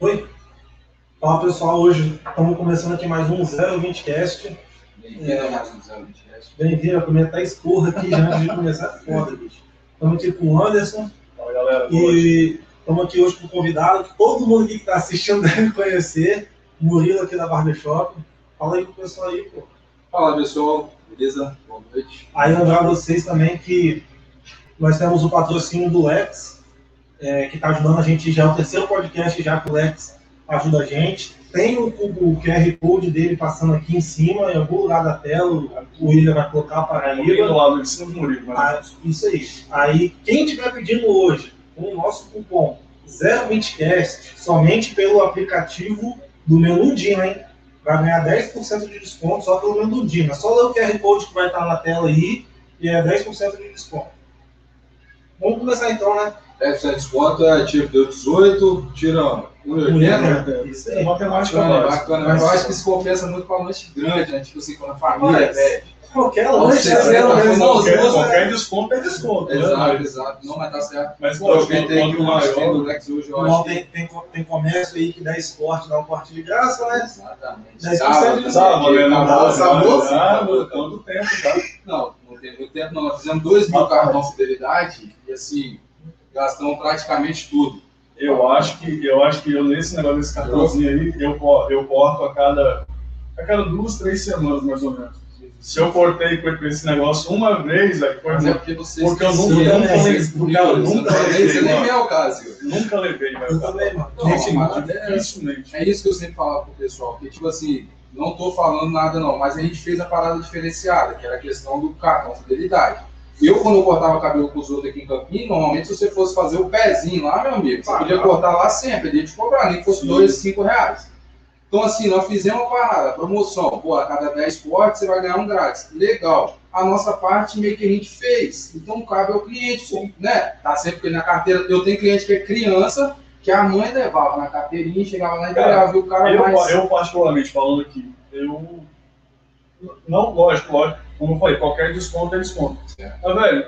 Oi? Fala pessoal, hoje estamos começando aqui mais um 020cast. Bem-vindo a mais um 020cast. Bem-vindo, a primeira tá esporra aqui já antes de começar, é foda, bicho. Estamos aqui com o Anderson Fala galera, e estamos aqui hoje com um convidado que todo mundo aqui que está assistindo deve conhecer, o Murilo aqui da Barbershop. Fala aí pro pessoal aí, pô. Fala pessoal, beleza? Boa noite. Aí lembrar vocês também que nós temos o patrocínio do Lex, é, que está ajudando a gente já, é o terceiro podcast já que o Lex ajuda a gente. Tem o, o- QR Code dele passando aqui em cima, em algum lugar da tela, o William vai colocar para Paraíba. do lado de cima do Murilo, Ah, isso aí. Aí, quem estiver pedindo hoje, com o nosso cupom 020cast, somente pelo aplicativo do meu Lundino, hein? Vai ganhar 10% de desconto só pelo meu Lundino. É só ler o QR Code que vai estar na tela aí e é 10% de desconto. Vamos começar então, né? 10% de desconto, é, tira do 18, tira 1,80. Isso é aí. matemática Bacana, básica. bacana. Mas eu acho que isso compensa muito com a noite grande, né? Tipo assim, quando a família Mas- é Qualquer lanche, tá falando Qualquer, duas, qualquer desconto é desconto, né? Exato, exato. Não, mas tá certo. Mas, tentei quanto que o tem. Lex hoje, eu acho tem, tem, tem comércio aí que dá esporte, dá um corte de graça, né? Exatamente. 10% Sábado, de Sábado, né? Dá, sábado, dá, quanto tempo, tá? Não, não tem muito tempo não. Nós fizemos 2 mil Rapaz. cartões fidelidade e assim, gastamos praticamente tudo. Eu acho que, eu acho que eu, nesse negócio desse cartãozinho aí, eu, eu corto a cada, a cada duas, três semanas, mais ou menos. Se eu cortei com esse negócio uma vez, aí foi Mas é porque você Porque eu nunca- né? nunca levei- cara, você nunca levei, Você nem é o caso. Nunca levei, Eu velho. também, mano. Não, Gente, mas muito é-. É isso que eu sempre falava pro pessoal, que tipo assim, não tô falando nada não, mas a gente fez a parada diferenciada, que era a questão do cartão fidelidade. Eu, quando eu cortava cabelo com os outros aqui em Campinas, normalmente se você fosse fazer o pezinho lá, meu amigo, você Ah, podia tá. cortar lá sempre, ele ia te cobrar, nem que fosse Sim. dois, cinco reais. Então, assim, nós fizemos uma parada, promoção, pô, a cada 10 cortes você vai ganhar um grátis. Legal. A nossa parte meio que a gente fez. Então, cabe ao cliente, né? Tá sempre na carteira. Eu tenho cliente que é criança, que a mãe levava na carteirinha, chegava lá e entregava, viu o cara Eu, mais. eu, particularmente falando aqui, eu. Não, lógico, lógico. Como eu falei, qualquer desconto é desconto. Certo. Mas, velho,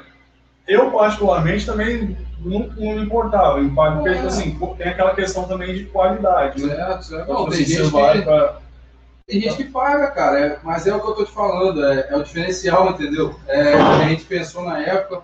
eu, particularmente, também não, não me importava. em parte, Porque, tipo assim, pô, tem aquela questão também de qualidade. Né? Certo, certo. Então, Não, tipo tem assim, gente, você vai que, pra- tem gente que paga, cara, é- mas é o que eu tô te falando, é, é o diferencial, entendeu? É, o que a gente pensou na época,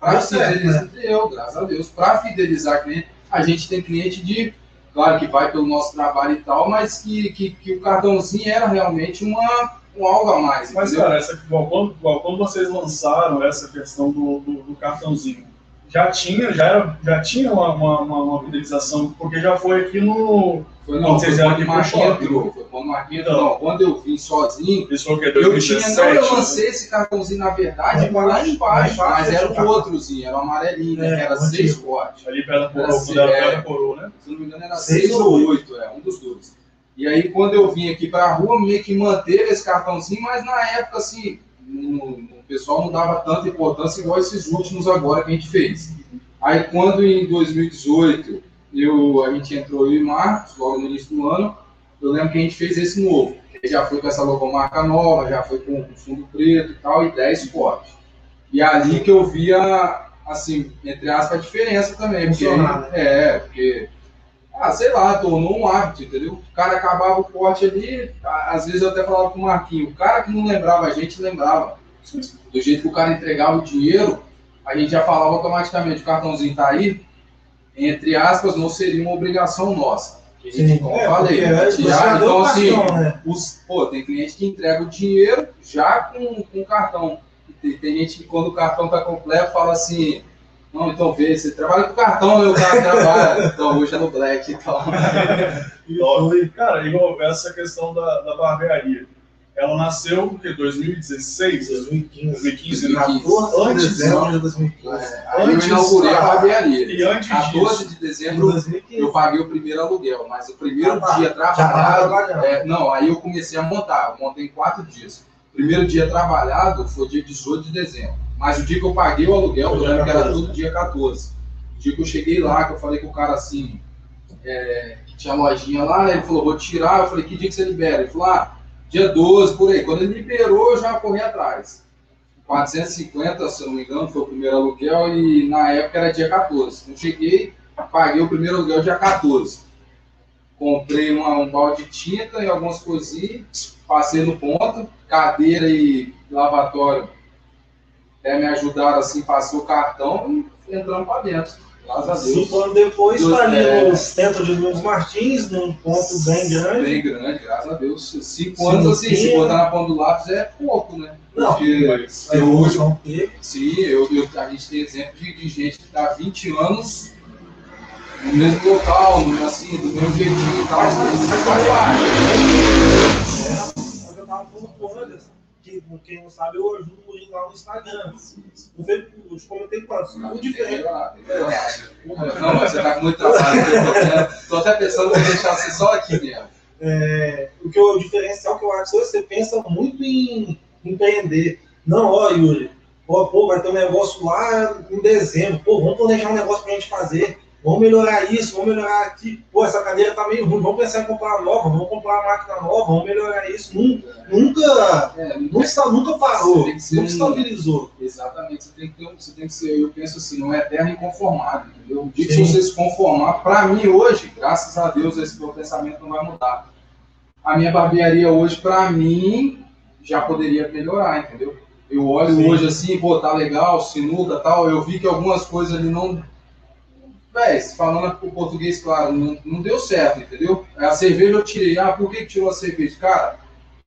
para certo, fidelizar, deu, graças a Deus, para fidelizar cliente, a gente tem cliente de, claro que vai pelo nosso trabalho e tal, mas que, que, que o cartãozinho era realmente uma, um algo a mais, Mas, entendeu? cara, essa, quando, quando vocês lançaram essa questão do, do, do cartãozinho, já tinha, já era, já tinha uma, uma, uma, uma fidelização, porque já foi aqui no. foi, não, vocês foi quando o Marquinhos entrou, foi quando o Marquinhos Não. quando eu vim sozinho, Isso foi o quê? Eu tinha, 2017? não, eu né? lancei esse cartãozinho, na verdade, Lá lá embaixo, mas tinha era um outrozinho, era o amarelinho, né, É, que era seis cortes. Ali perto da coroa, Era quando era perto é. coroa, né? Se não me engano, era Seis seis ou oito, é, um dos dois. E aí, quando eu vim aqui pra rua, meio que manteve esse cartãozinho, mas na época, assim, o pessoal não dava tanta importância igual esses últimos agora que a gente fez. Aí, quando em 2018 eu, a gente entrou eu e Marcos, logo no início do ano, eu lembro que a gente fez esse novo. Ele já foi com essa logomarca nova, já foi com, fundo preto e tal, e 10 cortes. E ali que eu via, assim, entre aspas, a diferença também. Porque, né? é, porque, ah, sei lá, tornou um hábito, entendeu? O cara acabava o corte ali, às vezes eu até falava com o Marquinho, o cara que não lembrava a gente, lembrava. Do jeito que o cara entregava o dinheiro, a gente já falava automaticamente, o cartãozinho tá aí, entre aspas, não seria uma obrigação nossa. A gente, como eu falei, é, tirar, então assim, cartão, né? os, pô, tem cliente que entrega o dinheiro já com, com o cartão. E Tem, tem gente que quando o cartão tá completo fala assim, não, então vê, você trabalha com cartão? O cara trabalha. Então hoje é no black e tal. Cara, igual essa questão da, da barbearia. Ela nasceu em quê? 2016? 2015. 2015, né? 14 de Antes, dezembro de 2015. É, aí eu Antes, inaugurei a barbearia. E antes 14 disso, de dezembro 2015. eu paguei o primeiro aluguel, mas o primeiro Ah, dia trabalhado. é, não, aí eu comecei a montar, eu montei em quatro dias. Primeiro dia trabalhado foi dia 18 de dezembro. Mas o dia que eu paguei o aluguel, eu lembro que era 14. tudo dia 14. O dia que eu cheguei lá, que eu falei com o cara assim, é, que tinha lojinha lá, ele falou, vou tirar. Eu falei, que dia que você libera? Ele falou, ah, dia 12, por aí. Quando ele liberou, eu já corri atrás. 450, se eu não me engano, foi o primeiro aluguel e na época era dia 14. Então cheguei, paguei o primeiro aluguel dia 14. comprei uma, um balde de tinta e algumas coisinhas, passei no ponto, cadeira e lavatório. É, me ajudaram assim, passou o cartão e entramos para dentro. Graças a Deus. Cinco anos depois, está ali é. no centro de Luiz Martins, num ponto bem grande. Bem grande, graças a Deus. Cinco anos assim, se botar na ponta do lápis é pouco, né? Não, Porque mas eu hoje, sim, eu, eu- a gente tem exemplo de, de gente que está 20 anos no mesmo local, no, assim, do mesmo jeitinho e tal. Mas parte. É, eu tava falando com o Anderson, que quem não sabe, eu ajudo o Murilo lá no Instagram. No Facebook, os comentei quantos? Tudo diferente. Não, você tá com muito trabalho. eu tô até- pensando em deixar você só aqui mesmo. É, o que eu, o diferencial que eu acho é que você pensa muito em empreender. Não, ó, Yuri, ó, pô, vai ter um negócio lá em dezembro. Pô, vamos planejar um negócio pra gente fazer. Vamos melhorar isso, vamos melhorar aqui. Pô, essa cadeira tá meio ruim. Vamos pensar em comprar uma nova, vamos comprar uma máquina nova, vamos melhorar isso. Nunca, nunca, É, nunca, nunca parou, Tem que ser nunca um- estabilizou. Exatamente, você tem que ter você tem que ser, eu penso assim, não é eterno inconformado, entendeu? O dia que você se conformar, para mim hoje, graças a Deus, esse meu pensamento não vai mudar. A minha barbearia hoje, para mim, já poderia melhorar, entendeu? Eu olho Sim. hoje assim, pô, tá legal, sinuca tal, eu vi que algumas coisas ali não. Véi, falando o português, claro, não, não deu certo, entendeu? A cerveja eu tirei. Ah, por que tirou a cerveja? Cara,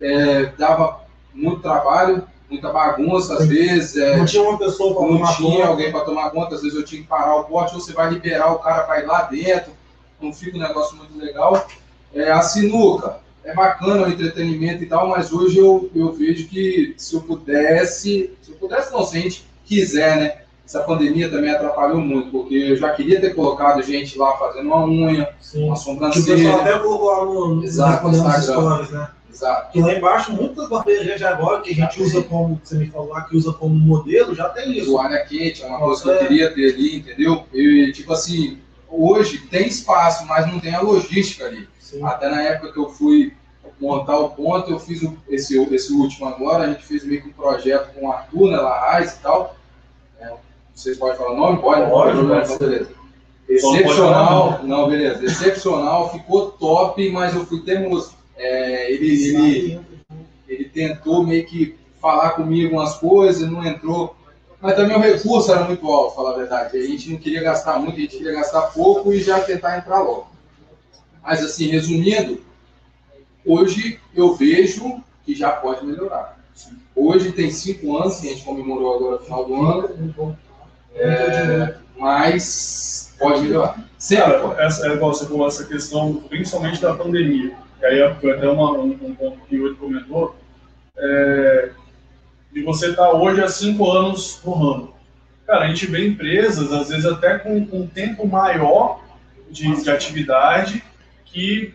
é, dava muito trabalho, muita bagunça, às vezes. é, Não tinha uma pessoa para não tomar tinha conta. alguém para tomar conta, às vezes eu tinha que parar o pote, ou você vai liberar o cara para ir lá dentro, não fica um negócio muito legal. É, a sinuca, é bacana o entretenimento e tal, mas hoje eu, eu vejo que se eu pudesse, se eu pudesse não, se a gente quiser, né? Essa pandemia também atrapalhou muito, porque eu já queria ter colocado gente lá fazendo uma unha, Sim. uma Que o pessoal sobrancelha. até colocou lá no, Exato, no Instagram. stories, né? Exato. Que lá embaixo, muitas barbearias já agora, que a gente usa como, que você me falou lá, que usa como modelo, já tem isso. toalha quente, é uma coisa que eu É. queria ter ali, entendeu? E, tipo assim, hoje tem espaço, mas não tem a logística ali. Sim. Até na época que eu fui montar o ponto, eu fiz o- esse, esse último agora, a gente fez meio que um projeto com o Arthur, né, Larraz e tal. Vocês podem falar o nome? Pode? Não Pode, então beleza. Não pode Excepcional, falar não, beleza. Excepcional, ficou top, mas eu fui teimoso. É, ele, ele, ele tentou meio que falar comigo umas coisas, não entrou. Mas também o recurso era muito alto, falar a verdade. A gente não queria gastar muito, a gente queria gastar pouco e já tentar entrar logo. Mas assim, resumindo, hoje eu vejo que já pode melhorar. Hoje tem cinco anos, que a gente comemorou agora no final do ano, É, mas pode melhorar. Sempre Cara, pode. essa, é igual você falou, essa questão, principalmente da pandemia. E aí foi até uma, um, um ponto que o Yuri comentou, é, de você estar hoje há cinco anos no ramo. Cara, a gente vê empresas, às vezes até com com um tempo maior de, de atividade, que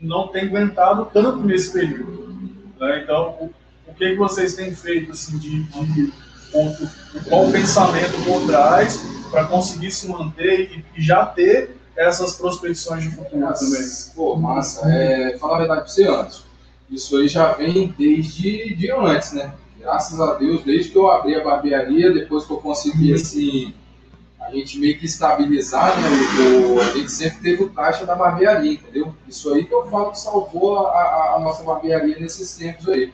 não tem aguentado tanto nesse período. né? Então, o, o que, que vocês têm feito assim, de, de o, o pensamento por trás para conseguir se manter e, já ter essas prospecções de futuro também? Pô, massa. É, falar a verdade pra você antes. Isso aí já vem desde de antes, né? Graças a Deus, desde que eu abri a barbearia, depois que eu consegui, assim, a gente meio que estabilizar, né? O, a gente sempre teve o caixa da barbearia, entendeu? Isso aí que eu falo que salvou a, a- a nossa barbearia nesses tempos aí.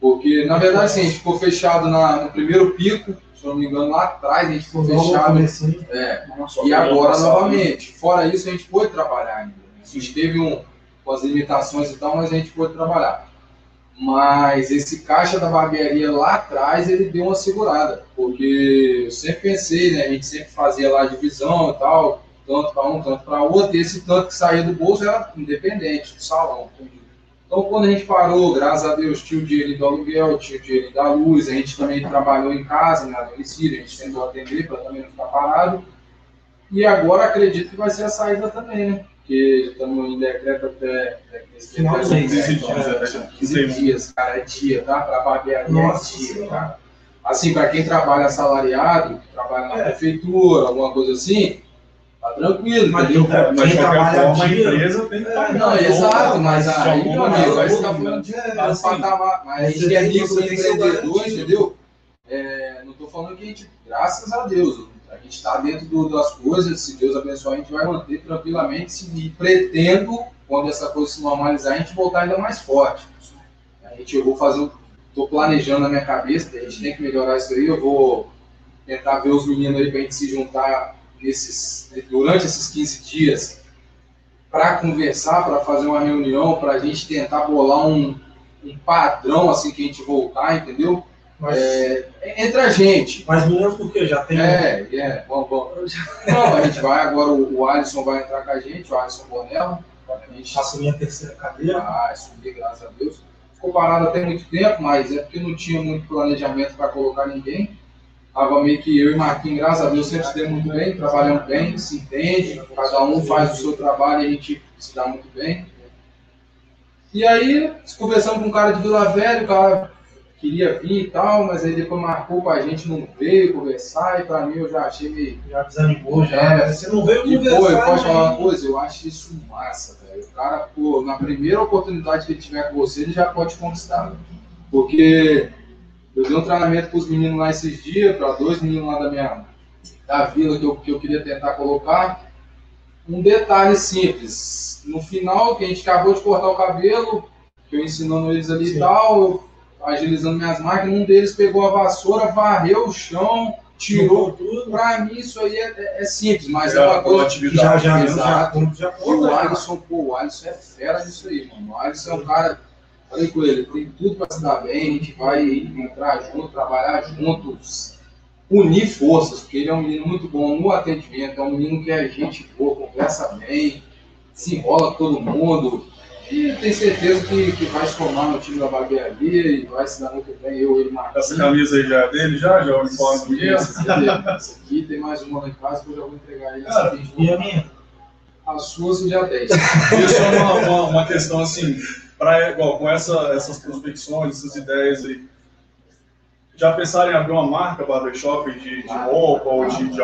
Porque, na verdade, assim, a gente ficou fechado na- no primeiro pico, se eu não me engano, lá atrás a gente ficou fechado. É, e agora novamente. Fora isso, a gente pôde trabalhar ainda. A gente teve um, com as limitações e tal, mas a gente pôde trabalhar. Mas esse caixa da barbearia lá atrás, ele deu uma segurada. Porque eu sempre pensei, né? A gente sempre fazia lá divisão e tal, tanto para um, tanto para outro. E esse tanto que saía do bolso era independente, do salão. Então, quando a gente parou, graças a Deus, tinha o dinheiro do aluguel, tinha o dinheiro da luz, a gente também trabalhou em casa, na domicílio, a gente tentou atender para também não ficar parado. E agora acredito que vai ser a saída também, né? Porque estamos em decreto até esse Final do decreto, mês, né? né? Então, É, é, 15 15 dias, cara, é dia, tá? Para barbearia Nossa é dia, cara. Assim, para quem trabalha assalariado, que trabalha na É. prefeitura, alguma coisa assim, tá tranquilo, Mas tá- Mas Quem trabalha forma, a empresa tem que É, pagar. Não, Então, exato, mas de aí, meu amigo, maneira, você tá falando de É, no assim, patamar. Mas a gente você que é tem rico, que- tem tem que ser empreendedor, entendeu? É, não tô falando que a gente, graças a Deus, a gente está dentro do- das coisas, se Deus abençoar, a gente vai manter tranquilamente se- e pretendo quando essa coisa se normalizar, a gente voltar ainda mais forte. A gente, eu vou fazer, estou planejando na minha cabeça, a gente tem que melhorar isso aí, eu vou tentar ver os meninos aí para a gente se juntar nesses, durante esses 15 dias para conversar, para fazer uma reunião, para a gente tentar bolar um, um padrão assim que a gente voltar, entendeu? Mas, é, entre a gente. Mas não é porque já tem. É, é, bom, bom. Não, a gente vai, agora o, o Alisson vai entrar com a gente, o Alisson Bonella. A gente assumir a terceira cadeira. Ah, assumir, graças a Deus. Ficou parado até muito tempo, mas é porque não tinha muito planejamento para colocar ninguém. Tava meio que eu e Marquinhos, graças a Deus, sempre se deu muito bem, trabalhamos bem, se entende, cada um faz o seu trabalho e a gente se dá muito bem. E aí, conversamos com um cara de Vila Velha, o cara queria vir e tal, mas aí depois marcou com a gente, não veio conversar, e pra mim eu já achei meio. Já desanimou, já. É, você não veio conversar. Pô, eu posso falar uma coisa, eu acho isso massa, velho. O cara, pô, na primeira oportunidade que ele tiver com você, ele já pode conquistar. Porque eu dei um treinamento com os meninos lá esses dias, para dois meninos lá da minha da vila que eu, que eu queria tentar colocar. Um detalhe simples. No final, que a gente acabou de cortar o cabelo, que eu ensinando eles ali Sim. e tal, agilizando minhas máquinas, um deles pegou a vassoura, varreu o chão, tirou tudo. Para mim, isso aí é, é simples, mas é, é uma coisa que já, já, já, já, E o Alisson, pô, o Alisson é fera nisso aí, mano. O Alisson é um cara, falei com ele, tem tudo para se dar bem, a gente vai entrar junto, trabalhar juntos, unir forças, porque ele é um menino muito bom no atendimento, é um menino que é gente boa, conversa bem, se enrola com todo mundo e tenho certeza que, que vai se formar no time da barbearia e vai se dar muito bem, eu e Marcos. Essa camisa aí já é dele, já? Já é o uniforme dia? Essa aqui tem mais uma lá em casa que eu já vou entregar ele. Cara, e a minha? As suas dia 10. Isso é uma, uma, uma questão assim, pra, igual, com essa, essas prospecções, essas ideias aí. Já pensaram em abrir uma marca barbershop de, de roupa ou de, de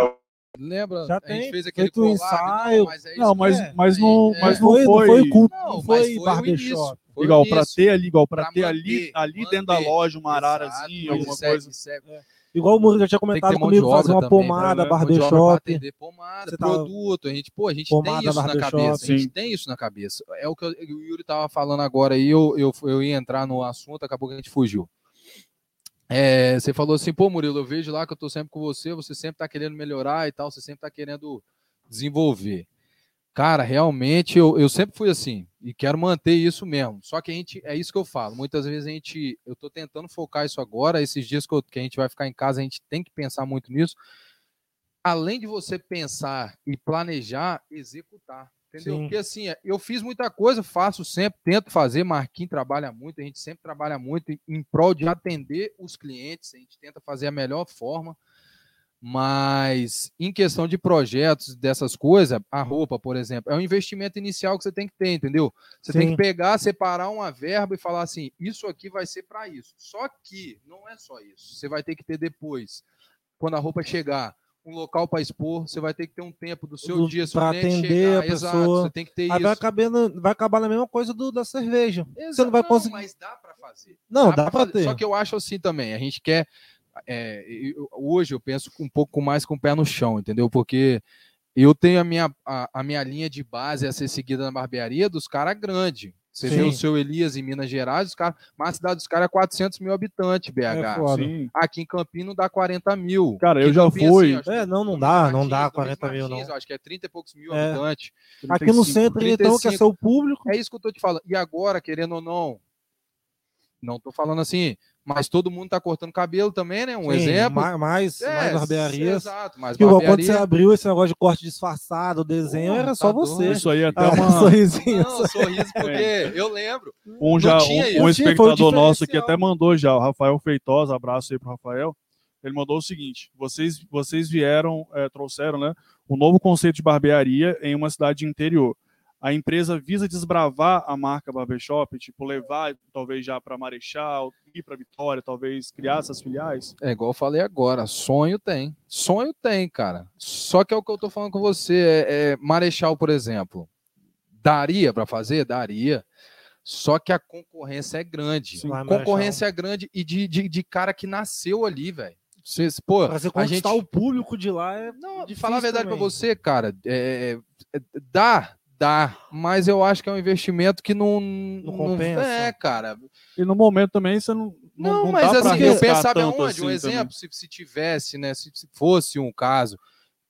Lembra? Já tem, a gente fez aquele feito ensaio. Não, mas, é não, mas, é, mas, não, é, mas não, foi, não foi culto, não, não foi, foi barbershop. Foi igual para ter ali, igual para ter manter, ali, ali manter. dentro da loja uma ararazinha, alguma segue, coisa. segue. É. Igual o Murilo já tinha comentado comigo, fazer uma também, pomada, né? barbershop. pomada, tá- produto. A gente, pô, a gente Pomada, tem isso na cabeça. A gente sim. tem isso na cabeça. É o que eu- o Yuri tava falando agora aí, eu, eu, eu ia entrar no assunto, acabou que a gente fugiu. É, você falou assim, pô, Murilo, eu vejo lá que eu tô sempre com você, você sempre tá querendo melhorar e tal, você sempre tá querendo desenvolver. Cara, realmente eu, eu sempre fui assim e quero manter isso mesmo. Só que a gente é isso que eu falo. Muitas vezes a gente, eu tô tentando focar isso agora. Esses dias que, eu- que a gente vai ficar em casa, a gente tem que pensar muito nisso. Além de você pensar e planejar, executar. Entendeu? Sim. Porque assim, é, eu fiz muita coisa, faço sempre, tento fazer. Marquinhos trabalha muito, a gente sempre trabalha muito em, em prol de atender os clientes. A gente tenta fazer a melhor forma. Mas em questão de projetos, dessas coisas, a roupa, por exemplo, é um investimento inicial que você tem que ter, entendeu? Você tem Sim. que pegar, separar uma verba e falar assim: isso aqui vai ser para isso. Só que não é só isso. Você vai ter que ter depois, quando a roupa chegar, um local para expor, você vai ter que ter um tempo do seu Do- dia, cliente atender a chegar, exato, pessoa. você tem que ter Aí isso. vai acabar, na- vai acabar na mesma coisa do, da cerveja. Você Exa- não vai conseguir. Mas dá para fazer. Não, dá pra fazer. ter. Só que eu acho assim também. A gente quer. É, eu- hoje eu penso um pouco mais com o pé no chão, entendeu? Porque eu tenho a minha, a, a minha linha de base a ser seguida na barbearia dos caras grande. Você vê Sim. o seu Elias em Minas Gerais, os cara, mas a cidade dos caras é 400 mil habitantes, BH. É. Aqui em Campinas dá 40 mil. Cara, Aqui eu já fui. que É, não, não dá, não dá Domingos 40 mil, não. Acho que é 30 e poucos mil É. habitantes. Aqui no 35. centro, então, que é 35. seu público. É isso que eu tô te falando. E agora, querendo ou não, não tô falando assim, mas todo mundo tá cortando cabelo também, né? Um Sim, exemplo. Mais, mais, É, mais barbearias. Exato, mais igual quando barbearia. você abriu esse negócio de corte disfarçado, o desenho, era só tá você. doido. Isso aí é até Ah, uma, sorrisinho. Não, sorriso porque eu lembro. um, já, um, um espectador nosso que até mandou já, o Rafael Feitosa, abraço aí pro Rafael. Ele mandou o seguinte: vocês, vocês vieram, eh, trouxeram né, um novo conceito de barbearia em uma cidade interior. A empresa visa desbravar a marca Barbershop, tipo, levar talvez já para Marechal, ir para Vitória, talvez criar essas filiais. É igual eu falei agora, sonho tem. Sonho tem, cara. Só que é o que eu tô falando com você. É, é Marechal, por exemplo. Daria para fazer? Daria. Só que a concorrência é grande. Sim, concorrência é grande e de, de, de cara que nasceu ali, velho. Vocês, pô, Pra você a conquistar gente... o público de lá é. Não, falar a verdade também. pra você, cara, é, é, dá, dá, mas eu acho que é um investimento que não. Não, compensa. É, cara. E no momento também você não. Não, não mas assim, eu aonde? Um assim também. exemplo, se, se tivesse, né? Se, se fosse um caso,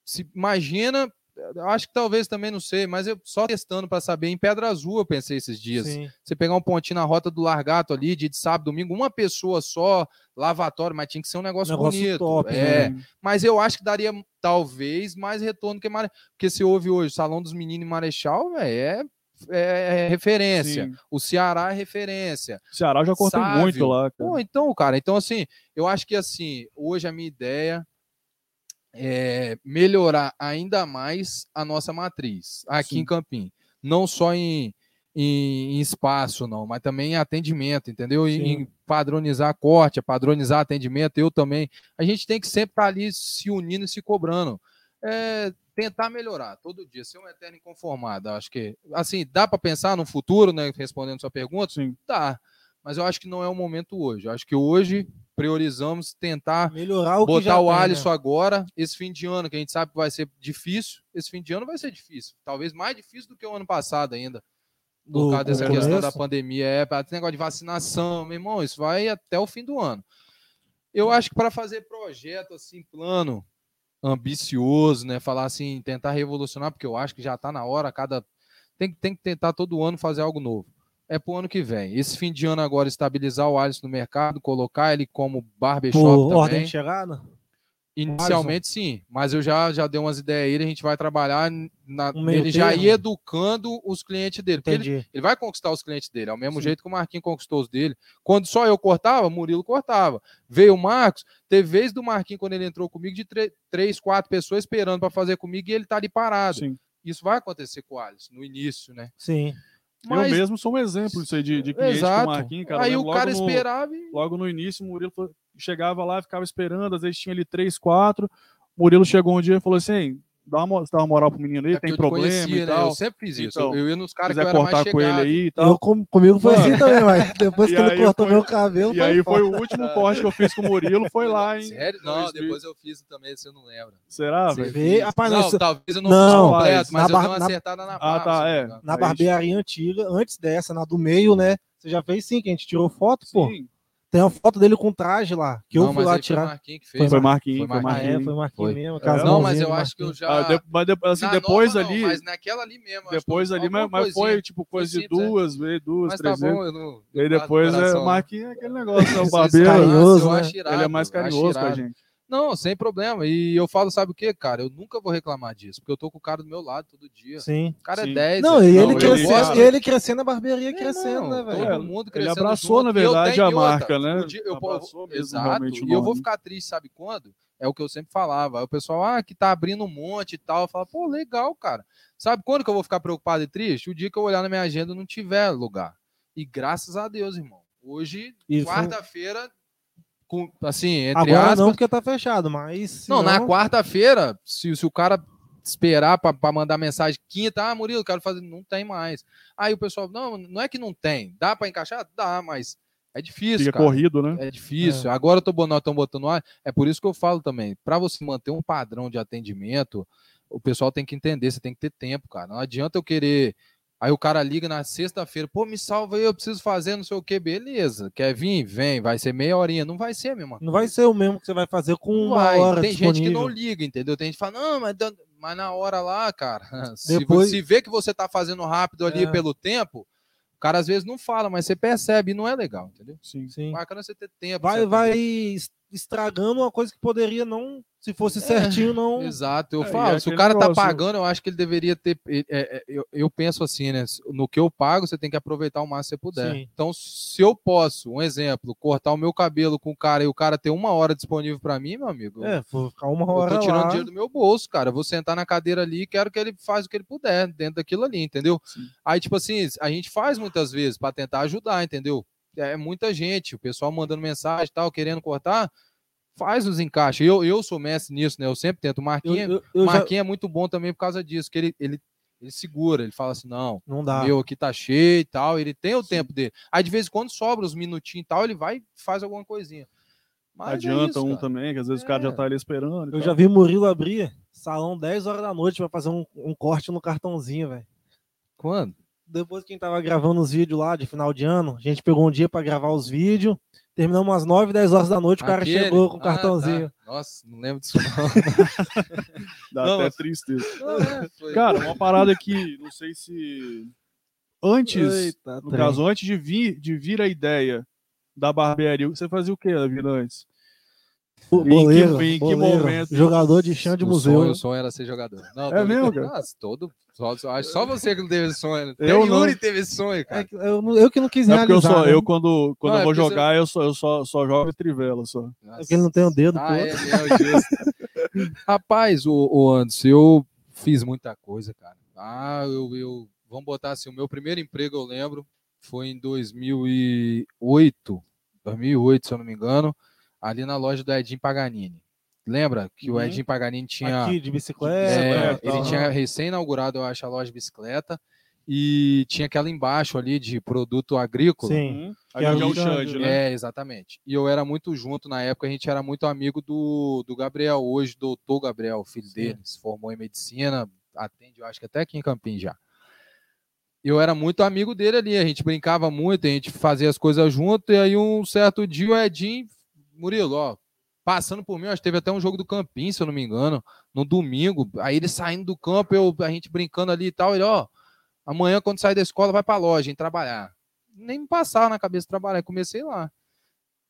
se imagina, eu acho que talvez também não sei, mas eu só testando para saber, em Pedra Azul eu pensei esses dias. Sim. Você pegar um pontinho na rota do Largato ali, de, de sábado, domingo, uma pessoa só, lavatório, mas tinha que ser um negócio, Negócio bonito. top, é, né? mas eu acho que daria talvez mais retorno que Marechal. Porque se houve hoje o Salão dos Meninos em Marechal, é, é, é referência. Sim. O Ceará é referência. O Ceará já Sávio. muito lá, cara. Pô, então, cara, então assim, eu acho que assim, hoje a minha ideia é melhorar ainda mais a nossa matriz aqui Sim. em Campim. Não só em, em, em espaço, não, mas também em atendimento, entendeu? Em, Sim. em padronizar corte, padronizar atendimento, eu também. A gente tem que sempre estar ali se unindo e se cobrando. É, tentar melhorar todo dia, ser um eterno inconformado. Acho que, assim, dá para pensar no futuro, né? Respondendo sua pergunta, Sim. Dá, mas eu acho que não é o momento hoje. Eu acho que hoje priorizamos tentar Melhorar o botar o tem, né? Alisson agora, esse fim de ano, que a gente sabe que vai ser difícil. Esse fim de ano vai ser difícil. Talvez mais difícil do que o ano passado ainda. Por causa dessa questão da começo. pandemia. É, para esse negócio de vacinação, meu irmão, isso vai até o fim do ano. Eu acho que para fazer projeto assim, plano, ambicioso, né? Falar assim, tentar revolucionar, porque eu acho que já está na hora, cada. Tem, tem que tentar todo ano fazer algo novo. É pro ano que vem. Esse fim de ano agora, estabilizar o Alisson no mercado, colocar ele como barbershop Por também. ordem de chegada? Inicialmente sim, mas eu já, já dei umas ideias aí, a gente vai trabalhar na, Um ele já termo. ir educando os clientes dele. Ele, ele vai conquistar os clientes dele, é o mesmo Sim. jeito que o Marquinhos conquistou os dele. Quando só eu cortava, Murilo cortava. Veio o Marcos, teve vez do Marquinhos, quando ele entrou comigo, de três, quatro pessoas esperando para fazer comigo e ele tá ali parado. Sim. Isso vai acontecer com o Alisson no início, né? Sim. Eu mesmo sou um exemplo disso aí de, de cliente com Exato. o Marquinhos, cara. aí o cara no- esperava e Logo no início, o Murilo chegava lá, ficava esperando, às vezes tinha ali três, quatro. O Murilo chegou um dia e falou assim: dá uma, dá uma moral pro menino aí, é tem eu te problema conhecia, e né? tal. Eu sempre fiz isso. Então, eu ia nos caras que eu era mais cortar com ele aí e Eu, tal. com- comigo foi assim também, mas depois que ele aí cortou foi- meu cabelo. E aí foi o último corte que eu fiz com o Murilo, foi lá, hein? Sério? Não, 2000. depois eu fiz também, você não lembra. Será, Você velho? Vê, rapaz, não, talvez eu não, Não, completo, mas na eu bar- dei uma na- acertada na Ah, barba. tá, se não é. engano. Na Aí- barbearia antiga, antes dessa, na do meio, né? Você já fez sim, que a gente tirou foto, pô. Sim, Tem uma foto dele com traje lá, que eu não, fui mas lá aí foi tirar. Marquinhos que fez. foi né? Marquinhos, Foi foi Ah, Marquinhos. é, Marquinhos. foi Marquinhos Foi. mesmo. É. Não, mas eu acho que eu Marquinhos. já. Ah, de- mas de- assim, Na depois nova, não, ali, mas naquela ali mesmo. depois ali, mas, mas foi tipo coisa de simples, é. duas vezes, duas, Mas tá três vezes. bom, eu não. E aí não depois é, o né? Marquinhos é aquele negócio, né? O barbeiro, carinhoso, eu né? acho irado, ele é mais eu carinhoso com a gente. Não, sem problema. E eu falo, sabe o que, cara? Eu nunca vou reclamar disso, porque eu tô com o cara do meu lado todo dia. Sim. O cara Sim. é 10. Não, e Não, ele, ele- crescendo, ele crescendo, a barbearia Meu crescendo, irmão, né, Todo velho? mundo Ele crescendo abraçou, junto, na e eu verdade, tenho a outra. marca, né? Dia- eu- Abraçou mesmo, exato. E eu vou ficar triste, sabe quando? É o que eu sempre falava. Aí o pessoal, ah, que tá abrindo um monte e tal. Eu falo, pô, legal, cara. Sabe quando que eu vou ficar preocupado e triste? O dia que eu olhar na minha agenda e não tiver lugar. E graças a Deus, irmão. Hoje, foi- quarta-feira, com- assim, entre Agora aspas. não, porque tá fechado, mas. se Não, na quarta-feira, se, se o cara esperar para mandar mensagem quinta, ah, Murilo, quero fazer, não tem mais. Aí o pessoal, não, não é que não tem, dá para encaixar? Dá, mas é difícil, Fica cara. corrido, né? É difícil. Agora eu tô, bo- nós estamos botando ar. É por isso que eu falo também. Para você manter um padrão de atendimento, o pessoal tem que entender, você tem que ter tempo, cara. Não adianta eu querer. Aí o cara liga na sexta-feira, pô, me salva aí, eu preciso fazer não sei o que, beleza. Quer vir? Vem, vai ser meia horinha. Não vai ser a mesma Não vai ser o mesmo que você vai fazer com uma vai. hora Tem disponível. gente que não liga, entendeu? Tem gente que fala, não, mas, mas na hora lá, cara, se, Depois- se vê que você tá fazendo rápido ali É. pelo tempo, o cara às vezes não fala, mas você percebe e não é legal, entendeu? Sim. Sim. Bacana você ter tempo. Vai, vai estragando uma coisa que poderia não. Se fosse É, certinho, não. Exato, eu É, falo, é se o cara tá negócio- pagando, eu acho que ele deveria ter. é, é, eu, eu penso assim, né? No que eu pago, você tem que aproveitar o máximo que você puder. Sim. Então, se eu posso, um exemplo, cortar o meu cabelo com o cara e o cara ter uma hora disponível para mim, meu amigo, É, vou ficar uma Eu hora tô tirando lá. dinheiro do meu bolso, cara. Eu vou sentar na cadeira ali e quero que ele faça o que ele puder dentro daquilo ali, entendeu? Sim. Aí, tipo assim, a gente faz muitas vezes para tentar ajudar, entendeu? É muita gente, o pessoal mandando mensagem e tal, querendo cortar, faz os encaixes. Eu, eu sou mestre nisso, né? Eu sempre tento. O Eu, Marquinhos, eu, eu já... Marquinhos é muito bom também por causa disso, que ele, ele, ele segura, ele fala assim, não, Não dá. meu aqui tá cheio e tal, ele tem o tempo dele. Aí, de vez em quando, sobra uns minutinhos e tal, ele vai e faz alguma coisinha. Mas é Adianta isso, um cara. também, que às vezes o cara já É. tá ali esperando. Eu tal. já vi Murilo abrir salão 10 horas da noite pra fazer um, um corte no cartãozinho, velho. Quando? Depois que a gente tava gravando os vídeos lá de final de ano, a gente pegou um dia pra gravar os vídeos. Terminamos às 9, 10 horas da noite, o cara Aquele? chegou com o Ah, cartãozinho. tá. Nossa, não lembro disso não. Dá Não, até mas- tristeza. Não, é, Cara, uma parada que não sei se antes, Eita, no trem. caso, antes de vir, de vir a ideia da barbearia, você fazia o que na vida antes? O Em que- Boleiro, em que boleiro, momento? jogador de chão de o museu. Sonho, o sonho era ser jogador. Não, É mesmo, cara? Nossa, todo. Só, só- acho só você que não teve esse sonho. Eu Até não. Yuri teve esse sonho, É cara. que eu, não- eu que não quis É porque eu só, né? eu quando, quando Não, eu é vou porque você- jogar, eu só, eu só, só jogo trivela só. É porque ele não tem o dedo, Ah, pô. é, é. Rapaz, o, o Anderson, eu fiz muita coisa, cara. Ah, eu, eu. Vamos botar assim, o meu primeiro emprego, eu lembro, foi em 2008. 2008, se eu não me engano, ali na loja do Edinho Paganini. Lembra que o Uhum. Edinho Paganini tinha. Aqui, de bicicleta. É, ele tinha recém-inaugurado, eu acho, a loja de bicicleta. E tinha aquela embaixo ali de produto agrícola. Sim. Uhum. Que Ali é é o o Xande, né? É, exatamente. E eu era muito junto na época, a gente era muito amigo do, do Gabriel, hoje, doutor Gabriel, filho Sim. dele, se formou em medicina, atende, eu acho que até aqui em Campinas já. Eu era muito amigo dele ali, a gente brincava muito, a gente fazia as coisas junto, e aí um certo dia o Edinho, Murilo, ó, passando por mim, acho que teve até um jogo do Campinho, se eu não me engano, no domingo, aí ele saindo do campo, eu, a gente brincando ali e tal, ele, ó, amanhã quando sair da escola vai pra loja, em trabalhar nem me passava na cabeça trabalhar. Comecei lá.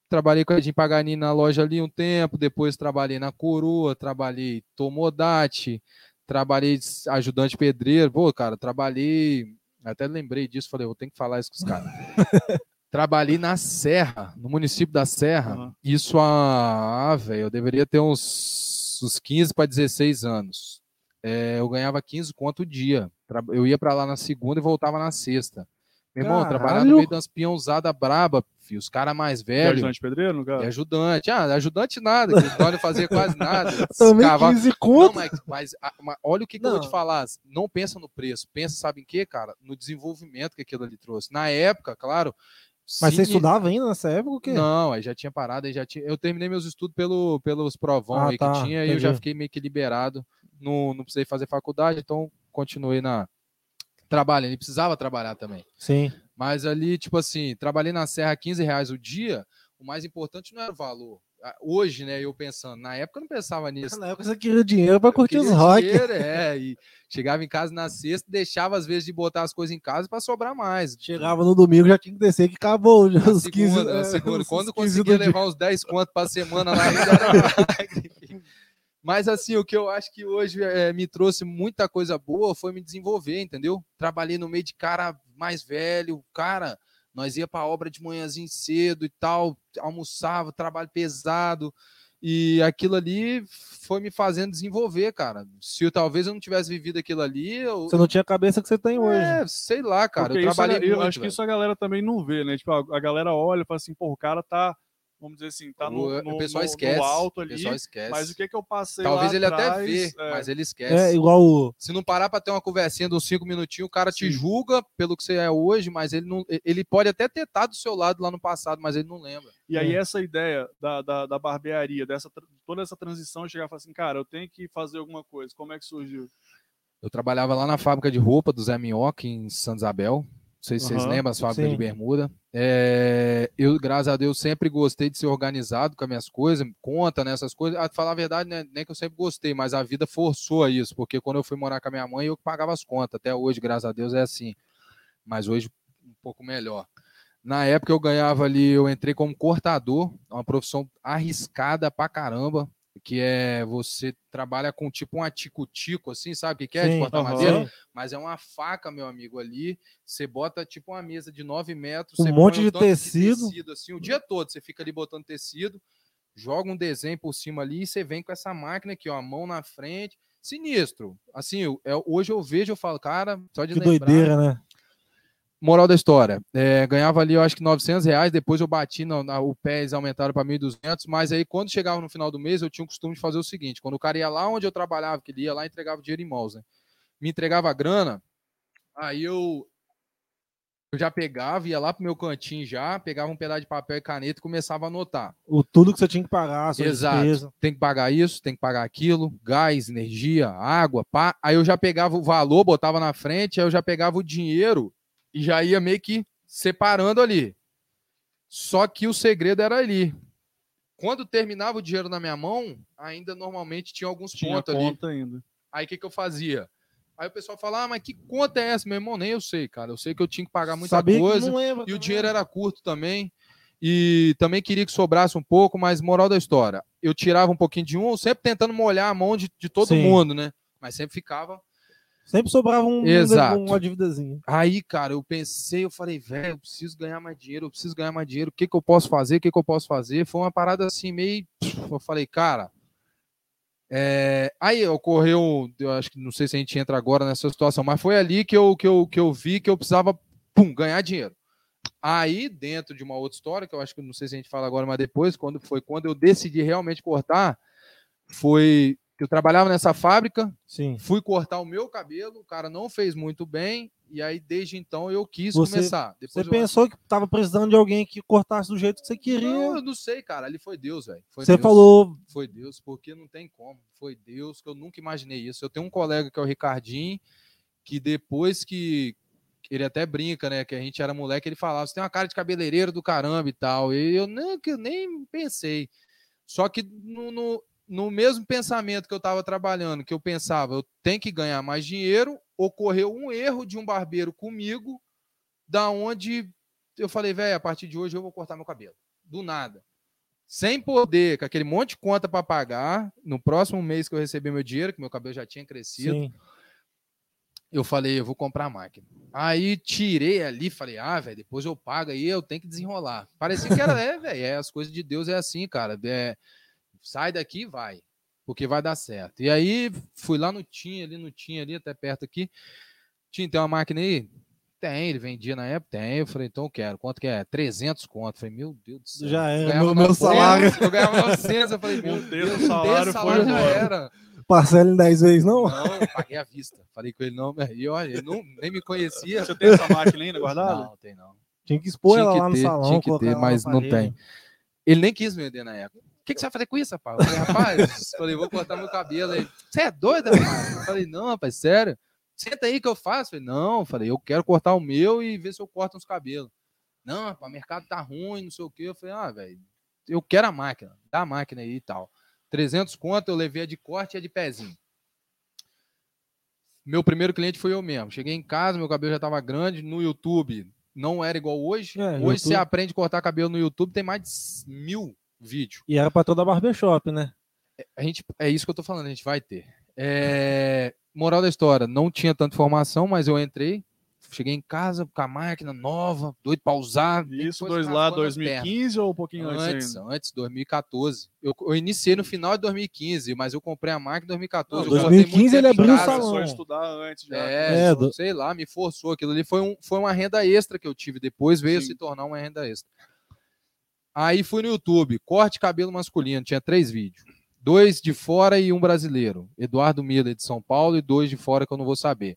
Trabalhei com a Edinho Paganini na loja ali um tempo, depois trabalhei na Coroa, trabalhei Tomodate, trabalhei ajudante pedreiro. Pô, cara, trabalhei. Até lembrei disso, falei, eu tenho que falar isso com os caras. trabalhei na Serra, no município da Serra. Aham. Isso há, ah, velho, eu deveria ter uns, uns 15 para 16 anos. É, eu ganhava 15 conto o dia. Eu ia para lá na segunda e voltava na sexta. Meu irmão, trabalhar no meio das peãozadas braba, filho, os caras mais velhos. ajudante pedreiro, no E caso? ajudante. Ah, ajudante nada, o fazia quase nada. Também Cavava- 15 Não, conto. mas, mas, mas olha o que, que eu vou te Não. falar. Não pensa no preço, pensa, sabe em quê, cara? No desenvolvimento que aquilo ali trouxe. Na época, claro. Mas você sim- estudava ainda nessa época o quê? Não, aí já tinha parado, aí já tinha. Eu terminei meus estudos pelo, pelos provão Ah, aí tá, que tinha, e eu já fiquei meio que liberado. Não, não precisei fazer faculdade, então continuei na trabalhando. E precisava trabalhar também. Sim. Mas ali, tipo assim, trabalhei na Serra 15 reais o dia, o mais importante não era o valor. Hoje, né, eu pensando, na época eu não pensava nisso. Na época você queria dinheiro Eu curtir os rock. dinheiro, é, e chegava em casa na sexta, deixava às vezes de botar as coisas em casa para sobrar mais. Chegava no domingo, já tinha que descer, que acabou Na os 15 segunda, na é, segunda. Quando 15 conseguia do dia. levar uns 10 contos para semana lá, ainda era. Mas assim, o que eu acho que hoje eh, me trouxe muita coisa boa foi me desenvolver, entendeu? Trabalhei no meio de cara mais velho, cara, nós ia para obra de manhãzinho cedo e tal, almoçava, trabalho pesado, e aquilo ali foi me fazendo desenvolver, cara. Se eu, talvez eu não tivesse vivido aquilo ali, eu, Você não tinha a cabeça que você tem hoje. é, sei lá, cara, Porque eu isso a- trabalhei eu muito. acho que velho. isso a galera também não vê, né? Tipo, a, a galera olha e fala assim, pô, o cara tá, vamos dizer assim, tá no, o, no, o pessoal no- esquece. no alto o ali, pessoal esquece. mas o que que eu passei Talvez lá ele até atrás, vê, é, mas ele esquece. É igual o. Se não parar para ter uma conversinha de uns cinco minutinhos, o cara te Sim. julga pelo que você é hoje, mas ele não. Ele pode até ter estado do seu lado lá no passado, mas ele não lembra. E aí É. essa ideia da, da, da barbearia, dessa, toda essa transição, chegar e falar assim, cara, eu tenho que fazer alguma coisa. Como é que surgiu? Eu trabalhava lá na fábrica de roupa do Zé Minhoca, em Santa Isabel. Não sei se vocês Aham, lembram, as fábricas sim. de bermuda. É, eu, graças a Deus, sempre gostei de ser organizado com as minhas coisas, conta nessas coisas. A falar a verdade, né, nem que eu sempre gostei, mas a vida forçou a isso, porque quando eu fui morar com a minha mãe, eu pagava as contas. Até hoje, graças a Deus, é assim. Mas hoje, um pouco melhor. Na época eu ganhava ali, eu entrei como cortador, uma profissão arriscada pra caramba, que é você trabalha com tipo um atico-tico, assim, sabe o que, que é? de Sim, cortar aham. madeira. Mas é uma faca, meu amigo, ali. Você bota tipo uma mesa de 9 metros. Um monte de tanto tecido. assim, o dia todo. Você fica ali botando tecido, joga um desenho por cima ali e você vem com essa máquina aqui, ó, a mão na frente. Sinistro. Assim, eu- é, hoje eu vejo, eu falo, cara, só de Que lembrar. doideira, né? Moral da história, é, ganhava ali, eu acho que 900 reais, depois eu bati, no, na, o pé eles aumentaram para 1.200, mas aí quando chegava no final do mês, eu tinha o costume de fazer o seguinte, quando o cara ia lá onde eu trabalhava, que ele ia lá e entregava dinheiro em mãos, né? Me entregava a grana, aí eu eu já pegava, ia lá pro meu cantinho já, pegava um pedaço de papel e caneta e começava a anotar. O tudo que você tinha que pagar, sua Exato. despesa. Tem que pagar isso, tem que pagar aquilo, gás, energia, água, pá. Aí eu já pegava o valor, botava na frente, aí eu já pegava o dinheiro e já ia meio que separando ali. Só que o segredo era ali. Quando terminava o dinheiro na minha mão, ainda normalmente tinha alguns Tinha pontos ali. conta ainda. Aí o que, que eu fazia? Aí o pessoal fala, ah, mas que conta é essa? Meu irmão, nem eu sei, cara. Eu sei que eu tinha que pagar muita Sabia coisa. E o também. dinheiro era curto também. E também queria que sobrasse um pouco, mas moral da história. Eu tirava um pouquinho de um, sempre tentando molhar a mão de, de todo Sim. mundo, né? Mas sempre ficava. Sempre sobrava um, Exato. uma dívidazinha. Aí, cara, eu pensei, eu falei, velho, eu preciso ganhar mais dinheiro, eu preciso ganhar mais dinheiro. O que, que eu posso fazer? O que, que eu posso fazer? Foi uma parada assim, meio. Eu falei, cara. é, Aí ocorreu, eu acho que não sei se a gente entra agora nessa situação, mas foi ali que eu, que eu, que eu vi que eu precisava pum, ganhar dinheiro. Aí, dentro de uma outra história, que eu acho que não sei se a gente fala agora, mas depois, quando foi quando eu decidi realmente cortar, foi eu trabalhava nessa fábrica, Sim. fui cortar o meu cabelo, o cara não fez muito bem, e aí desde então eu quis Você- começar. Você Depois eu- pensou que tava precisando de alguém que cortasse do jeito que você queria. Não, eu não sei, cara. Ali foi Deus, velho. Você Deus. falou, Foi Deus, porque não tem como. Foi Deus que eu nunca imaginei isso. Eu tenho um colega que é o Ricardinho, que depois que ele até brinca, né? Que a gente era moleque, ele falava: você tem uma cara de cabeleireiro do caramba e tal. E eu nem, nem pensei. Só que no, no, no mesmo pensamento que eu estava trabalhando, que eu pensava, eu tenho que ganhar mais dinheiro, ocorreu um erro de um barbeiro comigo, da onde eu falei, velho, a partir de hoje eu vou cortar meu cabelo. Do nada. Sem poder, com aquele monte de conta para pagar, no próximo mês que eu recebi meu dinheiro, que meu cabelo já tinha crescido, sim, eu falei, eu vou comprar a máquina. Aí tirei ali, falei, ah, velho, depois eu pago aí, eu tenho que desenrolar. Parecia que era, é, velho, é, as coisas de Deus é assim, cara. É, sai daqui e vai, porque vai dar certo. E aí fui lá no Tim, ali no Tim, ali, até perto aqui. Tim, tem uma máquina aí? Tem, ele vendia na época? Tem. Eu falei, então eu quero. Quanto que é? 300 conto. Eu falei, meu Deus do céu. já ganhava Meu, meu 900, salário. Eu ganhava 900. Eu falei, meu Meu Deus, Deus, o salário foi já embora. era. Parcela em 10 vezes, não? Não, eu paguei à vista. Falei com ele, não, e olha, ele não, nem me conhecia. Você tem essa máquina ainda guardada? Não, tem não. Tinha que expor Tinha ela que lá no ter, salão. tinha que ter, ela mas não tem. Ele nem quis vender na época. O que, que você vai fazer com isso, rapaz? Eu falei, rapaz, falei, vou cortar meu cabelo. Ele, você é doido, rapaz? Eu falei, não, rapaz, sério. Senta aí que eu faço. Eu falei, não, falei, eu quero cortar o meu e ver se eu corto uns cabelos. Não, rapaz, o mercado tá ruim, não sei o quê. Eu falei, ah, velho, eu quero a máquina, dá a máquina aí e tal. 300 conto, eu levei a de corte e a de pezinho. Meu primeiro cliente foi eu mesmo. Cheguei em casa, meu cabelo já estava grande. No YouTube não era igual hoje. É, hoje YouTube- você aprende a cortar cabelo no YouTube, tem mais de mil vídeos. E era pra toda a barbershop, né? A gente, é isso que eu tô falando, a gente vai ter. É, moral da história, não tinha tanta informação, mas eu entrei, cheguei em casa com a máquina nova, doido pra usar. Isso, dois lá, as pernas. 2015 ou um pouquinho antes, Antes, ainda? antes, 2014. Eu, eu iniciei no final de 2015, mas eu comprei a máquina em 2014. Não, eu cortei muito 2015 ele abriu o salão. A estudar antes já. É, É, do- sei lá, me forçou. Aquilo ali foi, um, foi uma renda extra que eu tive. Depois veio Sim. se tornar uma renda extra. Aí fui no YouTube, corte cabelo masculino, tinha três vídeos. Dois de fora e um brasileiro. Eduardo Miller de São Paulo e dois de fora que eu não vou saber.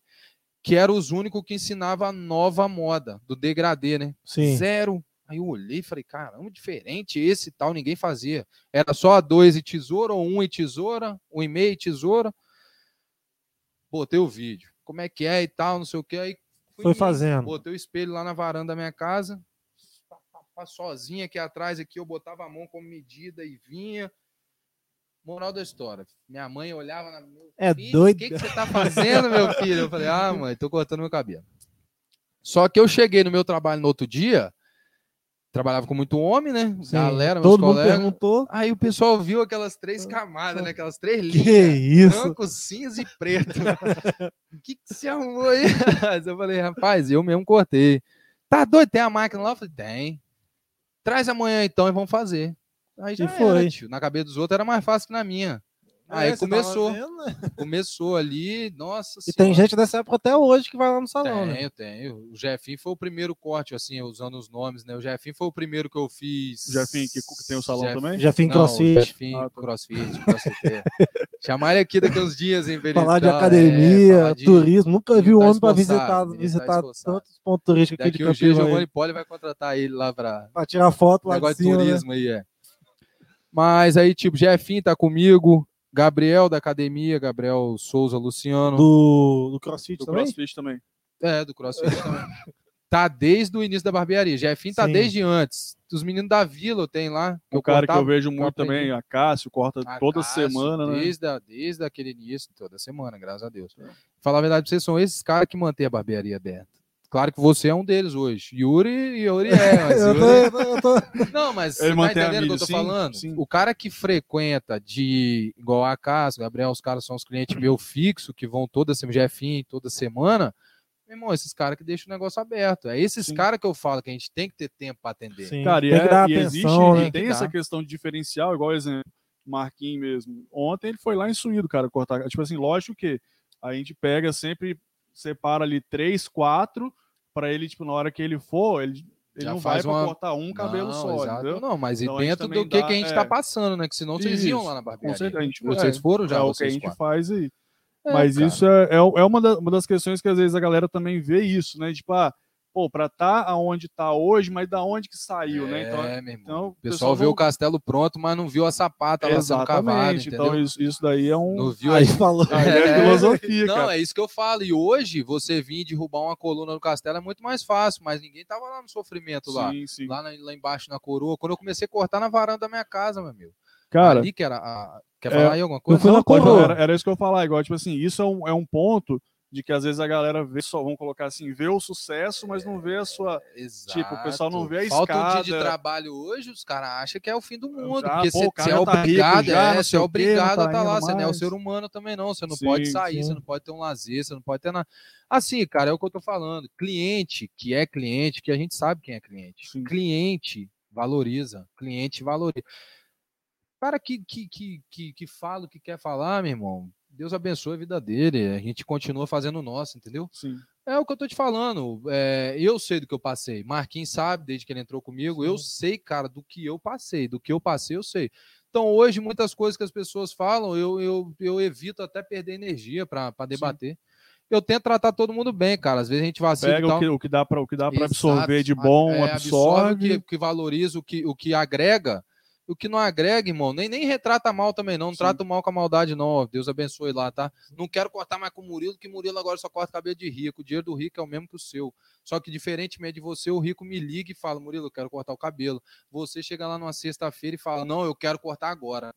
Que eram os únicos que ensinava a nova moda do degradê, né? Sim. Zero. Aí eu olhei e falei, caramba, diferente esse e tal, ninguém fazia. Era só a dois e tesoura, ou um e tesoura, um e meio e tesoura. Botei o vídeo. Como é que é e tal, não sei o que. Aí fui Foi fazendo. Botei o espelho lá na varanda da minha casa. Sozinho aqui atrás, aqui eu botava a mão como medida e vinha. Moral da história. Minha mãe olhava na meu É filho, doido. O que, que você tá fazendo, meu filho? Eu falei, ah, mãe, tô cortando meu cabelo. Só que eu cheguei no meu trabalho no outro dia, trabalhava com muito homem, né? Sim. Galera, meus Todo mundo colegas. perguntou. Aí o pessoal viu aquelas três camadas, né? Aquelas três Que linhas. isso? Branco, cinza e preto. O que, que você arrumou aí? Eu falei, rapaz, eu mesmo cortei. Tá doido? Tem a máquina lá? Eu falei, tem. Traz amanhã então e vamos fazer. Aí já E foi. era, tio. Na cabeça dos outros era mais fácil que na minha. Aí É, começou. né? Começou ali, nossa E tem Senhora. gente dessa época até hoje que vai lá no salão, né? Tenho, tenho. O Jefinho foi o primeiro corte, assim, usando os nomes, né? O Jefinho foi o primeiro que eu fiz. O Jefinho que, que tem o salão Jeff- também? Não, crossfit. Jefinho, Ah, tá. crossfit, crossfit. Chamar ele aqui daqui uns dias, hein, ele Falar de é, academia, falar de- turismo. Nunca vi um tá homem para visitar, tá visitar esforçado. tantos pontos turísticos aqui Daqui de um dia o Campinas. aí, Giovanni Poli vai contratar ele lá pra, Pra tirar foto lá de negócio de cima, né? turismo aí, é. Mas aí, tipo, Jefinho tá comigo, Gabriel da academia, Gabriel Souza Luciano. Do, do crossfit Do também? CrossFit também. É, do CrossFit também. Tá desde o início da barbearia. Jefinho tá Sim. desde antes. Os meninos da Vila tem lá. O cara que eu cortava- vejo muito também, a Cássio, corta A toda Cássio, semana, né? Desde, a- desde aquele início, toda semana, graças a Deus. Falar a verdade pra vocês, são esses caras que mantêm a barbearia aberta. Claro que você é um deles hoje. Yuri, Yuri é, mas Eu tô, Yuri- eu tô, eu tô- Não, mas Ele você tá entendendo o que eu tô sim, falando? sim. O cara que frequenta de igual a casa, Gabriel, os caras são os clientes meu fixo, que vão toda semana, Jefinho, toda semana. Meu irmão, esses caras que deixam o negócio aberto. É esses caras que eu falo que a gente tem que ter tempo para atender. Sim, Cara, e, tem que é- dar e atenção, existe, né? e Tem tem que essa questão de diferencial, igual exemplo, Marquinhos mesmo. Ontem ele foi lá em Suído, cara, cortar. Tipo assim, lógico que a gente pega sempre, separa ali três, quatro, pra ele, tipo, na hora que ele for, ele, ele Já não vai faz pra uma- cortar um cabelo Não, só, exato. Não, mas e Então dentro do que, dá- que a gente é. tá passando, né? Que senão vocês iam Isso, lá na barbearia. certeza, gente, Vocês é, foram já, é o que a gente quatro. faz aí. É, Mas cara. isso é, é, é uma, da- uma das questões que às vezes a galera também vê isso, né? Tipo, ah, pô, pra tá aonde tá hoje, mas da onde que saiu, né? Então, É, meu irmão. então, o pessoal vê não- o castelo pronto, mas não viu a sapata lá sendo cavada, entendeu? Então, isso, isso daí é um. Não viu Aí aí. é, É. filosofia, Não, cara. é isso que eu falo. E hoje, você vir derrubar uma coluna no castelo é muito mais fácil, mas ninguém tava lá no sofrimento lá. Sim, sim. Lá, na- lá embaixo na coroa. Quando eu comecei a cortar na varanda da minha casa, meu amigo. Cara, Ali que era a... Quer É, falar aí alguma coisa? na Não, pode era, era isso que eu ia falar. Igual, tipo assim, isso é um, é um ponto de que às vezes a galera vê só, vamos colocar assim, vê o sucesso, mas não vê a sua. Tipo, o pessoal não vê a Falta um dia de escada. trabalho hoje, os caras acham que é o fim do mundo. Ah, porque pô, você é tá obrigado, já, é, você é obrigado tá a estar lá. indo Você não é o mais. ser humano também, não. Você não Sim, pode sair, sim. você não pode ter um lazer, você não pode ter nada. Assim, cara, é o que eu tô falando. Cliente que é cliente, que a gente sabe quem é cliente. Sim. Cliente valoriza, cliente valoriza. Cara que, que, que, que, que fala o que quer falar, meu irmão, Deus abençoe a vida dele. A gente continua fazendo o nosso, entendeu? Sim. É o que eu tô te falando. É, eu sei do que eu passei. Marquinhos sabe, desde que ele entrou comigo. Eu sei, cara, do que eu passei. Do que eu passei, eu sei. Então, hoje, muitas coisas que as pessoas falam, eu, eu, eu evito até perder energia para debater. Eu tento tratar todo mundo bem, cara. Às vezes a gente vacila Pega o que, o que dá pra, o que dá Exato. absorver de bom, É, absorve. o que, que valoriza, o que, o que agrega. O que não agrega, irmão, nem, nem retrata mal também, não. Não Sim. trata mal com a maldade, não. ó. Deus abençoe lá, tá? Não quero cortar mais com o Murilo, que Murilo agora só corta cabelo de rico. O dinheiro do rico é o mesmo que o seu. Só que, diferentemente de você, o rico me liga e fala: Murilo, eu quero cortar o cabelo. Você chega lá numa sexta-feira e fala: Não, eu quero cortar agora.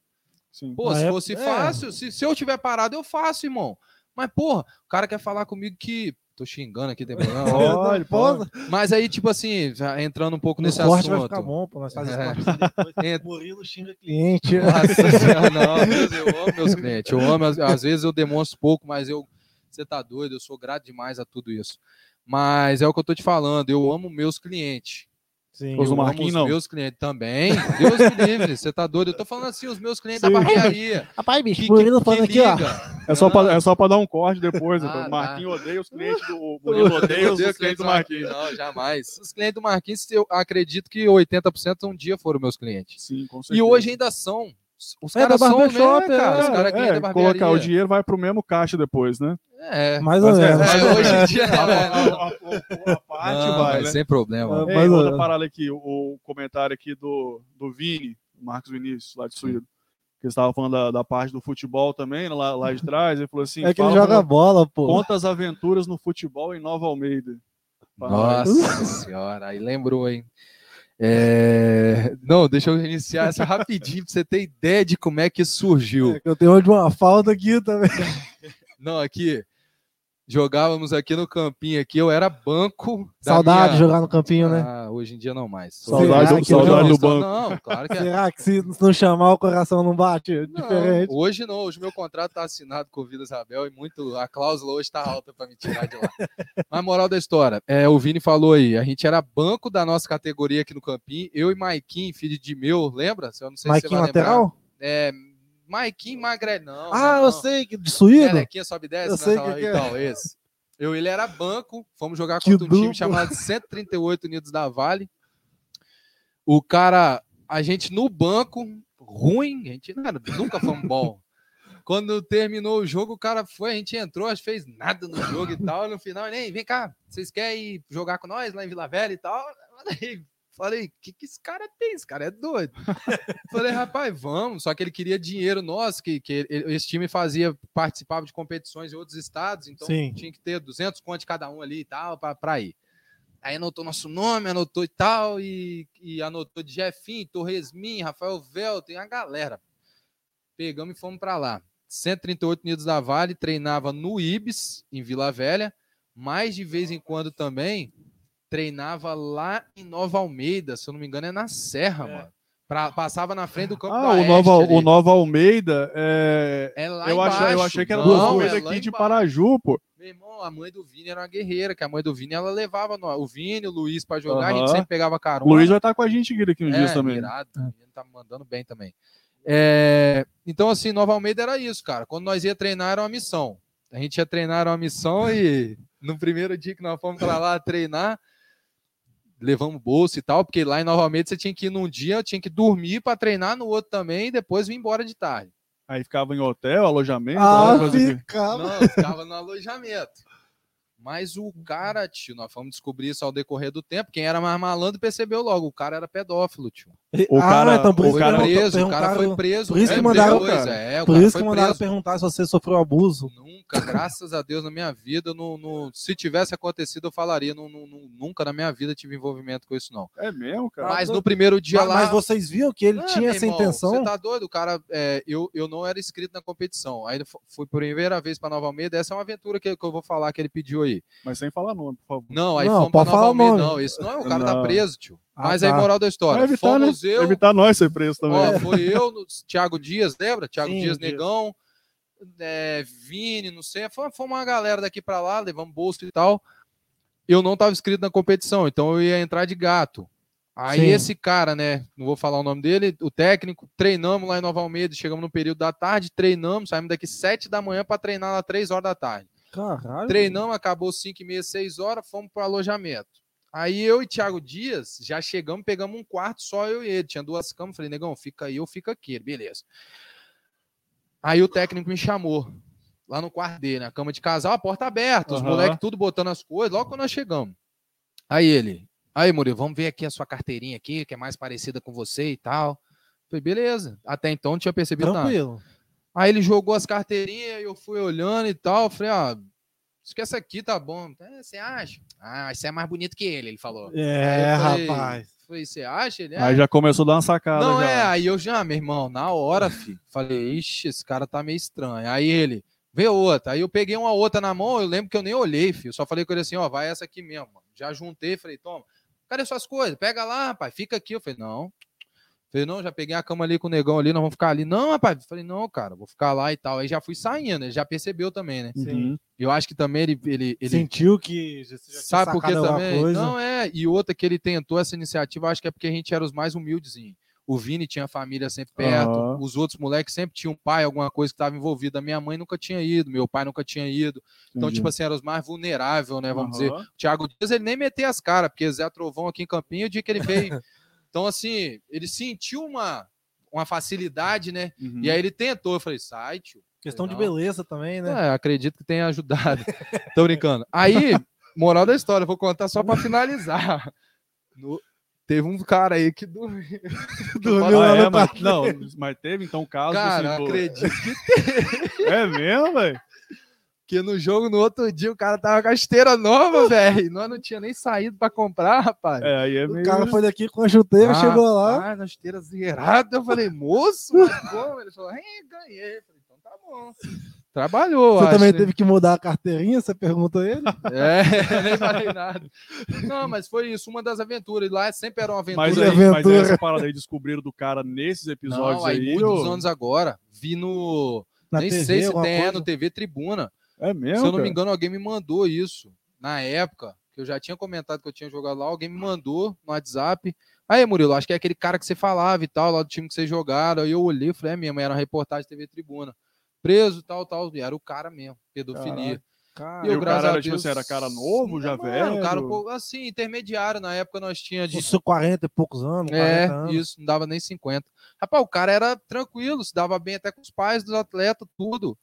Sim. Pô, Na se época- fosse é. fácil, se, se eu tiver parado, eu faço, irmão. Mas, porra, o cara quer falar comigo que. Tô xingando aqui, tem problema. Pode, pode. Mas aí, tipo assim, já entrando um pouco No nesse assunto. vai ficar bom, pô. Nós fazemos É. depois. Entra. Murilo xinga cliente. Nossa Senhora, não, eu amo meus clientes. Eu amo, às, às vezes eu demonstro pouco, mas eu. Você tá doido, eu sou grato demais a tudo isso. Mas é o que eu tô te falando, eu amo meus clientes. Sim. Os Marquinhos, os não. meus clientes também. Deus me livre, você tá doido. Eu tô falando assim, os meus clientes Sim. da barbearia. Rapaz, bicho, Que, Murilo que, falando que aqui, ó. É só, pra, é só pra dar um corte depois. Ah, então. tá. Marquinhos odeia os clientes do. O Murilo odeia os Odeio clientes do Marquinhos. Não, jamais. Os clientes do Marquinhos, eu acredito que 80% um dia foram meus clientes. Sim, com E certeza. hoje ainda são. Os É, caras da são, barbershop, né, cara? é, Os caras é, da colocar o dinheiro vai pro mesmo caixa depois, né? É. Mais ou Mas é, menos. mas É, hoje em dia, A, né? parte Não, vai, né? sem problema. É, Mas, outra parada aqui, o, comentário aqui do, do Vini, Marcos Vinícius, lá de Suído. Que estava falando da, da parte do futebol também, lá, lá de trás. Ele falou assim: É que ele joga bola, pô. Conta as aventuras no futebol em Nova Almeida. Nossa senhora, aí lembrou, hein? É, Não, deixa eu iniciar essa rapidinho pra você ter ideia de como é que isso surgiu. É eu tenho uma falta aqui também. Não, aqui jogávamos aqui no campinho aqui, eu era banco. da Saudade de minha- jogar no campinho, né? Ah, hoje em dia não mais. Saudade do- não? saudade do banco. Não, claro que é. Será que se não chamar o coração não bate? Não, Diferente. hoje não, hoje meu contrato está assinado com o Vida Isabel e muito a cláusula hoje está alta para me tirar de lá. Mas moral da história, é, o Vini falou aí, a gente era banco da nossa categoria aqui no Campinho, eu e Maiquinho, filho de meu, lembra? Eu não sei se você vai lembrar. lateral? É, Maiquinho Magré, não. Ah, né, eu sei, que de suíno? Melequinha sobe e desce, Eu né, sei tal, que que é. Então, esse. Eu e ele era banco, fomos jogar Que contra um time dupla. chamado 138 Unidos da Vale. O cara, a gente no banco, ruim, a gente era, nunca fomos bom. Quando terminou o jogo, o cara foi, a gente entrou, acho que fez nada no jogo e tal. No final, nem vem cá, vocês querem ir jogar com nós lá em Vila Velha e tal? Falei, falei, o que, que esse cara tem? Esse cara é doido. Falei, rapaz, vamos. Só que ele queria dinheiro nosso, que, que ele- esse time fazia, participava de competições em outros estados, então Sim. tinha que ter 200 contos cada um ali e tal, pra, pra ir. Aí anotou nosso nome, anotou e tal, e, e anotou de Jefinho, Torresmin, Rafael Vel, tem a galera. Pegamos e fomos pra lá. 138 Unidos da Vale, treinava no Ibis, em Vila Velha, mas de vez em quando também treinava lá em Nova Almeida, se eu não me engano, é na Serra, É. mano. Pra- passava na frente do campo Ah, da o Nova, ali. o Nova Almeida é. É lá Eu achei, eu embaixo. achei que era Nova é Almeida lá aqui de embaixo. Paraju, pô. Meu irmão, a mãe do Vini era uma guerreira, que a mãe do Vini ela levava no- o Vini, o Luiz pra jogar, a gente sempre pegava carona. O Luiz vai estar com a gente aqui uns é, dias também. irado, o menino tá mandando bem também. É, então, assim, Nova Almeida era isso, cara. Quando nós ia treinar, era uma missão. A gente ia treinar era uma missão e no primeiro dia que nós fomos pra lá treinar, levamos bolsa e tal, porque lá em Nova Almeida você tinha que ir num dia, tinha que dormir para treinar no outro também e depois vir embora de tarde. Aí ficava em hotel, alojamento. Ah, que- ficava. Não, ficava no alojamento. Mas o cara, tio, nós fomos descobrir isso ao decorrer do tempo. Quem era mais malandro percebeu logo. O cara era pedófilo, tio. O cara- então por cara- Foi preso, o cara foi preso. por isso que É, mandaram- depois, cara. É, o Por cara isso que mandaram preso. perguntar se você sofreu abuso. Nunca, graças a Deus, na minha vida, não, não- se tivesse acontecido, eu falaria. não- não- não- nunca na minha vida tive envolvimento com isso, não. É mesmo, cara. Mas no primeiro dia Mas, lá. mas vocês viam que ele Ah, tinha essa irmão, intenção? Você tá doido? O cara, é, eu, eu não era inscrito na competição. Aí fui por primeira vez para Nova Almeida. Essa é uma aventura que, que eu vou falar que ele pediu aí. Mas sem falar nome, por favor. Não, aí Não, fomos pode Nova falar o Almeida. nome. Não, esse não é o cara tá Não. preso, tio. Ah, Mas tá. aí, moral da história. Evitar, né? fomos eu, Evitar nós ser preso também. ó, foi eu, no- Thiago Dias, lembra? Thiago Sim, Dias. Negão, é, Vini, não sei. Foi, foi uma galera daqui pra lá, levamos bolsa e tal. Eu não tava inscrito na competição, então eu ia entrar de gato. Aí Sim. esse cara, né? Não vou falar o nome dele, o técnico, treinamos lá em Nova Almeida, chegamos no período da tarde, treinamos, saímos daqui sete da manhã para treinar lá três horas da tarde. Caralho. Treinamos, acabou 5 e meia, 6 horas, fomos para o alojamento. Aí eu e Thiago Dias já chegamos, pegamos um quarto só eu e ele. Tinha duas camas. Falei, negão, fica aí, eu fico aqui. Ele, Beleza. Aí o técnico me chamou lá no quarto dele, na cama de casal, a porta aberta, os moleques tudo botando as coisas, logo quando nós chegamos. Aí ele, aí Murilo, vamos ver aqui a sua carteirinha aqui, que é mais parecida com você e tal. Falei, beleza. Até então não tinha percebido nada. Aí ele jogou as carteirinhas, eu fui olhando e tal. eu Falei, ah, acho que essa aqui tá bom. "É, Você acha? Ah, esse é mais bonito que ele, ele falou. É, eu falei- rapaz. Falei, você acha? Ele, é. Aí já começou a dar uma sacada. Não, já. é, aí eu já, meu irmão, na hora, filho, falei, ixi, esse cara tá meio estranho. Aí ele, vê outra. Aí eu peguei uma outra na mão, eu lembro que eu nem olhei, filho. Só falei com ele assim, ó, vai essa aqui mesmo. mano. Já juntei, falei, toma, cadê suas coisas? Pega lá, rapaz, fica aqui. Eu falei, não. Falei, não, já peguei a cama ali com o negão ali, nós vamos ficar ali. Não, rapaz. Falei, não, cara, vou ficar lá e tal. Aí já fui saindo, ele já percebeu também, né? Uhum. Eu acho que também ele, ele, ele Sentiu que você já tinha Sabe por que também? coisa? Não, é. E outra que ele tentou essa iniciativa, acho que é porque a gente era os mais humildezinhos. O Vini tinha a família sempre perto, Aham. os outros moleques sempre tinham um pai, alguma coisa que estava envolvida. A minha mãe nunca tinha ido, meu pai nunca tinha ido. Então, Entendi. tipo assim, eram os mais vulneráveis, né? Vamos dizer. Aham. O Thiago Dias, ele nem meteu as caras, porque Zé Trovão aqui em Campinho, o dia que ele veio. então, assim, ele sentiu uma, uma facilidade, né? Uhum. E aí ele tentou. Eu falei, sai, tio. Questão de Não. beleza também, né? É, acredito que tenha ajudado. Tô brincando. Aí, moral da história, vou contar só pra finalizar. No- Teve um cara aí que dormiu. Dormiu Ah, lá é, no mas, parque. não, mas teve então caso Cara, assim, pô. acredito que, É mesmo, velho? Que no jogo, no outro dia, o cara tava com a esteira nova, velho. Nós não tinha nem saído pra comprar, rapaz. É, aí é O meio. cara foi daqui com a chuteira, chegou lá. Ah, na esteira zerada. Eu falei, moço, como? Ele falou, "É, ganhei. Eu falei, então tá bom. Trabalhou, Você acho, também né? teve que mudar a carteirinha? Você perguntou ele? É, nem falei nada. Não, mas foi isso, uma das aventuras. Lá sempre era uma aventura. Mas, aí, aventura. mas aí essa parada aí descobriram do cara nesses episódios Não, aí, aí. muitos ou- anos agora. Vi no. Na nem TV, sei se tem, é coisa? no TV Tribuna. É mesmo? se eu não cara? me engano, alguém me mandou isso. Na época, que eu já tinha comentado que eu tinha jogado lá, alguém me mandou no WhatsApp. Aí, Murilo, acho que é aquele cara que você falava e tal, lá do time que vocês jogaram. Aí eu olhei e falei, é mesmo, era uma reportagem TV Tribuna. Preso, tal, tal. E era o cara mesmo, pedofilia. Cara, E eu, o cara era, tipo Deus- assim, era cara novo, já Mano, velho? um cara assim, intermediário. Na época nós tinha de Uns 40 e poucos anos, 40 É, anos. isso, não dava nem 50. Rapaz, o cara era tranquilo, se dava bem até com os pais dos atletas, tudo.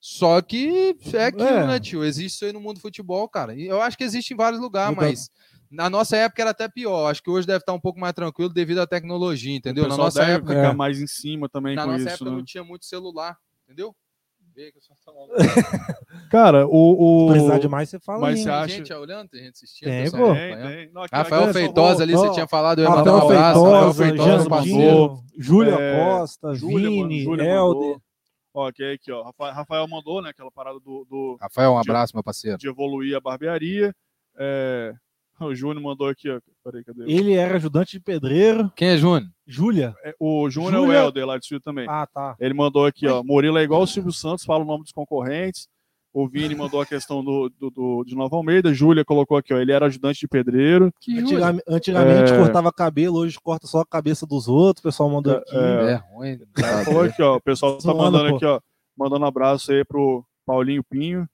Só que é aquilo, É. né, tio? Existe isso aí no mundo do futebol, cara. E eu acho que existe em vários lugares, Muda- mas na nossa época era até pior. Acho que hoje deve estar um pouco mais tranquilo devido à tecnologia, entendeu? O Na nossa deve época, ficar É. mais em cima também na com nossa isso, época né? não tinha muito celular, entendeu? Vê que eu só tô- Cara, o... o... Precisar de mais, você fala Mas você acha- gente olhando, tem gente assistindo. Tem, pô. Tem, tem. Rafael só Feitosa ali, você tinha falado, eu ia mandar Rafael um abraço. Rafael Feitosa. Júlia É, Costa, Júlia, Vini, Júlia Helder. Ó, que é aqui, ó. Rafa- Rafael mandou, né? Aquela parada do, do- Rafael, um abraço, meu parceiro. de evoluir a barbearia. É, O Júnior mandou aqui, ó. Peraí, cadê? Ele era ajudante de pedreiro. Quem é Júnior? Júlia. É, O Júnior é o Helder lá de Sul também. Ah, tá. Ele mandou aqui, ó. Murilo é igual o Silvio Santos, fala o nome dos concorrentes. O Vini mandou a questão do, do, do- de Nova Almeida. Júlia colocou aqui, ó. Ele era ajudante de pedreiro. Antigamente, É. cortava cabelo, hoje corta só a cabeça dos outros. O pessoal mandou aqui. É. É ruim. Falou aqui, ó. O pessoal tá Zoando, mandando pô. aqui, ó. Mandando abraço aí pro Paulinho Pinho.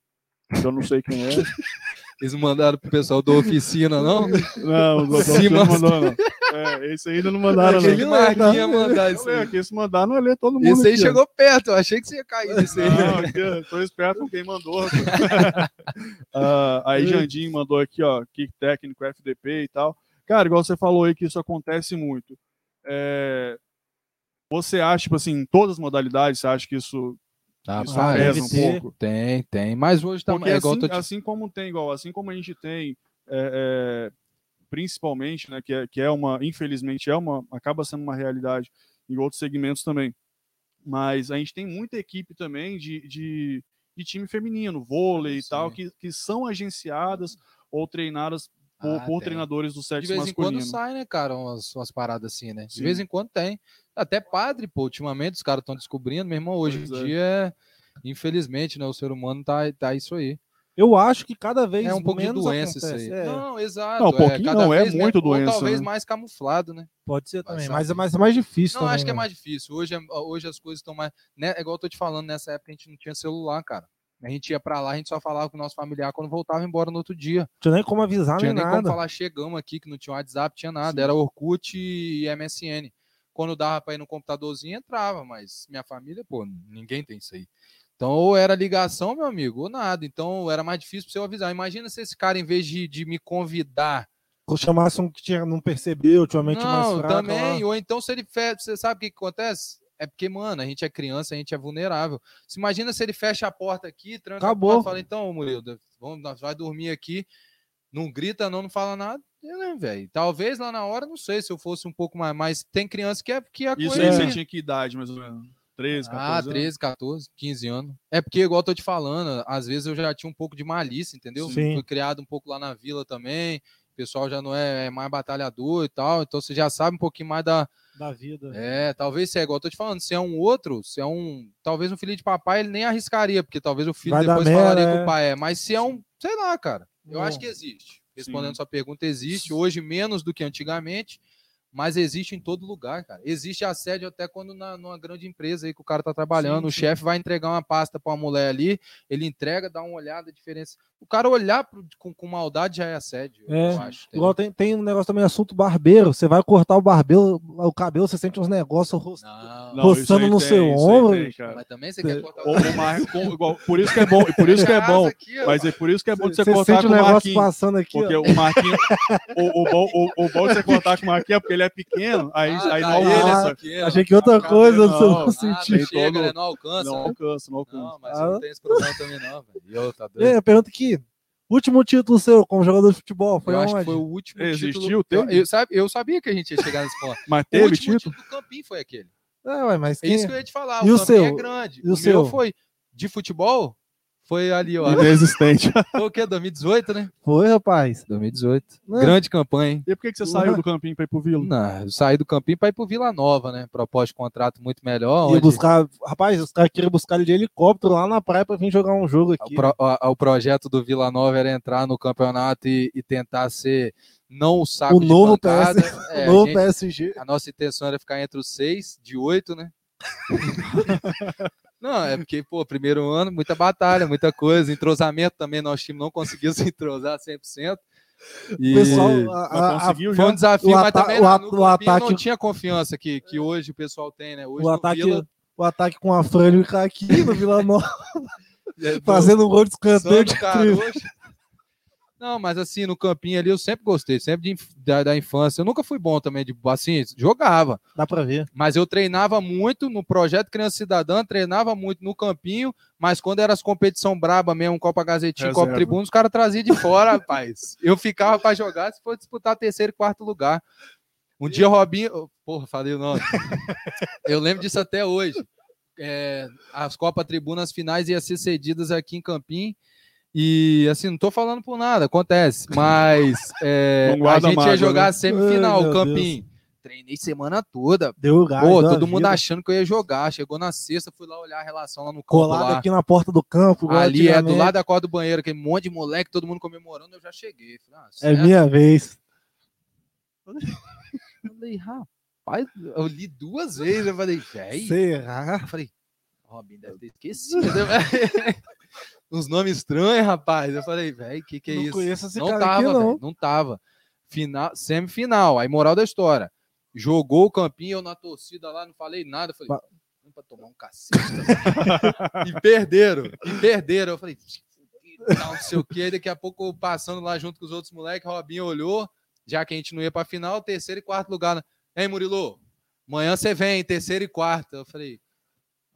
Que eu não sei quem é. Eles não mandaram pro pessoal da oficina, não? Não, o doutor Sim, não mandou, não. É, esse ainda não mandaram, não. Aquele Marquinha mandar isso leio aí. aqui, se mandar, não é ler todo mundo. Esse aí aqui, ó. chegou perto, eu achei que você ia cair nesse aí. Não, aqui, tô esperto com quem mandou. Ah, aí Jandim mandou aqui, ó, kick técnico, FDP e tal. Cara, igual você falou aí que isso acontece muito. É, Você acha, tipo assim, em todas as modalidades, você acha que isso, Tá, isso Ah, deve um ter. pouco? Tem, tem. Mas hoje tá Porque é assim, te... assim como tem, igual, assim como a gente tem, é, é, principalmente, né, que é, que é uma, infelizmente, é uma, acaba sendo uma realidade em outros segmentos também. Mas a gente tem muita equipe também de, de, de time feminino, vôlei e Sim. tal, que, que são agenciadas ou treinadas por, Ah, por treinadores do De sexo vez em quando masculino. sai, né, cara, umas, umas paradas assim, né? De Sim. vez em quando tem. Até padre, pô, ultimamente os caras estão descobrindo, meu irmão, hoje Pois em é. dia, é- infelizmente, né, o ser humano tá, tá isso aí. Eu acho que cada vez É um pouco de doença acontece. isso aí. É, Não, exato. Não, um pouquinho cada não, é vez muito ou doença, talvez né? mais camuflado, né? Pode ser também, mas é mais, é mais difícil Não, também. acho que é né? mais difícil. Hoje, é- hoje as coisas estão mais. Né, é igual eu tô te falando, nessa época a gente não tinha celular, cara. A gente ia pra lá, a gente só falava com o nosso familiar quando voltava embora no outro dia. Não tinha nem como avisar, Não tinha nem nem como falar chegamos aqui, que não tinha WhatsApp, tinha nada. Era Orkut e MSN. Quando dava pra ir no computadorzinho, entrava, mas minha família, pô, ninguém tem isso aí. Então, ou era ligação, meu amigo, ou nada. Então, era mais difícil pra você avisar. Imagina se esse cara, em vez de, de me convidar. Se chamasse um que tinha, não percebeu, ultimamente mais Não, fraco. também. lá. Ou então, se ele. Você sabe o que, que acontece? É porque, mano, a gente é criança, a gente é vulnerável. Se imagina se ele fecha a porta aqui, tranca Acabou. a porta e fala, então, Murilo, vamos, nós vai dormir aqui. Não grita, não, não fala nada. Né, velho? Talvez lá na hora, não sei se eu fosse um pouco mais. Mas tem criança que é que é Isso com aí você né? tinha que idade, mais ou menos? 13, 14 Ah, anos? 13, 14, 15 anos. É porque, igual eu tô te falando, às vezes eu já tinha um pouco de malícia, entendeu? Sim. Fui criado um pouco lá na vila também. O pessoal já não é, é mais batalhador e tal. Então você já sabe um pouquinho mais da. Da vida. É, talvez se é igual eu tô te falando, se é um outro, se é um. Talvez um filho de papai, ele nem arriscaria, porque talvez o filho Vai depois merda, falaria que é. o pai é. Mas se é um. Sei lá, cara. Eu Não. acho que existe. Respondendo Sim. sua pergunta, existe. Hoje menos do que antigamente. Mas existe em todo lugar, cara. Existe assédio até quando na, numa grande empresa aí que o cara tá trabalhando, Sim, o chefe vai entregar uma pasta pra uma mulher ali, ele entrega, dá uma olhada, a diferença. O cara olhar pro- com, com maldade já é assédio, É, eu acho. Igual tem, tem um negócio também, assunto barbeiro. Você vai cortar o barbeiro, o cabelo, você sente uns negócios ro- Não, Não, roçando no tem, seu ombro, tem, mas também você quer cortar O, o igual- por isso que é bom, por isso que é bom. Mas é por isso que é bom você, Você cortar sente com o o negócio Marquinhos. passando aqui. Porque ó. o Marquinhos. o, o, bom, o, o bom de você cortar com o Marquinhos é porque ele é pequeno, aí, Ah, aí tá, não ele é alcança. pequeno. Achei que outra Não, coisa, eu não, não não. senti. Ah, Tem chega, todo- né? Não alcança. Não alcança, não alcança. Não, mas Ah. eu não tenho esse problema também, não, velho. Eu, tá? É, pergunta aqui. Último título seu como jogador de futebol foi eu onde? acho que foi o último Existiu, título. teve? Eu, eu, eu sabia que a gente ia chegar nesse ponto. Mas o teve último título? título do Campinho foi aquele. É, ué, mas É quem... isso que eu ia te falar. E o o é seu? grande. E o o seu? meu foi de futebol. Foi ali, ó. Inexistente. Foi o quê? 2018, né? Foi, rapaz. 2018. Não. Grande campanha, hein? E por que, que você saiu do campinho pra ir pro Vila? Não, eu saí do Campinho para ir pro Vila Nova, né? Proposta de contrato muito melhor. Onde buscar, rapaz, os caras queriam buscar ele de helicóptero lá na praia pra vir jogar um jogo o, aqui. pro- a- o projeto do Vila Nova era entrar no campeonato e, e tentar ser não o saco O de novo pancada. PS, É, o novo a, gente- PSG. a nossa intenção era ficar entre os seis, de oito, né? Não, é porque, pô, primeiro ano, muita batalha, muita coisa. Entrosamento também, nosso time não conseguiu se entrosar 100%. E O pessoal, a- a- foi um já? desafio, o mas também o no o Campinho não ataque- tinha confiança que, que hoje o pessoal tem, né? Hoje o ataque, Vila, o ataque com a Frânio e o Caqui no Vila Nova, é, fazendo um gol de escanteio de. Caroxo. Não, mas assim, no campinho ali eu sempre gostei, sempre de da, da infância. Eu nunca fui bom também de assim, jogava, Dá pra ver. mas eu treinava muito no projeto Criança Cidadã, treinava muito no campinho, mas quando era as competição braba mesmo, Copa Gazetinha, Copa Reserva. Tribuna, os caras traziam de fora, rapaz. Eu ficava para jogar se for disputar terceiro e quarto lugar. Um dia o Robinho, porra, falei o nome. eu lembro disso até hoje. É, as Copa Tribunas finais iam ser cedidas aqui em Campinho. E assim, não tô falando por nada, acontece. Mas é, a gente ia mágoa, jogar né? a semifinal, Ai, Campinho. Treinei semana toda. Deu gás. Pô, todo mundo vida. achando que eu ia jogar. Chegou na sexta, fui lá olhar a relação lá no campo. Colado lá. aqui na porta do campo. Ali é do lado da corda do banheiro, aquele monte de moleque, todo mundo comemorando, eu já cheguei. Falei, ah, É minha vez. Falei, rapaz, eu li duas vezes. Eu falei, véi. Será? Eu falei, Robin deve ter esquecido. Uns nomes estranhos, rapaz. Eu falei, velho, que que é não isso? conheço esse Não cara tava, não. velho, não tava. Final, semifinal, aí moral da história. Jogou o campinho, eu na torcida lá, não falei nada. Eu falei, vamos pra tomar um cacete. também." e perderam, e perderam. Eu falei, não sei o quê. Daqui a pouco, passando lá junto com os outros moleques, Robinho olhou, já que a gente não ia pra final, terceiro e quarto lugar. né? Hein, Murilo? Amanhã você vem, terceiro e quarto. Eu falei,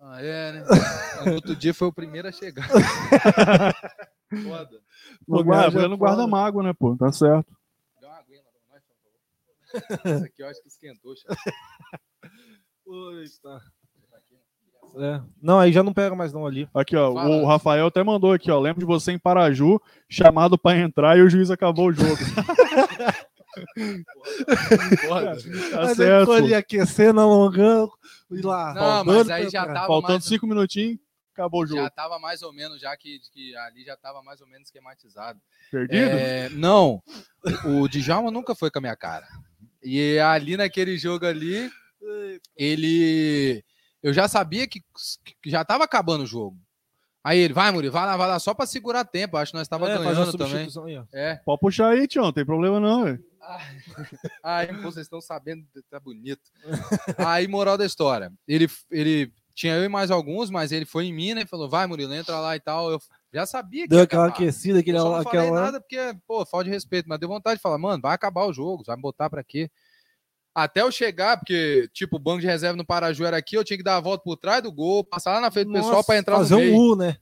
ah, é, né? No outro dia foi o primeiro a chegar. Foda. Não, Pô, guarda, é não guarda mágoa, né, pô? Tá certo. Dá uma aguinha lá pra nós, por favor. Essa aqui eu acho que esquentou, chato. É. Não, aí já não pega mais não ali. Aqui, ó, Fala. o Rafael até mandou aqui, ó. Lembro de você em Paraju, chamado pra entrar e o juiz acabou o jogo. Foda. Tá certo. ali aquecendo, alongando, e lá. Não, rodando mas aí já tava Faltando mais, cinco minutinhos, acabou o jogo. já tava mais ou menos, já que, que ali já tava mais ou menos esquematizado. Perdido? É, não, o Djalma nunca foi com a minha cara. E ali naquele jogo ali, ele. Eu já sabia que, que já tava acabando o jogo. Aí ele, vai, Murilo, vai lá, vai lá, só pra segurar tempo. Acho que nós tava É, ganhando também. substituição aí. É. Pode puxar aí, Tião, não tem problema não, velho. Aí, vocês estão sabendo, tá bonito. Aí, moral da história. Ele, ele tinha eu e mais alguns, mas ele foi em mim, né? Falou, vai, Murilo, entra lá e tal. Eu já sabia que Deu aquela aquecida, aquele, não falei aquela. nada porque, pô, falta de respeito, mas deu vontade de falar, mano, vai acabar o jogo, vai me botar pra quê? Até eu chegar, porque, tipo, o banco de reserva no Paraju era aqui, eu tinha que dar a volta por trás do gol, passar lá na frente do pessoal pra entrar fazer no meio. um U, né?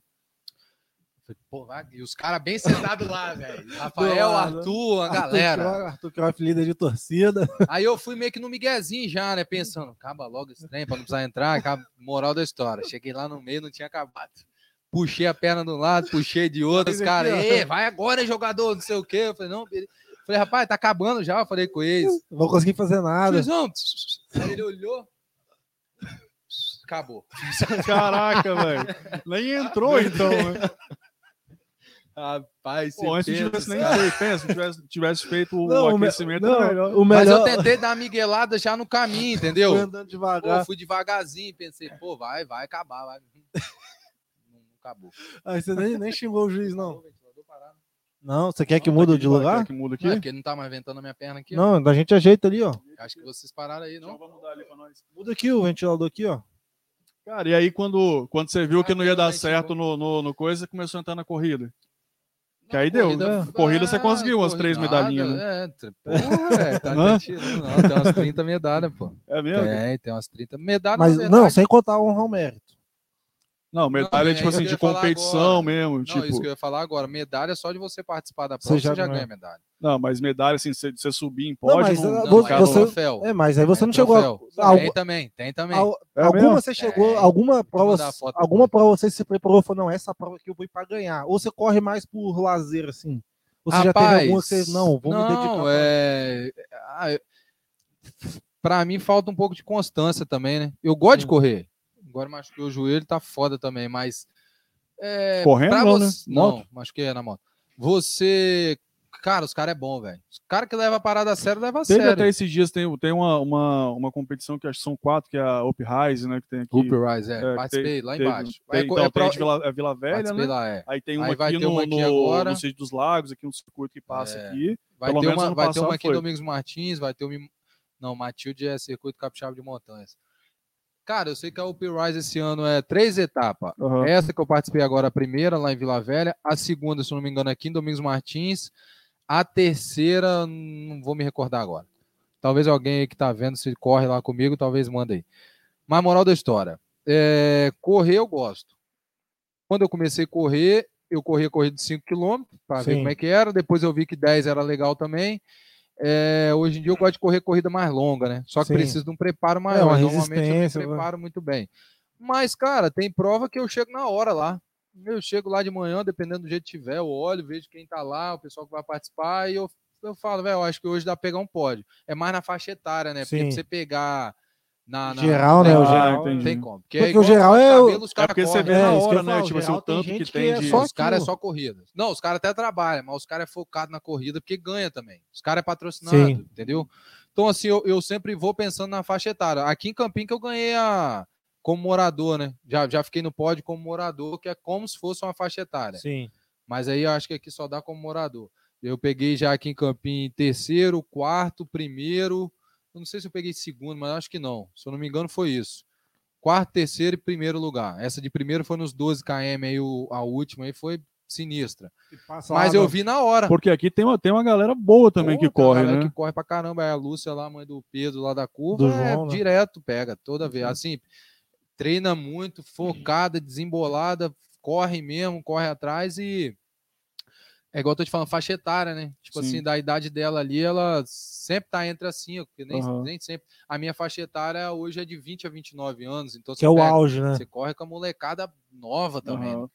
Falei, e os caras bem sentados lá, velho. Rafael, lado. Arthur, a Arthur galera. Arthur Kroff, líder de torcida. Aí eu fui meio que no miguezinho já, né? Pensando, acaba logo esse trem pra não precisar entrar, acaba moral da história. Cheguei lá no meio, não tinha acabado. Puxei a perna de um lado, puxei de outro, os caras, aqui, ó. "Ê, vai agora, jogador, não sei o quê. Eu falei, não, beleza. Falei, rapaz, tá acabando já, eu falei com eles. Não vou conseguir fazer nada. Não. Aí ele olhou. Acabou. Caraca, velho. Nem entrou então, né? Rapaz, Pô, antes pensa, tivesse nem feito, pensa, se tivesse, tivesse feito o Não, o me- aquecimento, não, era melhor. o Mas eu tentei dar uma miguelada já no caminho, entendeu? Foi andando Pô, devagar. fui devagarzinho, pensei, pô, vai, vai acabar, vai. Não, acabou. Aí você nem, nem xingou o juiz, não. O. Não, você quer que mude de lugar? Que muda aqui. Não, é porque ele não tá mais ventando a minha perna aqui. ó. Não, da gente ajeita ali, ó. Acho que vocês pararam aí, Então não? vamos mudar ali pra nós. Muda aqui o ventilador aqui, ó. Cara, e aí quando, quando você viu que não ia dar Tranquilamente, certo no, no, no coisa, você começou a entrar na corrida. Que Não, aí deu, né? Corrida você conseguiu umas corrida três medalhinhas, É, t- porra, é, tá, tirando, não, tem umas 30 medalhas, pô. É mesmo? Tem, tem umas 30 medalhas. Mas na não, sem contar honrar o mérito. Não, medalha é tipo assim, de competição mesmo. Não, tipo, isso que eu ia falar agora. Medalha só de você participar da Você prova, já você já ganha. ganha medalha. Não, mas medalha, assim, você, você subir em Não, pódio, mas, não, não você- ficar é no- você- troféu. É, mas aí você É não chegou a. troféu. Tem também, tem também. al- É alguma mesmo? você chegou, É. alguma prova, alguma prova você se preparou e falou, não, essa prova aqui eu vou ir pra ganhar. Ou você corre mais por lazer, assim? Ou você já teve alguma você, não, vou me dedicar. Não, pra- é... ah, eu- Pra mim falta um pouco de constância também, né? Eu gosto de correr. Agora machuquei o joelho, tá foda também, mas... é, Correndo pra não, né? você- Não, Moto? machuquei na moto. Você... Cara, os caras é bom, velho. Os cara que leva a parada a sério, leva a Teve sério. até esses dias, tem, tem uma, uma, uma competição que acho que são quatro, que é a Up Rise, né? Que tem aqui. Hoop Rise, é. É, participei tem- lá embaixo. Tem, É, então, é Vila, a Vila Velha, né? lá, é. Aí tem uma Aí vai aqui ter no, uma aqui no, agora. no Sítio dos Lagos, aqui um circuito que passa É. aqui. Vai Pelo ter uma, vai ter uma aqui em foi. Domingos Martins, vai ter uma. Não, Matilde é circuito capixaba de montanhas. Cara, eu sei que a UP Rise esse ano é três etapas. Aham. Essa que eu participei agora, a primeira, lá em Vila Velha. A segunda, se não me engano, aqui em Domingos Martins. A terceira, não vou me recordar agora. Talvez alguém aí que tá vendo, se corre lá comigo, talvez manda aí. Mas moral da história. é, correr eu gosto. Quando eu comecei a correr, eu corria corrida de 5 km para ver como é que era. Depois eu vi que 10 era legal também. É, hoje em dia eu gosto de correr corrida mais longa, né? Só que Sim. precisa de um preparo É, maior. uma Normalmente eu me vai. preparo muito bem. Mas, cara, tem prova que eu chego na hora lá. Eu chego lá de manhã, dependendo do jeito que tiver, eu olho, vejo quem tá lá, o pessoal que vai participar, e eu, eu falo, velho, acho que hoje dá pra pegar um pódio. É mais na faixa etária, né? Porque Sim. pra você pegar na. na- Geral, né? O geral. Tem como. Porque, Porque igual o geral é o- cabelo, os É caras porque você vê É, na hora, né? falar, Tipo o assim, o tem tanto que tem é de. só Os caras é só corrida. Não, os caras até trabalham, mas os caras é focado na corrida porque ganha também. Os caras é patrocinado, Sim. entendeu? Então, assim, eu, eu sempre vou pensando na faixa etária. Aqui em Campinho que eu ganhei a como morador, né? Já, já fiquei no pódio como morador, que é como se fosse uma faixa etária. Sim. Mas aí eu acho que aqui só dá como morador. Eu peguei já aqui em Campinho terceiro, quarto, primeiro. Eu não sei se eu peguei segundo, mas acho que não. Se eu não me engano, foi isso. Quarto, terceiro e primeiro lugar. Essa de primeiro foi nos 12 km aí, o- a última aí foi sinistra. Mas eu vi na hora. Porque aqui tem uma, tem uma galera boa também Pô, que corre, galera né? Que corre pra caramba. É a Lúcia lá, mãe do Pedro lá da curva. Do é João, né? direto, pega, toda vez. Assim, treina muito, focada, desembolada, corre mesmo, corre atrás e. É igual eu tô te falando, faixa etária, né? Tipo Sim. assim, da idade dela ali, ela sempre tá entre as cinco, porque nem, Aham. nem sempre. A minha faixa etária hoje é de 20 a 29 anos, então Que é o pega- auge, né? Você corre com a molecada nova também. né? Aham.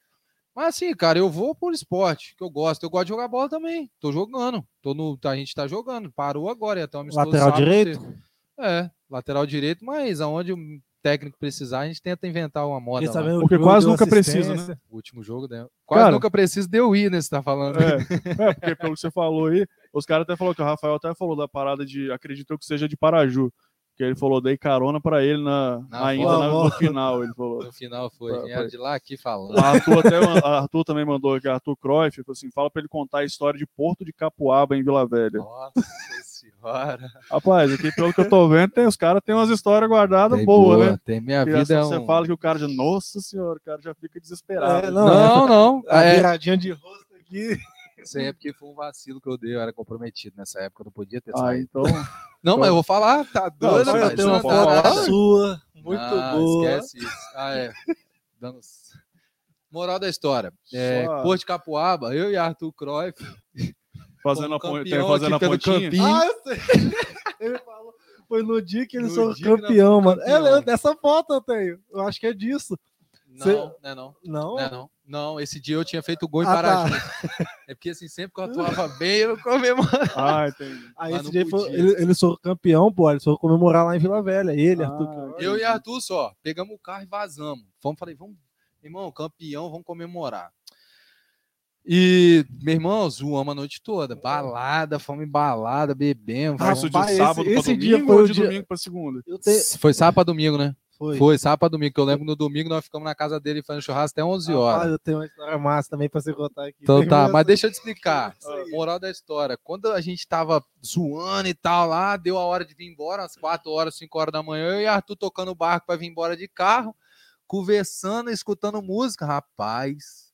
Mas assim, cara, eu vou por esporte, que eu gosto. Eu gosto de jogar bola também. Tô jogando. Tô no, a gente tá jogando. Parou agora, ia ter um Lateral direito? você- É, lateral direito, mas aonde o técnico precisar, a gente tenta inventar uma moda. Lá. Porque que o quase deu nunca precisa, assistência. O último jogo, né? Quase Cara- nunca precisa de eu ir, né? Você tá falando. É, é, porque pelo que você falou aí, os caras até falaram que o Rafael até falou da parada de, acredito que seja de Paraju. Que ele falou, dei carona pra ele na, Na ainda na- no final, ele falou. No final foi. Foi, Vieram foi. de lá aqui falando. A Arthur, até, Arthur também mandou aqui, Arthur Cruyff, falou assim, fala pra ele contar a história de Porto de Capuaba em Vila Velha. Nossa senhora. Rapaz, aqui pelo que eu tô vendo, tem, os caras têm umas histórias guardadas Tem boas, boa, né? Tem minha vida é você um... fala que o cara já, nossa senhora, o cara já fica desesperado. É, não, Não, não. A É, viradinha de rosto aqui. isso aí é porque foi um vacilo que eu dei. Eu era comprometido nessa época, eu não podia ter Ah, saído. então, Não, mas eu vou falar, tá doido, Eu uma não pode dá foto sua, muito Ah, boa. Esquece isso. Ah, é. Dando... Moral da história. É, Só- Porto de Capuaba, eu e Arthur Cruyff, fazendo a, campeão fazendo a aqui pelo pontinha. Campinho. Ah, eu sei. Ele falou. Foi no dia que eles foram que nós campeão, mano. campeão. É, dessa foto eu tenho. Eu acho que é disso. Não, Cê- não é não. Não? Não, é não. Não, esse dia eu tinha feito gol em Ah, tá. Paraju. É porque assim, sempre que eu atuava bem, eu comemorava. Ah, entendi. Aí Mas esse dia foi, ele, eles foram campeão, pô. Eles foram comemorar lá em Vila Velha. Ele, Ah, Arthur. Eu e Arthur só, pegamos o carro e vazamos. Vamos, falei, vamos, irmão, campeão, vamos comemorar. E, meu irmão, zoamos a noite toda. Balada, fomos em balada, bebemos. Ah, isso de esse- sábado pra esse dia domingo foi ou de dia- domingo pra segunda? Tenho... Foi sábado pra domingo, né? Foi. Foi sábado pra domingo, que eu lembro no domingo nós ficamos na casa dele fazendo churrasco até 11 horas. Rapaz, eu tenho uma história massa também pra você contar aqui. Então Tem tá, mas deixa eu te explicar. Moral da história. Quando a gente tava zoando e tal lá, deu a hora de vir embora, às 4 horas, 5 horas da manhã, eu e Arthur tocando o barco para vir embora de carro, conversando, escutando música. Rapaz,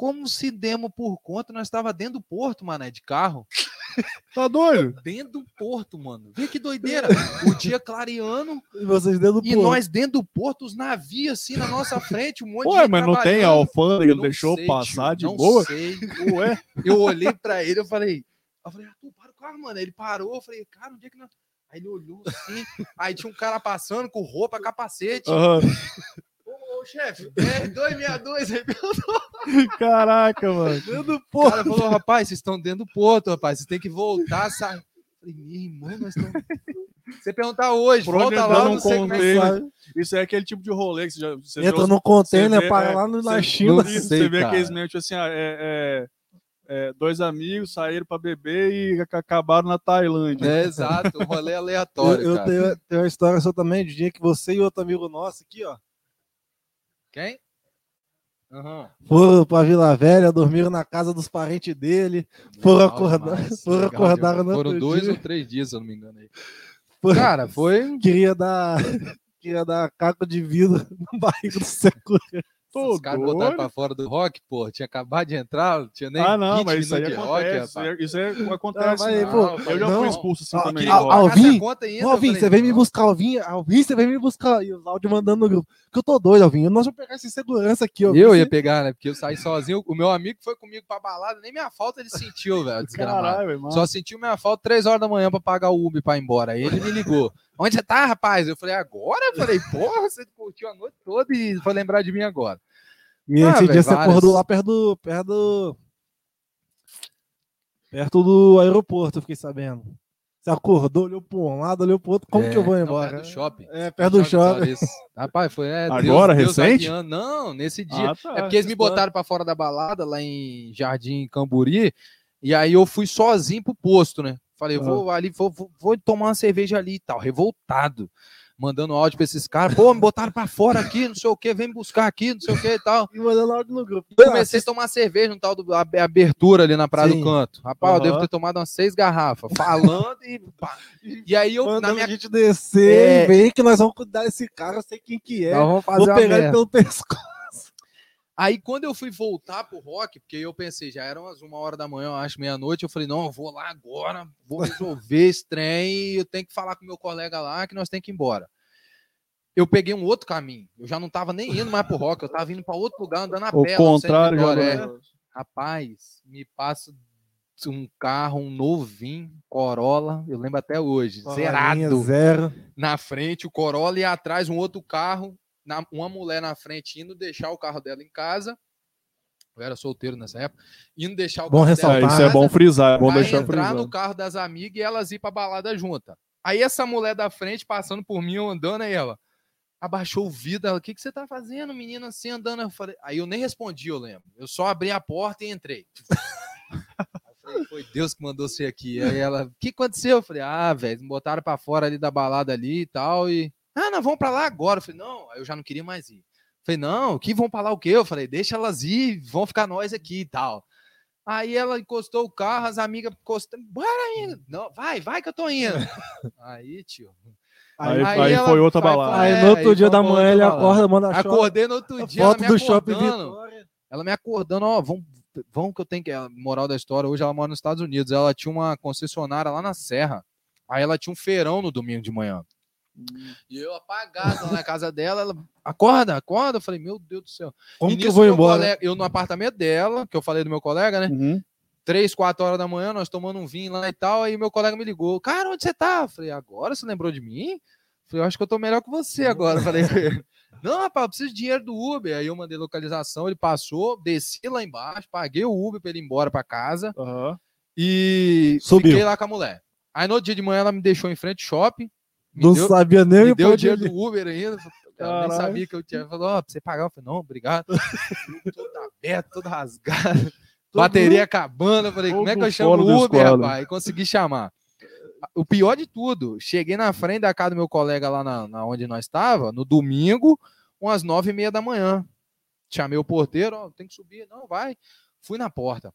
como se demos por conta, nós estava dentro do porto, mané, de carro. Tá doido? Dentro do porto, mano. Vê que doideira. O dia clareando E vocês dentro do e porto. nós dentro do porto, os navios assim na nossa frente, um monte de Ué, gente mas não tem a alfândega, Não deixou sei, passar tio, de não boa? sei. Ué, Eu olhei pra ele, eu falei, eu falei, Arthur, para o carro, mano. Ele parou, eu falei, cara, onde é que nós. Aí ele olhou assim, aí tinha um cara passando com roupa, capacete. aham. Ô, chefe, é 262, aí caraca, mano. Dentro do o porto. cara falou, rapaz, vocês estão dentro do porto, rapaz, vocês têm que voltar, sair. Eu Falei, meu irmão, nós estamos. Você perguntar hoje, volta lá, eu que container. Isso é aquele tipo de rolê que você já. Você Entra no container, vê, para é, lá no- na você- China. Sei, você vê cara. aqueles memes, tipo assim, ah, é, é, é, dois amigos saíram pra beber e ac- acabaram na Tailândia. É, exato, um rolê Eu, aleatório. eu cara. tenho, tenho uma história só também de dia que você e outro amigo nosso aqui, ó, Quem? Aham. foram pra Vila Velha, dormiram na casa dos parentes dele. Foram acordar- foram acordar no Foram outro dois dia. ou três dias, se eu não me engano. Aí. Foi- Cara, foi. Queria dar, queria dar caco de vidro no barrigo do segurança. Tô Os caras botaram pra fora do rock, pô. Tinha acabado de entrar, não tinha nem. Ah, não, 20 mas isso aí de rock, acontece. isso aí- isso aí acontece. mas aí, né? pô, eu já não, fui expulso assim ah, também. Al- essa Alvin, eu Alvin, falei, você vem me não. buscar, Alvin. Alvin, você vem me buscar. E os áudios mandando no grupo. Que eu tô doido, Alvin. Nós vamos pegar esse segurança aqui, ó. Eu ia pegar, né? Porque eu saí sozinho. O meu amigo foi comigo pra balada, nem minha falta ele sentiu, velho. desgramado. Caralho, mano. Só sentiu minha falta três horas da manhã pra pagar o Uber pra ir embora. Aí ele me ligou. Onde você tá, rapaz? Eu falei, agora? Eu falei, porra, você curtiu a noite toda e foi lembrar de mim agora. E Ah, esse velho, dia você várias. acordou lá perto do. Perto do. Perto do aeroporto, eu fiquei sabendo. Você acordou, olhou pra um lado, olhou pro outro. Como que eu vou É, não, embora? perto do shopping. É, perto do shopping. Paris. Rapaz, foi. É, Agora, Deus, Deus recente? guiando. Não, nesse dia. Ah, tá. É porque eles me botaram pra fora da balada lá em Jardim Camburi. E aí eu fui sozinho pro posto, né? Falei, Ah. vou ali, vou, vou, vou tomar uma cerveja ali e tal, revoltado. Mandando áudio pra esses caras, pô, me botaram pra fora aqui, não sei o que, vem me buscar aqui, não sei o que e tal. E mandando áudio no grupo. Comecei a tomar cerveja no tal do a- abertura ali na Praia Sim. do Canto. Rapaz, eu devo ter tomado umas seis garrafas, falando e. pá. E aí eu, na Mandando minha. a gente descer É. vem que nós vamos cuidar desse cara, eu sei quem que é. Nós vamos fazer Vou pegar ele pelo pescoço. Aí quando eu fui voltar pro rock, porque eu pensei, já era umas uma hora da manhã, eu acho, meia-noite, eu falei, não, eu vou lá agora, vou resolver esse trem e eu tenho que falar com meu colega lá que nós temos que ir embora. Eu peguei um outro caminho. Eu já não tava nem indo mais pro rock, eu tava indo para outro lugar, andando a O pé. de contrário já é. Rapaz, me passa um carro, um novinho, Corolla, eu lembro até hoje, Linha zerado Zero. na frente, o Corolla e atrás um outro carro, na- uma mulher na frente indo deixar o carro dela em casa. Eu era solteiro nessa época, indo deixar o Bom carro dela É, ressaltar, isso é bom frisar, é bom deixar entrar frisado. no carro das amigas e elas ir pra balada junta. Aí essa mulher da frente passando por mim, andando, aí ela abaixou o vidro, ela, o que, que você tá fazendo, menina, assim, andando? Eu falei, aí eu nem respondi, eu lembro. Eu só abri a porta e entrei. Falei, Foi Deus que mandou você aqui. Aí ela, o que aconteceu? Eu falei, ah, velho, me botaram pra fora ali da balada ali e tal. E, ah, nós vamos pra lá agora. Eu falei, não, aí eu já não queria mais ir. Eu falei, não, que vão pra lá o quê? Eu falei, deixa elas ir, vão ficar nós aqui e tal. Aí ela encostou o carro, as amigas encostando, bora, amiga. Não, vai, vai que eu tô indo. Aí, tio. Aí, Aí aí ela foi outra balada. Aí É, no outro aí dia da manhã ele acorda, manda a Acordei no outro dia, ela foto me do shopping acordando. Vitória. Ela me acordando, ó, vamos, vamos que eu tenho que. a Moral da história, hoje ela mora nos Estados Unidos. Ela tinha uma concessionária lá na Serra. Aí ela tinha um feirão no domingo de manhã. E eu apagado na casa dela, ela acorda, acorda. Eu falei, meu Deus do céu. Como que eu vou embora? colega- eu no apartamento dela, que eu falei do meu colega, né? Uhum. Três, quatro horas da manhã, nós tomando um vinho lá e tal. Aí meu colega me ligou, cara, onde você tá? Eu falei, agora você lembrou de mim? Eu falei, eu acho que eu tô melhor que você agora. Eu falei, não, rapaz, eu preciso de dinheiro do Uber. Aí eu mandei localização, ele passou, desci lá embaixo, paguei o Uber pra ele ir embora pra casa Aham. e Subiu. fiquei lá com a mulher. Aí no outro dia de manhã ela me deixou em frente ao shopping. Não deu, sabia nem me deu o dinheiro do Uber ainda. Ela nem sabia que eu tinha. Falou, ó, pra você pagar. Eu falei, não, obrigado. todo aberto, todo rasgado. Bateria acabando. Eu falei, como é que eu chamo o Uber, rapaz? E consegui chamar. O pior de tudo, cheguei na frente da casa do meu colega lá na, na onde nós estava, no domingo, umas nove e meia da manhã. Chamei o porteiro, ó, tem que subir. Não, vai. Fui na porta.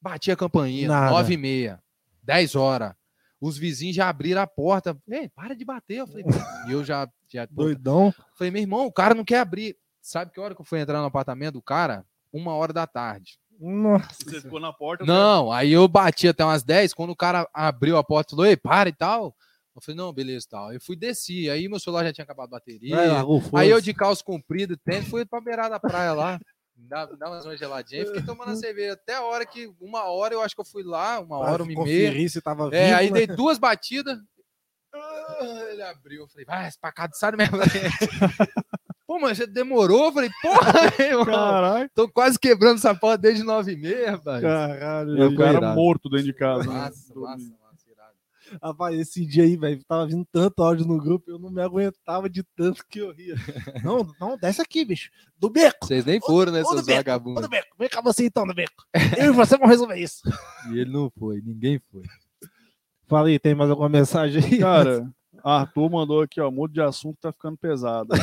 Bati a campainha, nove e meia, dez horas. Os vizinhos já abriram a porta. Ei, para de bater. Eu falei, e eu já, já Doidão. Falei, meu irmão, o cara não quer abrir. Sabe que hora que eu fui entrar no apartamento do cara? Uma hora da tarde. Nossa. Você ficou na porta. Não, aí eu bati até umas 10, quando o cara abriu a porta e falou, ei, para e tal. Eu falei, não, beleza e tal. Eu fui desci, aí meu celular já tinha acabado a bateria. Largou, aí eu de calça comprida, tênis, fui pra beirada da praia lá. Dá, dá mais uma geladinha. Fiquei tomando a cerveja até a hora que, uma hora, eu acho que eu fui lá, uma hora, uma e meia. se tava É, vivo, aí né? dei duas batidas. Ah, Ele abriu. Eu falei, vai, espacado, sai do mesmo. Pô, mas você demorou? Eu falei, porra, meu. Caralho, Tô quase quebrando essa porta desde nove e meia, rapaz. caralho. Eu o cara irado. morto dentro de casa. né? Massa, massa, massa. Rapaz, esse dia aí, velho, tava vindo tanto áudio no grupo, eu não me aguentava de tanto que eu ria. Não, não, desce aqui, bicho. Do beco. Vocês nem foram, né, Ô, seus ô, vagabundos? do beco. Vem cá você então, do beco. Eu e você vamos resolver isso. E ele não foi, ninguém foi. Fala aí, tem mais alguma mensagem aí? Cara, Arthur mandou aqui, ó, mudo de assunto, tá ficando pesado.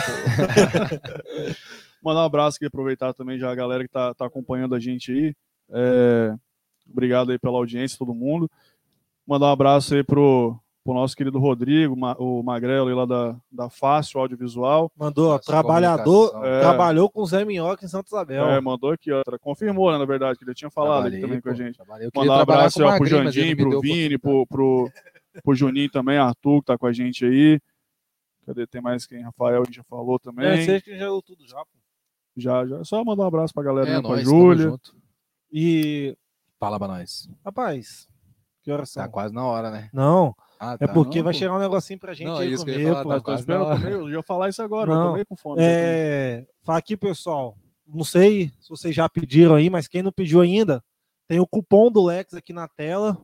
Mandar um abraço aqui, aproveitar também já a galera que tá, tá acompanhando a gente aí. É, obrigado aí pela audiência, todo mundo. Mandar um abraço aí pro, pro nosso querido Rodrigo, Ma- o Magrelo aí lá da, da Fácil Audiovisual. Mandou, ó, trabalhador. É. trabalhou com o Zé Minhoca em Santa Isabel. É, mandou aqui, ó. Confirmou, né, na verdade, que ele tinha falado aqui Trabalhei, também com a pô, gente. trabalhei. Mandar um trabalhar abraço ó, pro Jandim, pro Vini, pro, pro, pro Juninho também, Arthur, que tá com a gente aí. Cadê? Tem mais quem? Rafael, a gente já falou É, também. você que já tudo já, pô. Já, já. Só mandar um abraço pra galera, É, né, pra nóis, tamo Júlia. E, Fala pra nós. rapaz, que horas são? Tá quase na hora, né? Não, Ah, é tá. porque não, vai pô. chegar um negocinho pra gente Não, aí isso que eu ia comer, falar, pô. tá esperando comer, eu ia falar isso agora, Não. eu tô meio com fome. É, fala aqui, pessoal. Não sei se vocês já pediram aí, mas quem não pediu ainda, tem o cupom do Lex aqui na tela.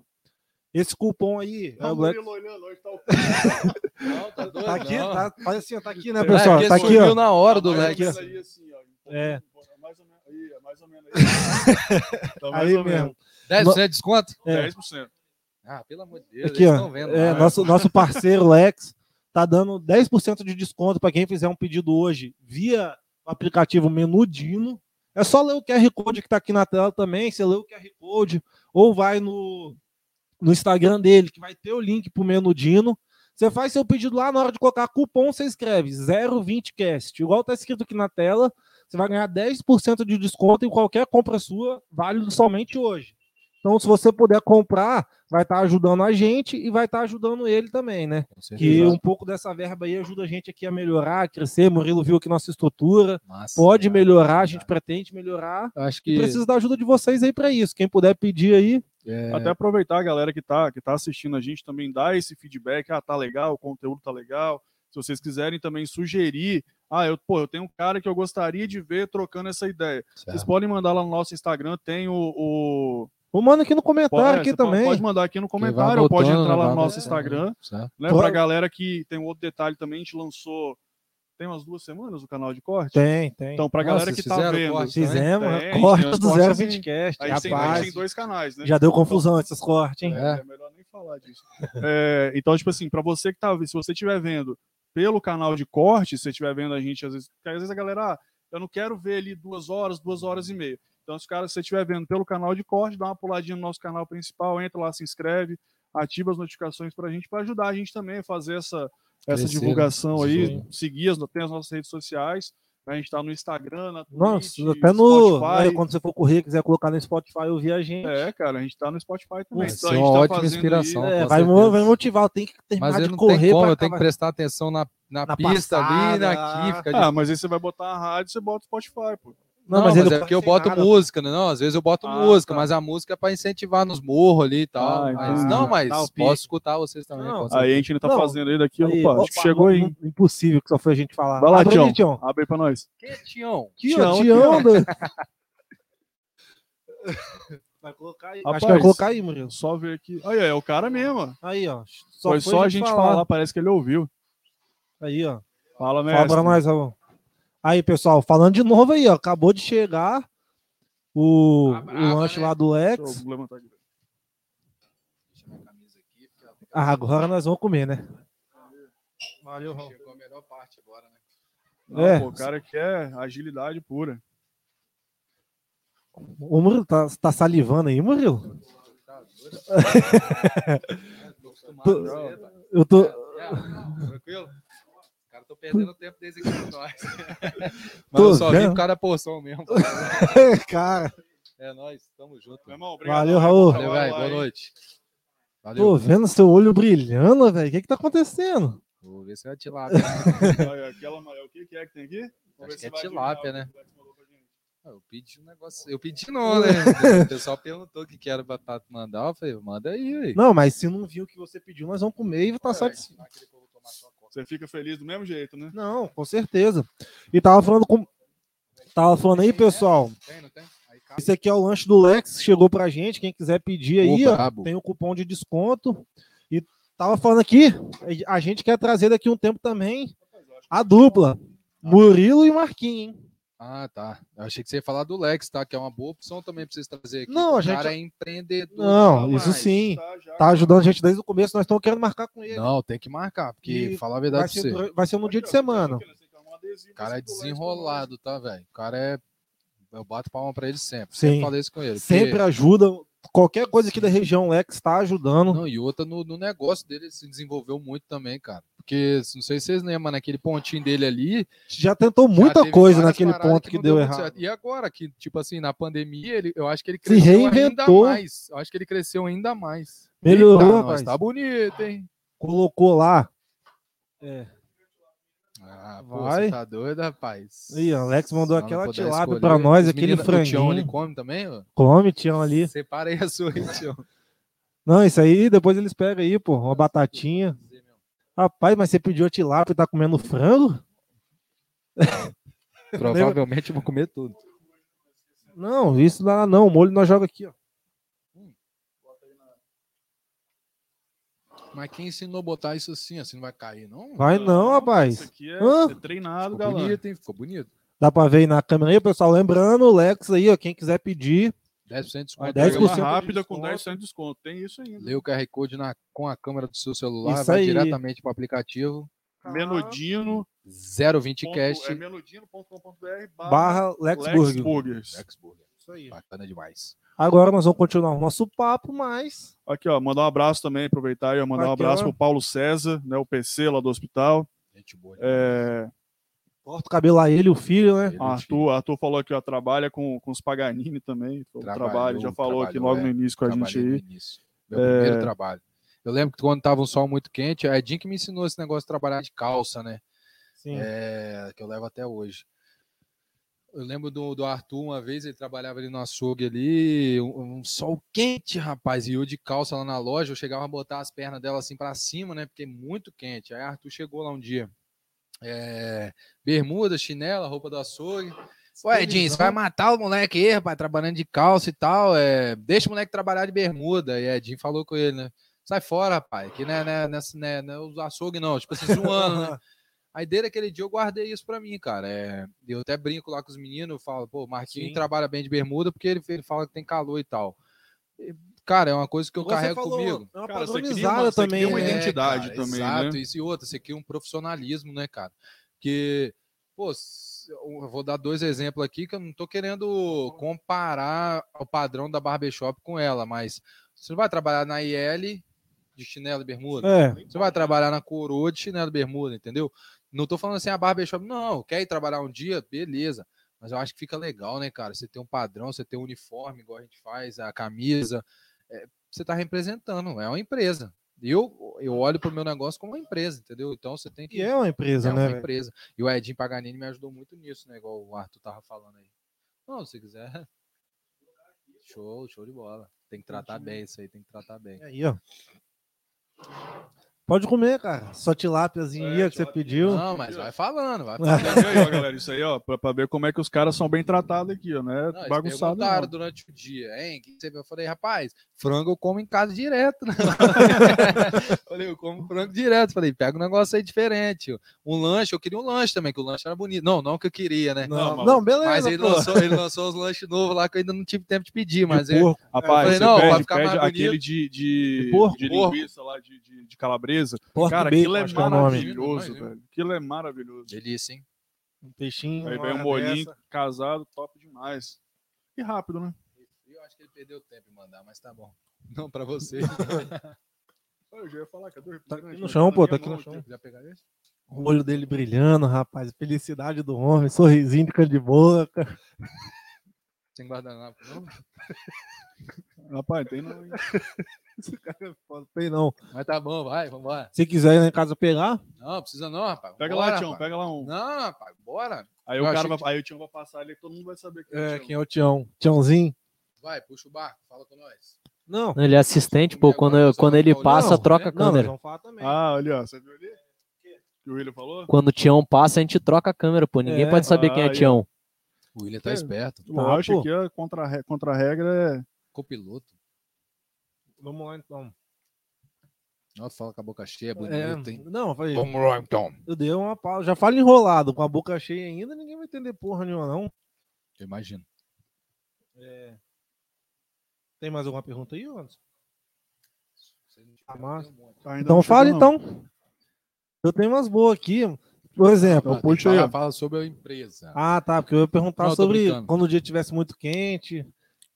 Esse cupom aí, é o Lex- olhando, hoje tá o Não, tá doido, tá aqui, não. tá, faz assim, tá aqui, né, É, pessoal? porque Tá aqui, ó. na hora do ou Lex. menos aí, assim, ó. É. Mais ou menos aí, é mais ou menos aí. Tá mais Aí ou menos. mesmo. 10% de desconto? É. 10%. Ah, pelo amor de Deus, Aqui, ó. vendo. É, nosso, nosso parceiro Lex tá dando 10% de desconto para quem fizer um pedido hoje via o aplicativo Menudino. É só ler o QR Code que tá aqui na tela também. Você lê o QR Code ou vai no, no Instagram dele, que vai ter o link pro Menudino. Você faz seu pedido lá, na hora de colocar cupom, você escreve 020cast. Igual tá escrito aqui na tela, você vai ganhar 10% de desconto em qualquer compra sua, válido somente hoje. Então, se você puder comprar, vai estar ajudando a gente e vai estar ajudando ele também, né? Com Que um pouco dessa verba aí ajuda a gente aqui a melhorar, a crescer. Murilo viu aqui nossa estrutura. Massa. Pode melhorar, a gente pretende melhorar. Acho que. precisa da ajuda de vocês aí para isso. Quem puder pedir aí, é, Até aproveitar a galera que tá, que tá assistindo a gente também dá esse feedback, ah, tá legal, o conteúdo tá legal. Se vocês quiserem também sugerir, ah, eu, pô, eu tenho um cara que eu gostaria de ver trocando essa ideia. Vocês certo. podem mandar lá no nosso Instagram, tem o. o ou manda aqui no comentário é, aqui você pode- também. Pode mandar aqui no comentário, ou pode entrar lá no nosso Instagram, certo. né? Pode. Pra galera que tem um outro detalhe também, a gente lançou. Tem umas duas semanas o canal de corte? Tem, tem. Então, pra Nossa, galera que tá vendo. corte Fizemos, né? tem corte do cortes 020 assim. Cast. A gente, tem, a gente Rapaz, tem dois canais, né? já deu confusão esses cortes, hein? É. É melhor nem falar disso. É, então, tipo assim, pra você que tá, se você estiver vendo pelo canal de corte, se você estiver vendo a gente, às vezes, porque às vezes a galera, ah, eu não quero ver ali duas horas, duas horas e meia. Então, se, cara, se você estiver vendo pelo canal de corte, dá uma puladinha no nosso canal principal, entra lá, se inscreve, ativa as notificações pra gente, para ajudar a gente também a fazer essa, essa Crescer, divulgação né? aí, Sim. seguir as, tem as nossas redes sociais, a gente tá no Instagram, na Nossa, Twitch, até no. Spotify. aí, quando você for correr, quiser colocar no Spotify ouvir a gente. É, cara, a gente tá no Spotify também. Vai Então, a uma gente tá ótima inspiração. É, vai, vai motivar, tem que terminar Mas eu de não correr tem como, eu tenho que prestar atenção na, na, Na pista ali, passada. aqui, fica de Ah, mas aí você vai botar a rádio, você bota o Spotify, pô. Não, mas, ele é porque eu boto nada, música, né? Não, às vezes eu boto Ah, música, tá. mas a música é pra incentivar nos morros ali e tal. Ah, mas, não, mas pique. posso escutar vocês também. Não. Aí a gente ainda tá Não, fazendo aí daqui, Aí, opa, opa, acho que chegou aí. hein? Impossível que só foi a gente falar. Vai lá, Abre Tião. Tião. Abre aí pra nós. Quem é Tião? Tião, Tião, Tião. Vai colocar aí. Acho Rapaz. que vai colocar aí, Murilo. Só ver aqui. Aí, é o cara mesmo. Aí, ó. Foi só a gente falar. parece que ele ouviu. Aí, ó. Fala, Fala mestre. pra nós, ó. Aí, pessoal, falando de novo aí, ó. Acabou de chegar o, Tá o brava, lanche né? lá do Lex. Levantar aqui. Ah, agora nós vamos comer, né? Valeu, Raul. Chegou a melhor parte agora, né? Não, É. pô, o cara quer agilidade pura. O Murilo tá, tá salivando aí, Murilo? Tô-. Eu tô. É, tranquilo? Estão perdendo tempo desde aqui com nós. Mas Tô eu só vendo. por causa da porção mesmo. Cara, É nóis, tamo junto. Meu irmão, Valeu, aí, Raul. Valeu, velho. lá, Boa noite. Valeu. Tô vendo seu olho brilhando, velho. O que que tá acontecendo? Vou ver se é tilápia. Aquela maior, o que que é que tem aqui? Acho que se é vai tilápia, né? Ah, Eu pedi um negócio. Eu pedi não, né? O pessoal perguntou o que que era pra pra mandar. Eu falei, manda aí, velho. Não, mas se não viu o que você pediu, nós vamos comer e tá satisfeito. Você fica feliz do mesmo jeito, né? Não, com certeza. E tava falando com. Tava falando aí, pessoal. Tem, não tem? Esse aqui é o lanche do Lex, chegou pra gente. Quem quiser pedir aí, ó, tem o cupom de desconto. E tava falando aqui, a gente quer trazer daqui um tempo também a dupla. Murilo e Marquinhos, hein? Ah, tá. Eu achei que você ia falar do Lex, tá? Que é uma boa opção também pra vocês trazer aqui. Não, a o gente- cara é empreendedor. Não, isso sim. Tá, já. Tá ajudando a gente desde o começo, nós estamos querendo marcar com ele. Não, tem que marcar, porque E falar a vai, verdade pra ser, você. dura- vai ser no dia de semana. Você O cara é pra desenrolado, tá, velho? O cara é. Eu bato palma pra ele sempre. Sim. Sempre falei isso com ele. Sempre porque- ajuda. Qualquer coisa aqui da região, o Lex tá ajudando. Não, e outra no, no negócio dele, ele se desenvolveu muito também, cara. Porque, não sei se vocês lembram, naquele pontinho dele ali. Já tentou já muita teve coisa naquele ponto que, não deu muito errado. certo. E agora, que, tipo assim, na pandemia, ele, eu acho que ele Se cresceu reinventou. ainda mais. Eu acho que ele cresceu ainda mais. Melhorou, Eita, rapaz. nós, tá bonito, hein? Colocou lá. É. Ah, pô, Vai. você tá doido, rapaz? Aí, ó, Alex mandou Se aquela escolher. pra nós, Os aquele meninos- O Tião, ele franguinho. come também, ó? Come, Tião ali. Separa aí a sua, Tião. Não, isso aí, depois eles pegam aí, pô, uma batatinha. Rapaz, mas você pediu a tilápia e tá comendo frango? Provavelmente eu vou comer tudo. Não, isso lá não. O molho nós joga aqui, ó. Mas quem ensinou a botar isso assim, assim não vai cair, não? Vai não, rapaz. Isso aqui é, Hã? é treinado, Ficou galera. bonito, hein? Ficou bonito. Dá pra ver aí na câmera aí, pessoal. Lembrando, o Lex aí, ó, quem quiser pedir. 10% de desconto. Vai 10% pegar de uma rápida com desconto. 10% de desconto. Tem isso ainda. Lê o QR Code na, com a câmera do seu celular, Isso vai aí. diretamente para o aplicativo Menudino. 020cast É menudino.com.br Barra Lex Lexburg. Burgers. Lexburger. Isso aí. Bacana demais. Agora nós vamos continuar o nosso papo, mas. Aqui, ó, mandar um abraço também, aproveitar e mandar um Aqui, abraço ó. pro Paulo César, né, o PC lá do hospital. Gente boa. É, Corta o cabelo a ele, o filho, né? Ele, Arthur, Arthur falou aqui, ó, trabalha com, com os Paganini também. O Trabalhou, trabalho, já falou aqui logo no é. início com a gente no aí. início. Meu É. primeiro trabalho. Eu lembro que quando tava um sol muito quente, a Edinho que me ensinou esse negócio de trabalhar de calça, né? Sim. É, que eu levo até hoje. Eu lembro do, do Arthur, uma vez, ele trabalhava ali no açougue ali, um, um sol quente, rapaz, e eu de calça lá na loja, eu chegava a botar as pernas dela assim para cima, né, porque é muito quente. Aí Arthur chegou lá um dia, é, bermuda, chinela, roupa do açougue. Ué, Edinho, você vai matar o moleque aí, rapaz, trabalhando de calça e tal, é, deixa o moleque trabalhar de bermuda. E Edinho falou com ele, né, sai fora, rapaz, que não é, não é, não é, não é o açougue não, tipo assim, zoando, né. Aí desde aquele dia eu guardei isso pra mim, cara. É, eu até brinco lá com os meninos, eu falo, pô, o Marquinhos Sim. trabalha bem de bermuda porque ele, ele fala que tem calor e tal. E, cara, é uma coisa que eu Você carrego falou, comigo. É uma Cara, você cria padronizada uma- você também. cria uma né? identidade cara, também, Exato, né? isso e outra, você cria um profissionalismo, né, cara? Porque, pô, vou dar dois exemplos aqui que eu não tô querendo comparar o padrão da barbershop com ela, mas você não vai trabalhar na IL de chinelo e bermuda? É, Você vai trabalhar na coroa de chinelo e bermuda, entendeu? Não tô falando assim, a barbershop, não, quer ir trabalhar um dia? Beleza. Mas eu acho que fica legal, né, cara? Você tem um padrão, você tem um uniforme, igual a gente faz, a camisa. É, você tá representando, é uma empresa. Eu, eu olho pro meu negócio como uma empresa, entendeu? Então você tem que. e é uma empresa, é né? uma velho? empresa. E o Edinho Paganini me ajudou muito nisso, né? Igual o Arthur tava falando aí. Não, se quiser. Show, show de bola. Tem que tratar bem isso aí, tem que tratar bem. Aí, ó. Pode comer, cara. Só tilápiazinha ó, que você pediu. Não, mas vai falando, vai falando. aí, ó, galera, isso aí, ó, pra, pra ver como é que os caras são bem tratados aqui, ó, né? Não, eles Bagunçado. Não. durante o dia, hein? que que você... Eu falei, rapaz, frango eu como em casa direto. Né? falei, eu como frango direto. Falei, pega um negócio aí diferente. Um lanche, eu queria um lanche também, que o lanche era bonito. Não, não que eu queria, né? Não, Não, não, beleza. Mas ele pô. lançou, ele lançou os lanches novos lá que eu ainda não tive tempo de pedir, mas de eu, porco. Rapaz, falei, você não, pede, ficar pede mais bonito. aquele de, de, De porco? de linguiça lá, de, de, de calabresa. Porco Cara, bacon, aquilo é que é maravilhoso, Imagina. velho. Aquilo é maravilhoso. delícia, hein? Um peixinho. Aí vem um hora molinho dessa. casado, top demais. E rápido, né? Eu acho que ele perdeu tempo em mandar, mas tá bom. Não, pra você. Eu já ia falar, cadê o Tá aqui refrigerante? no chão, pô, tá aqui no chão. Já pegar esse? O olho dele brilhando, rapaz. Felicidade do homem, sorrisinho de canto de boca. Sem guardanapo, não? Rapaz, tem não. hein? Esse cara é foda. Tem não. Mas tá bom, vai, vambora. Se quiser ir lá em casa pegar, Não, precisa não, rapaz. Pega Bora, lá, Tião, rapaz. pega lá um. Não, rapaz, bora. Aí Eu o cara vai, que- aí o Tião vai passar ali, todo mundo vai saber que é, o Tião. quem é o Tião? Tiãozinho? Vai, puxa o barco, fala com nós. Não. Ele é assistente, pô. Quando, Agora, quando ele não, passa, Não, troca a Não, câmera. também. Ah, ali, ó. Você viu ali? Que o William falou? Quando o Tião passa, a gente troca a câmera, pô. Ninguém É. pode saber quem Ah, é aí, Tião. O William tá É. esperto. Lógico, pô. aqui é contra, a re- contra é. Copiloto. Vamos lá então. Nossa, fala com a boca cheia, É, bonito, hein? não, eu falei, Vamos lá, então. eu dei uma pausa. Já falo enrolado, com a boca cheia ainda, ninguém vai entender porra nenhuma, não. Eu imagino. É. Tem mais alguma pergunta aí, Anderson? Tá massa. Ainda Então fala não. então. Eu tenho umas boas aqui. Por exemplo. Então puxa aí, fala, sobre a empresa. Ah, tá. Porque eu ia perguntar Não, sobre quando o dia tivesse muito quente. Se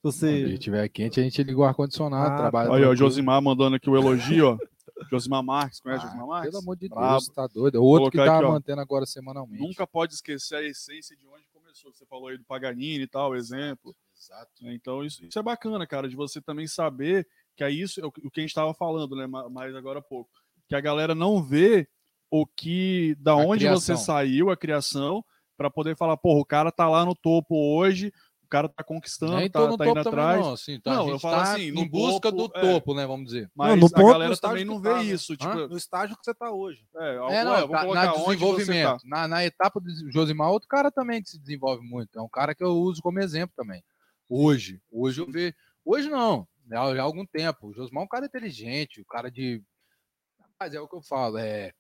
Você. estiver quente, a gente liga o ar-condicionado, Ah, trabalha. Aí, ó, o. Josimar mandando aqui o elogio, ó. Josimar Marques, conhece Ah, Josimar Marques? Pelo amor de Brabo. Deus, tá doido. Outro que tá aqui, ó. mantendo agora semanalmente. Nunca pode esquecer a essência de onde começou. Você falou aí do Paganini e tal, exemplo. Exato. né? Então, isso, isso é bacana, cara, de você também saber que é isso o que o que a gente estava falando, né? ma- Mais agora há pouco. Que a galera não vê o que. Da A onde você criação. saiu, a criação, para poder falar, porra, o cara tá lá no topo hoje, o cara tá conquistando, Nem tá, tô no tá topo indo atrás. não. Assim, tá, Não, eu falo tá assim, no em busca topo, do é. topo, né? Vamos dizer. Mas no a ponto, galera também não vê tá, né? isso. Tipo, No estágio que você tá hoje. é, É, algo- não, é, vamos tá- colocar na onde você desenvolvimento. tá. Na, na etapa do Josimar, outro cara também que se desenvolve muito. É um cara que eu uso como exemplo também. Hoje. Hoje eu vejo. Hoje não. Já, já há algum tempo. O Josimar é um cara inteligente, um cara de. Mas é o que eu falo. É.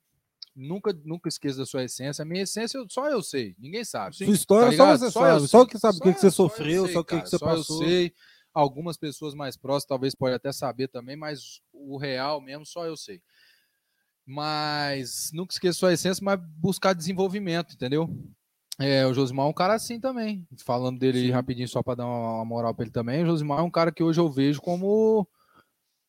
Nunca, nunca esqueça da sua essência. A minha essência só eu sei. Ninguém sabe. Sua história Tá só você Só sabe. Só que sabe o que, que você sofreu, sei, só o que, que você só passou. Eu sei. Algumas pessoas mais próximas talvez podem até saber também, mas o real mesmo só eu sei. Mas nunca esqueça sua essência, mas buscar desenvolvimento, entendeu? É, o Josimar é um cara assim também. Falando dele aí rapidinho, só para dar uma, uma moral para ele também. O Josimar é um cara que hoje eu vejo como.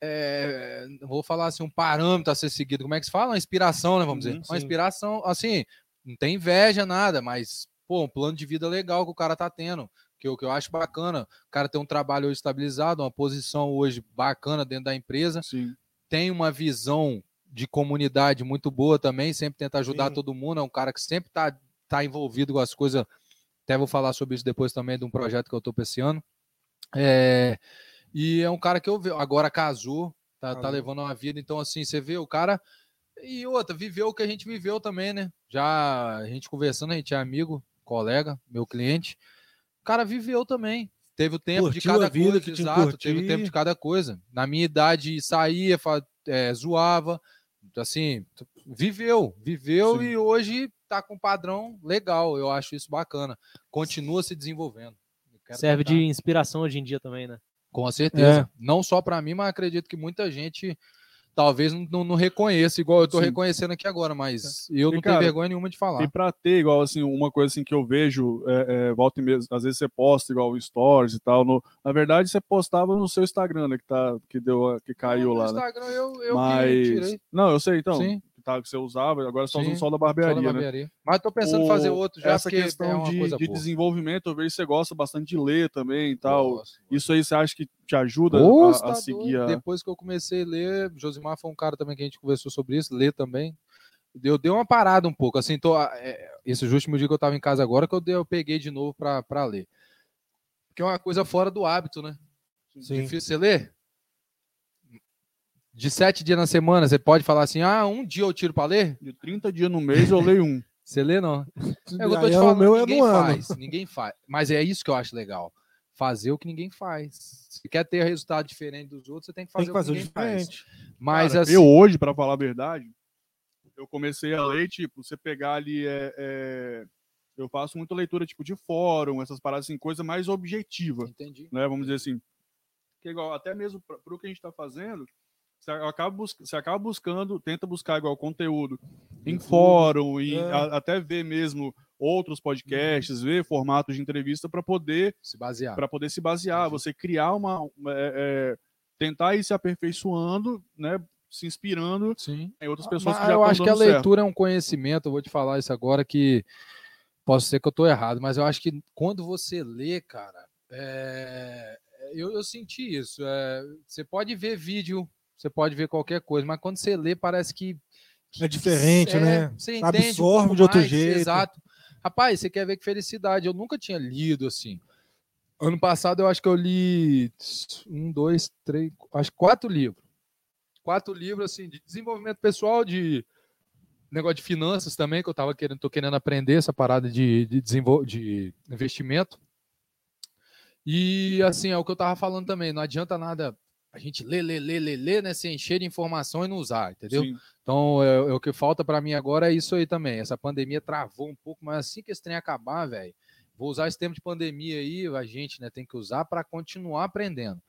É, vou falar assim, um parâmetro a ser seguido. Como é que se fala? Uma inspiração, né? Vamos dizer. sim. Uma inspiração, assim, não tem inveja, nada, mas, pô, um plano de vida legal que o cara tá tendo. Que eu, que eu acho bacana. O cara tem um trabalho hoje estabilizado, uma posição hoje bacana dentro da empresa Sim. tem uma visão de comunidade muito boa também, sempre tenta ajudar Sim. todo mundo, é um cara que sempre tá, tá envolvido com as coisas. Até vou falar sobre isso depois também de um projeto que eu tô pra esse ano. É, e é um cara que eu vejo, agora casou, tá, tá levando uma vida, então assim, você vê o cara e outra, viveu o que a gente viveu também, né? Já a gente conversando, a gente é amigo, colega, meu cliente. O cara viveu também. Teve o tempo de Curtiu cada a vida coisa, que exato. Teve o tempo de cada coisa. Na minha idade, saía, é, zoava. Assim, viveu, viveu Sim. e hoje tá com um padrão legal. Eu acho isso bacana. Continua se desenvolvendo. Serve tentar. de inspiração hoje em dia também, né? Com certeza. É. Não só para mim, mas acredito que muita gente talvez não, não, reconheça, igual eu Sim. reconhecendo aqui agora, mas eu E, não cara, tenho vergonha nenhuma de falar. E pra ter, igual assim, uma coisa assim que eu vejo, é, é, volta e meia, às vezes você posta igual stories e tal. no- na verdade, você postava no seu Instagram, né? Que, tá, que, deu, que caiu no lá, né? Instagram eu, eu Mas. tirei. Não, eu sei, então. Sim. Que, tá, que você usava, agora você tá usando só da Só barbearia, da né? barbearia. Mas tô pensando em fazer outro já, Essa porque questão é uma de, de desenvolvimento, eu vejo que você gosta bastante de ler também e tal. Gosto. Isso aí você acha que te ajuda a, tá seguir a. Depois que eu comecei a ler, Josimar foi um cara também que a gente conversou sobre isso, ler também. Eu dei uma parada um pouco, assim, tô, é, esse último dia que eu tava em casa agora, que eu, dei, eu peguei de novo pra, pra ler. Porque é uma coisa fora do hábito, né? Sim. Difícil você ler? De sete dias na semana, você pode falar assim, ah, um dia eu tiro pra ler? De 30 dias no mês eu leio um. Você lê, não? É o que eu tô te o falando, meu é ninguém ano. faz, ninguém faz. Mas é isso que eu acho legal. Fazer o que ninguém faz. Se quer ter resultado diferente dos outros, você tem que fazer, Tem que fazer o que ninguém faz. diferente. Mas Cara, assim, Eu hoje, pra falar a verdade, eu comecei a ler, tipo, você pegar ali. É, é, eu faço muita leitura, tipo, de fórum, essas paradas assim, coisa mais objetiva, entendi. né? Vamos dizer assim. Que é igual, até mesmo para o que a gente está fazendo, você acaba, você acaba buscando, tenta buscar igual conteúdo em YouTube, fórum, e é. a- até ver mesmo outros podcasts, ver formatos de entrevista para poder Se basear. para poder se basear, você criar uma, é, é, tentar ir se aperfeiçoando, né, se inspirando Sim. em outras pessoas Mas que já eu acho que a certo. leitura é um conhecimento, eu vou te falar isso agora que posso ser que eu tô errado, mas eu acho que quando você lê, cara, É, eu, eu senti isso. é, você pode ver vídeo, você pode ver qualquer coisa, mas quando você lê, parece que. que- É diferente, é, né? Você Absorve um de outro mais, jeito. Exato. Rapaz, você quer ver que felicidade. Eu nunca tinha lido assim. Ano passado eu acho que eu li um, dois, três, acho quatro livros. Quatro livros assim de desenvolvimento pessoal, de negócio de finanças também, que eu tava querendo, tô querendo aprender essa parada de, de, desenvol- de investimento. E assim, é o que eu tava falando também, não adianta nada a gente ler, ler, ler, ler, ler, né? Se encher de informação e não usar, entendeu? Sim. Então, é, é o que falta para mim agora é isso aí também. Essa pandemia travou um pouco, mas assim que esse trem acabar, velho, vou usar esse tempo de pandemia aí, a gente, né, tem que usar para continuar aprendendo.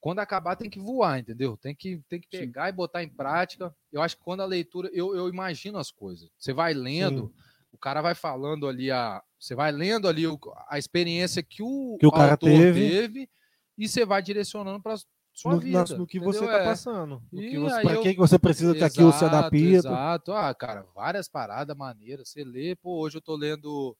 Quando acabar, tem que voar, entendeu? Tem que, tem que pegar e botar em prática. Eu acho que quando a leitura, eu, eu imagino as coisas. Você vai lendo, o cara vai falando ali a, você vai lendo ali o- a experiência que o, Que o cara autor teve. e você vai direcionando para no, vida. na- no que entendeu? você está É. passando. No que você, aí pra eu- que que você precisa que aquilo se Exato, adapte. Exato. Ah, cara, várias paradas maneiras. Você lê, pô, hoje eu tô lendo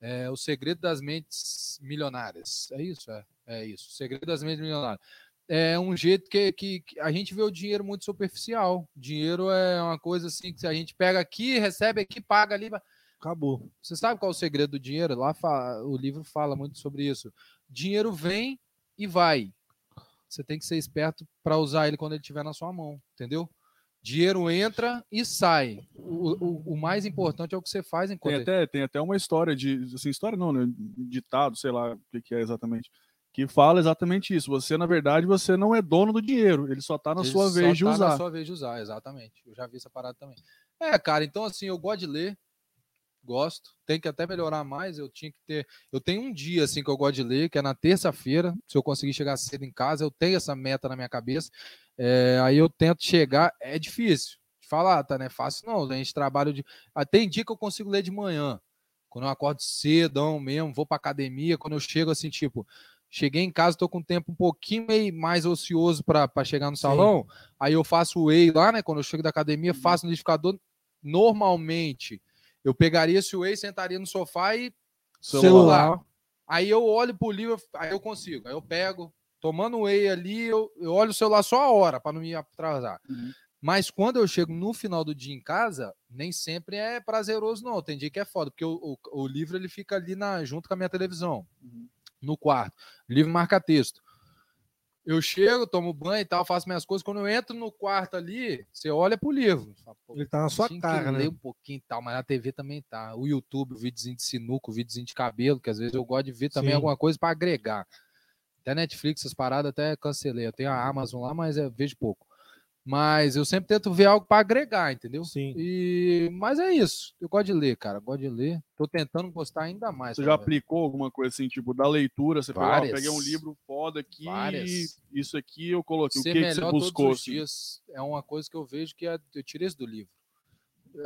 é, O Segredo das Mentes Milionárias. É isso? É, é isso. O Segredo das Mentes Milionárias. É um jeito que, que, que a gente vê o dinheiro muito superficial. Dinheiro é uma coisa assim que a gente pega aqui, recebe aqui, paga ali. Acabou. Você sabe qual é o segredo do dinheiro? Lá fa- o livro fala muito sobre isso. Dinheiro vem e vai. Você tem que ser esperto para usar ele quando ele estiver na sua mão, entendeu? Dinheiro entra e sai. O, o- o mais importante é o que você faz enquanto Tem até, tem até uma história de. Assim, história não, né? Ditado, sei lá o que, é exatamente. Que fala exatamente isso. Você, na verdade, você não é dono do dinheiro. Ele só tá na Ele sua vez de tá usar. Na sua vez de usar, exatamente. Eu já vi essa parada também. É, cara, então assim, eu gosto de ler. Gosto. Tem que até melhorar mais. Eu tinha que ter. Eu tenho um dia assim que eu gosto de ler, que é na terça-feira. Se eu conseguir chegar cedo em casa, eu tenho essa meta na minha cabeça. É, aí eu tento chegar. É difícil. De falar, tá? Não é fácil, não. A gente trabalha de. Ah, Tem dia que eu consigo ler de manhã. Quando eu acordo cedão mesmo, vou pra academia. Quando eu chego assim, tipo, cheguei em casa, tô com o tempo um pouquinho meio mais ocioso para chegar no salão. Aí eu faço o whey lá, né? Quando eu chego da academia, faço no liquidificador. Normalmente, eu pegaria esse whey, sentaria no sofá e celular. Aí eu olho pro livro, aí eu consigo. Aí eu pego, tomando whey ali, eu, eu olho o celular só a hora para não me atrasar. Uhum. Mas quando eu chego no final do dia em casa, nem sempre é prazeroso, não. Tem dia que é foda, porque o, o, o livro ele fica ali na, junto com a minha televisão, no quarto. O livro marca texto. Eu chego, tomo banho e tal, faço minhas coisas. Quando eu entro no quarto ali, você olha pro livro. Fala, "Pô, Ele tá na sua cara, né? um pouquinho e tal, mas na TV também tá. O YouTube, o videozinho de sinuca, o videozinho de cabelo, que às vezes eu gosto de ver também Sim. alguma coisa para agregar. Até Netflix, essas paradas até cancelei. Eu tenho a Amazon lá, mas eu vejo pouco. Mas eu sempre tento ver algo para agregar, entendeu? Sim. E... Mas é isso. Eu gosto de ler, cara. Gosto de ler. Tô tentando gostar ainda mais. Você já ver. aplicou alguma coisa assim, tipo, da leitura? Você falou, ah, peguei um livro foda aqui, Várias. isso aqui eu coloquei. O ser que, que você melhor buscou? todos os assim? dias é uma coisa que eu vejo que é- eu tirei isso do livro.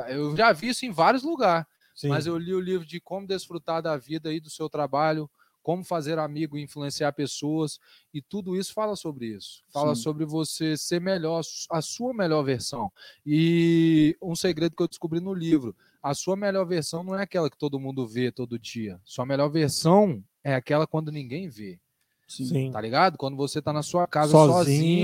Eu já vi isso em vários lugares, Sim. mas eu li o livro de como desfrutar da vida e do seu trabalho, como fazer amigo e influenciar pessoas, e tudo isso fala sobre isso. Fala Sim. sobre você ser melhor, a sua melhor versão. E um segredo que eu descobri no livro: a sua melhor versão não é aquela que todo mundo vê todo dia. Sua melhor versão é aquela quando ninguém vê. Sim. Tá ligado? Quando você tá na sua casa Sozinho.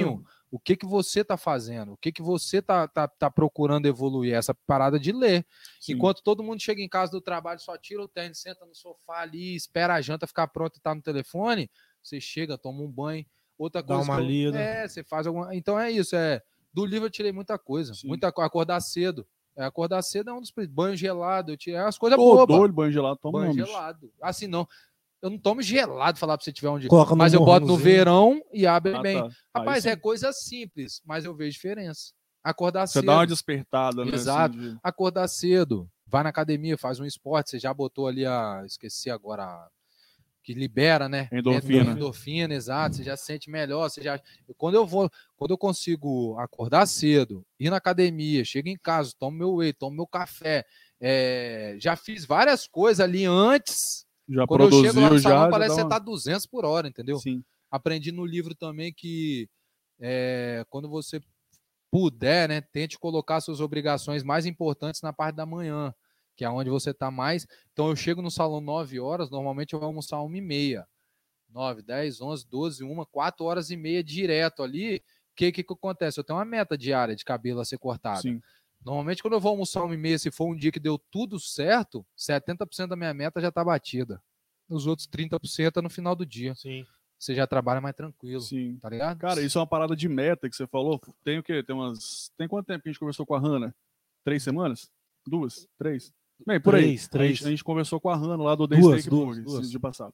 sozinho, o que que você tá fazendo? O que que você tá, tá, tá procurando evoluir? Essa parada de ler. Sim. Enquanto todo mundo chega em casa do trabalho, só tira o tênis, senta no sofá ali, espera a janta ficar pronta e tá no telefone, você chega, toma um banho. Outra Dá coisa. uma que eu- lida. É, você faz alguma. Então é isso. É... Do livro eu tirei muita coisa. Sim. Muita co- Acordar cedo. É, acordar cedo é um dos. Banho gelado. Eu tirei é umas coisas bobas. doido, banho gelado, toma Banho gelado. Assim, não. Eu não tomo gelado, falar pra você tiver um dia. Coloca Mas eu boto no verão e abre Ah, bem. tá. Rapaz, é coisa simples, mas eu vejo diferença. Acordar Você cedo. dá uma despertada, né? Exato. assim, de- Acordar cedo. Vai na academia, faz um esporte. Você já botou ali a. Esqueci agora. a- Que libera, né? Endorfina. Endorfina, exato. Você já se sente melhor. Você já... Quando eu vou, quando eu consigo acordar cedo, ir na academia, chego em casa, tomo meu whey, tomo meu café. é, Já fiz várias coisas ali antes. Já Quando eu chego lá produziu, no já. salão, já parece que dá você uma- tá 200 por hora, entendeu? Sim. aprendi no livro também que é, quando você puder, né, tente colocar suas obrigações mais importantes na parte da manhã, que é onde você está mais. Então eu chego no salão 9 horas, normalmente eu vou almoçar 1 e meia. 9, 10, 11, 12, 1, 4 horas e meia direto ali. O que, que que acontece? Eu tenho uma meta diária de cabelo a ser cortado. Sim. Normalmente, quando eu vou almoçar uma e meia, se for um dia que deu tudo certo, 70% da minha meta já está batida. Os outros 30% é no final do dia. Sim. Você já trabalha mais tranquilo, Sim. tá ligado? Cara, isso é uma parada de meta que você falou. Tem o quê? Tem umas. Tem quanto tempo que a gente conversou com a Hanna? Três semanas? Duas? Três? Bem, por aí. Três, três. A, gente, a gente conversou com a Hanna lá do The Duas, Steak duas, Burger, duas. dia passado.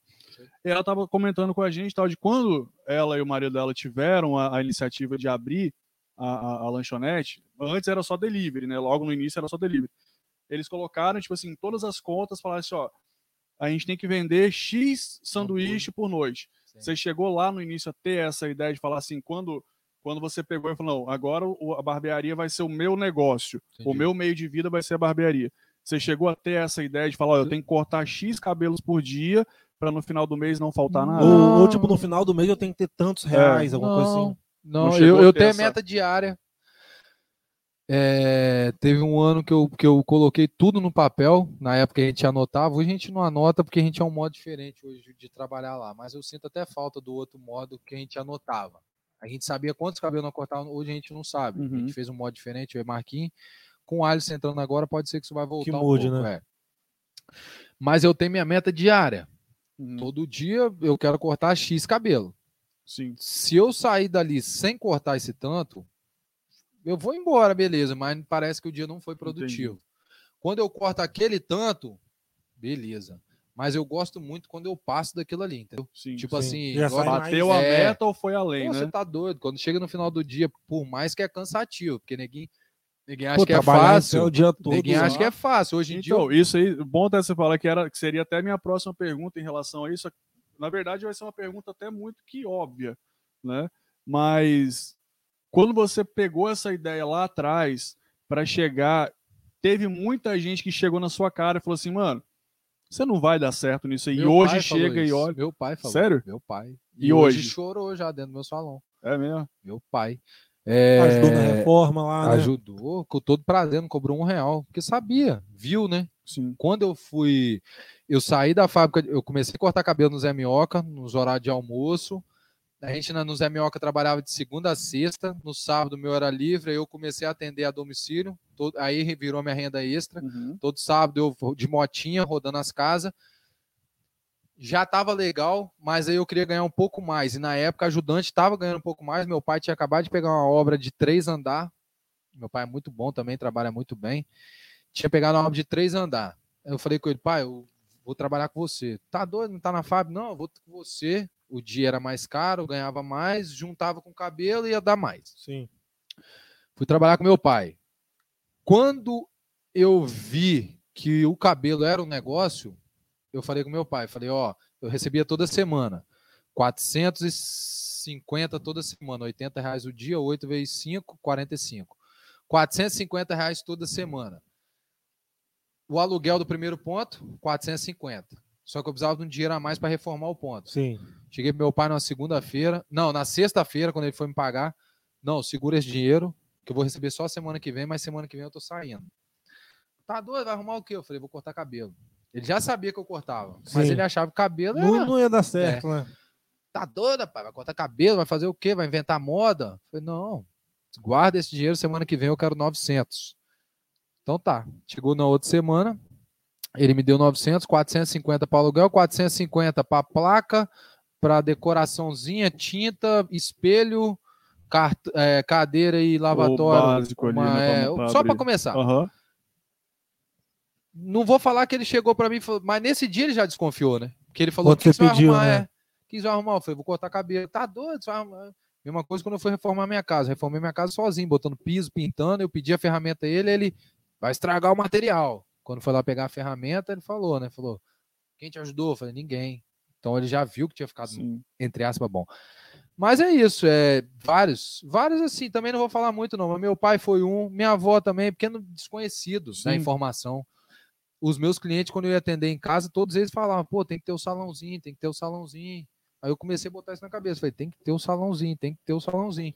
E ela tava comentando com a gente tal, de quando ela e o marido dela tiveram a, a iniciativa de abrir a, a, a lanchonete. Antes era só delivery, né? Logo no início era só delivery. Eles colocaram, tipo assim, todas as contas, falaram assim, ó. A gente tem que vender X sanduíche por noite. Sim. Você chegou lá no início a ter essa ideia de falar assim, quando, quando você pegou e falou, não, agora o- a barbearia vai ser o meu negócio, o Entendi. meu meio de vida vai ser a barbearia. Você chegou a ter essa ideia de falar, ó, eu tenho que cortar X cabelos por dia para no final do mês não faltar nada? Ou, ou, tipo, no final do mês eu tenho que ter tantos reais, alguma coisa assim. Não, Não eu, a eu tenho a essa- meta diária. É, teve um ano que eu, que eu coloquei tudo no papel. Na época a gente anotava. Hoje a gente não anota porque a gente é um modo diferente hoje de trabalhar lá. Mas eu sinto até falta do outro modo que a gente anotava. A gente sabia quantos cabelos não cortavam, hoje a gente não sabe. A Uhum. gente fez um modo diferente, eu e Marquinhos. Com o Alisson entrando agora, pode ser que isso vai voltar um mude, pouco. né? é. Mas eu tenho minha meta diária. Uhum, Todo dia eu quero cortar X cabelo Sim. se eu sair dali sem cortar esse tanto, eu vou embora, beleza, mas parece que o dia não foi produtivo. Quando eu corto aquele tanto, beleza. Mas eu gosto muito quando eu passo daquilo ali, entendeu? Sim. Tipo Sim. assim, Já igual- sai mais- Bateu a É. meta ou foi além, Pô, né? você tá doido. Quando chega no final do dia, por mais que é cansativo, porque ninguém, ninguém acha Pô, que é é fácil. o dia todo. Ninguém lá. acha que é fácil. Hoje em dia, Então, isso aí, bom até você falar que, era, que seria até a minha próxima pergunta em relação a isso. Na verdade, vai ser uma pergunta até muito que óbvia, né? Mas quando você pegou essa ideia lá atrás para chegar, teve muita gente que chegou na sua cara e falou assim, mano, você não vai dar certo nisso aí. meu e hoje chega e olha. Meu pai falou. Sério? Meu pai. E E, hoje? hoje? chorou já dentro do meu salão. É mesmo? Meu pai. É, Ajudou na reforma lá, né? Ajudou com todo prazer, não cobrou um real, porque sabia, viu, né? Sim. Quando eu fui, eu saí da fábrica, eu comecei a cortar cabelo no Zé Minhoca, nos horários de almoço. A gente na- no Zé Minhoca trabalhava de segunda a sexta, no sábado meu era livre, aí eu comecei a atender a domicílio, todo- aí virou minha renda extra. Uhum. Todo sábado eu vou de motinha rodando as casas. Já estava legal, mas aí eu queria ganhar um pouco mais. E na época, ajudante estava ganhando um pouco mais. Meu pai tinha acabado de pegar uma obra de três andar. Meu pai é muito bom também, trabalha muito bem. Tinha pegado uma obra de três andar. Eu falei com ele, pai, eu vou trabalhar com você. Tá doido? Não tá na fábrica? Não, eu vou com você. O dia era mais caro, ganhava mais, juntava com o cabelo e ia dar mais. Sim. Fui trabalhar com meu pai. Quando eu vi que o cabelo era um negócio, eu falei com meu pai, falei, ó, eu recebia toda semana, 450 toda semana, 80 reais o dia, 8 vezes 5, 45. 450 reais toda semana. O aluguel do primeiro ponto, 450. Só que eu precisava de um dinheiro a mais para reformar o ponto. Sim. Cheguei pro meu pai na segunda-feira. Não, na sexta-feira, quando ele foi me pagar. Não, segura esse dinheiro, que eu vou receber só semana que vem, mas semana que vem eu tô saindo. Tá doido? Vai arrumar o quê? Eu falei, vou cortar cabelo. Ele já sabia que eu cortava, mas Sim. ele achava que cabelo Não, era. não ia dar certo, né? Tá doido, pai? Vai cortar cabelo, vai fazer o quê? Vai inventar moda? Eu falei, não, guarda esse dinheiro, semana que vem eu quero 900. Então tá. Chegou na outra semana, ele me deu 900, 450 para aluguel, 450 para placa, para decoraçãozinha, tinta, espelho, cart- é, cadeira e lavatório. básico ali, uma- né, é, pra- pra só para começar. Aham. Não vou falar que ele chegou para mim, mas nesse dia ele já desconfiou, né? Porque ele falou: o que você você vai pediu, arrumar? né? É. Que você vai arrumar? Eu falei: vou cortar cabelo. Tá doido? Você vai arrumar? Mesma coisa quando eu fui reformar minha casa. Reformei minha casa sozinho, botando piso, pintando. Eu pedi a ferramenta a ele, ele vai estragar o material. Quando foi lá pegar a ferramenta, ele falou, né? Falou: quem te ajudou? Eu falei: ninguém. Então ele já viu que tinha ficado Sim. entre aspas, bom. Mas é isso, é vários, vários assim, também não vou falar muito não, mas meu pai foi um, minha avó também, pequeno desconhecido da Sim. informação. Os meus clientes, quando eu ia atender em casa, todos eles falavam, pô, tem que ter o salãozinho, tem que ter o salãozinho. Aí eu comecei a botar isso na cabeça, falei, tem que ter o salãozinho, tem que ter o salãozinho.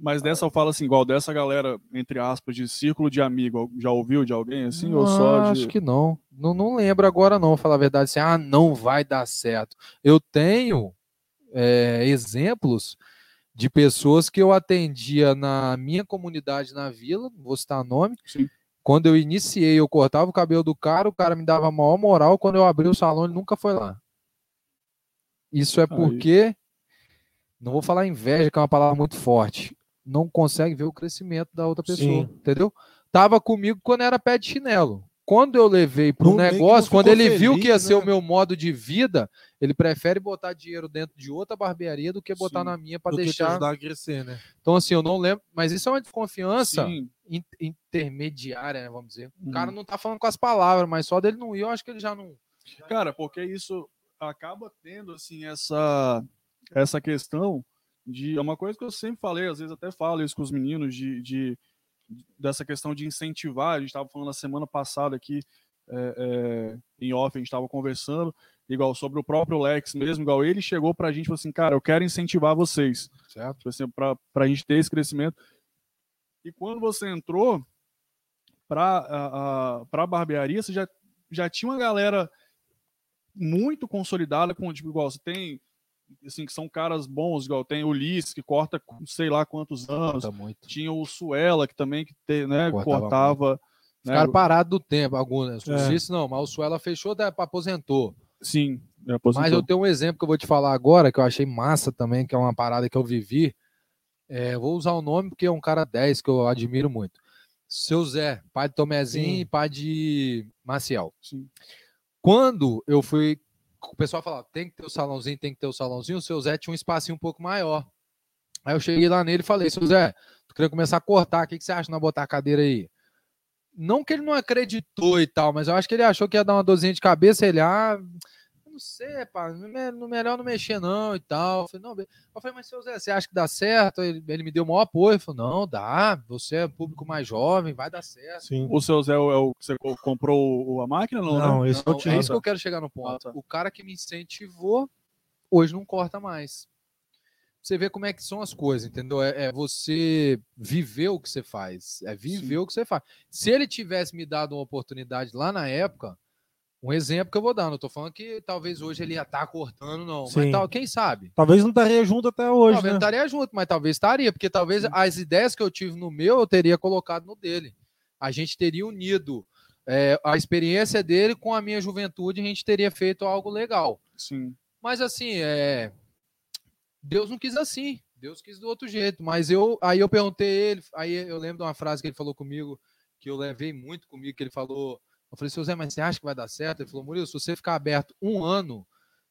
Mas dessa eu falo assim, igual dessa galera, entre aspas, de círculo de amigo, já ouviu de alguém assim? ou só de. Acho que não. não. Não lembro agora não, falar a verdade, assim, ah, não vai dar certo. Eu tenho é, exemplos de pessoas que eu atendia na minha comunidade na vila, não vou citar nome. Sim. Quando eu iniciei, eu cortava o cabelo do cara, o cara me dava a maior moral. Quando eu abri o salão, ele nunca foi lá. Isso é porque, não vou falar inveja, que é uma palavra muito forte, não consegue ver o crescimento da outra pessoa, Sim. entendeu? Tava comigo quando era pé de chinelo. Quando eu levei para não negócio, quando ele viu que ia feliz, ser o né? meu modo de vida, ele prefere botar dinheiro dentro de outra barbearia do que botar Sim. na minha para deixar. ajudar a crescer, né? Então, assim, eu não lembro, mas isso é uma desconfiança in- intermediária, né, vamos dizer. O cara Uhum. não tá falando com as palavras, mas só dele não ir, eu acho que ele já não. Cara, porque isso acaba tendo assim essa essa questão de é uma coisa que eu sempre falei, às vezes até falo isso com os meninos de, de- dessa questão de incentivar. A gente estava falando na semana passada aqui é, é, em off, a gente estava conversando igual sobre o próprio Lex mesmo, igual ele chegou pra gente e falou assim, cara, eu quero incentivar vocês, Certo? tipo assim, para a gente ter esse crescimento. E quando você entrou para a barbearia, você já, já tinha uma galera muito consolidada com tipo igual você tem assim que são caras bons igual tem o Ulisses que corta com sei lá quantos anos tinha o Suela que também que te, né, Cortava cortava, né, caras parados do tempo, alguns. Né? É. Suíço não, mas o Suela fechou, aposentou. sim é, Mas eu aposentou. tenho um exemplo que eu vou te falar agora, que eu achei massa também, que é uma parada que eu vivi. É, vou usar o nome porque é um cara 10 que eu admiro muito. Seu Zé, pai de Tomezinho Sim. e pai de Maciel. Sim. Quando eu fui. O pessoal falava, tem que ter o salãozinho, tem que ter o salãozinho. O seu Zé tinha um espacinho um pouco maior. Aí eu cheguei lá nele e falei, seu Zé, tu queria começar a cortar, o que, que você acha nós botar a cadeira aí? Não que ele não acreditou e tal, mas eu acho que ele achou que ia dar uma dorzinha de cabeça, ele, ah, não sei, pá, não é- não- melhor não mexer não e tal. Eu falei, não, eu falei, mas seu Zé, você acha que dá certo? Ele, ele me deu o maior apoio, ele falou, não, dá, você é público mais jovem, vai dar certo. Sim. o seu Zé é o, é que você co- comprou a máquina não, Não, né? esse é Não, o é isso que eu quero chegar no ponto. Ah, tá. O cara que me incentivou, hoje não corta mais. Você vê como é que são as coisas, entendeu? É, é você viver o que você faz. É viver o que você faz. Se ele tivesse me dado uma oportunidade lá na época, um exemplo que eu vou dar, não tô falando que talvez hoje ele ia estar cortando, não. Mas Sim. tal, quem sabe? Talvez não estaria junto até hoje, talvez né? não estaria junto, mas talvez estaria, porque talvez as ideias que eu tive no meu, eu teria colocado no dele. A gente teria unido é, a experiência dele com a minha juventude, a gente teria feito algo legal. sim Mas assim, é... Deus não quis assim. Deus quis do outro jeito. Mas eu, aí eu perguntei ele, aí eu lembro de uma frase que ele falou comigo, que eu levei muito comigo, que ele falou. Eu falei, seu Zé, mas você acha que vai dar certo? Ele falou, Murilo, se você ficar aberto um ano,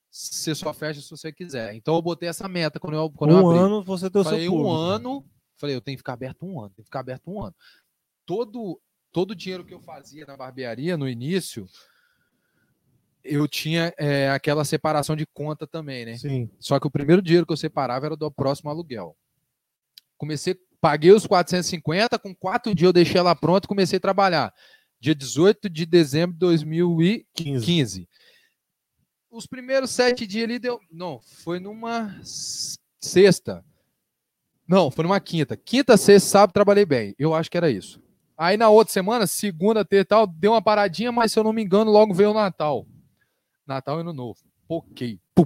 você só fecha se você quiser. Então eu botei essa meta quando eu, quando eu Um abri. ano você tem o seu Falei, um público. ano. Falei, eu tenho que ficar aberto um ano, tenho que ficar aberto um ano. Todo, todo o dinheiro que eu fazia na barbearia no início, eu tinha é, aquela separação de conta também, né? Sim. Só que o primeiro dinheiro que eu separava era do próximo aluguel. Comecei, paguei os 450, com quatro dias eu deixei ela pronta e comecei a trabalhar. Dia 18 de dezembro de 2015. 15. Os primeiros sete dias ali deu. Não, foi numa sexta. Não, foi numa quinta. Quinta, sexta, sábado, trabalhei bem. Eu acho que era isso. Aí na outra semana, segunda, terça e tal, deu uma paradinha, mas se eu não me engano, logo veio o Natal. Natal e Ano Novo. Poquei. Pum.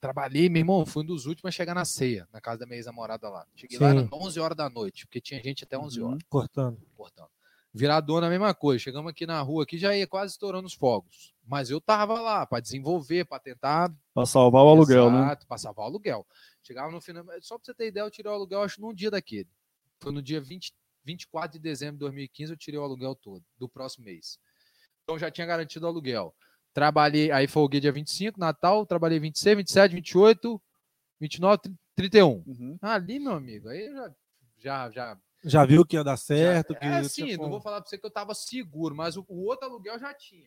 Trabalhei, meu irmão, fui um dos últimos a chegar na ceia, na casa da minha ex-namorada lá. Cheguei lá, Sim. era 11 horas da noite, porque tinha gente até 11 horas Cortando. cortando. Viradona, a mesma coisa. Chegamos aqui na rua, aqui já ia quase estourando os fogos. Mas eu tava lá para desenvolver, para tentar. para salvar o aluguel né Exato, Para salvar o aluguel. Chegava no final. Só para você ter ideia, eu tirei o aluguel, acho, num dia daquele. Foi no dia 20, 24 de dezembro de 2015, eu tirei o aluguel todo, do próximo mês. Então já tinha garantido o aluguel. Trabalhei, aí folguei dia 25, Natal, trabalhei 26, 27, 28, 29, 31. Uhum. Ali, meu amigo, aí já, já, já Já viu que ia dar certo? já- que é assim, não como. vou falar pra você que eu tava seguro, mas o, o outro aluguel já tinha.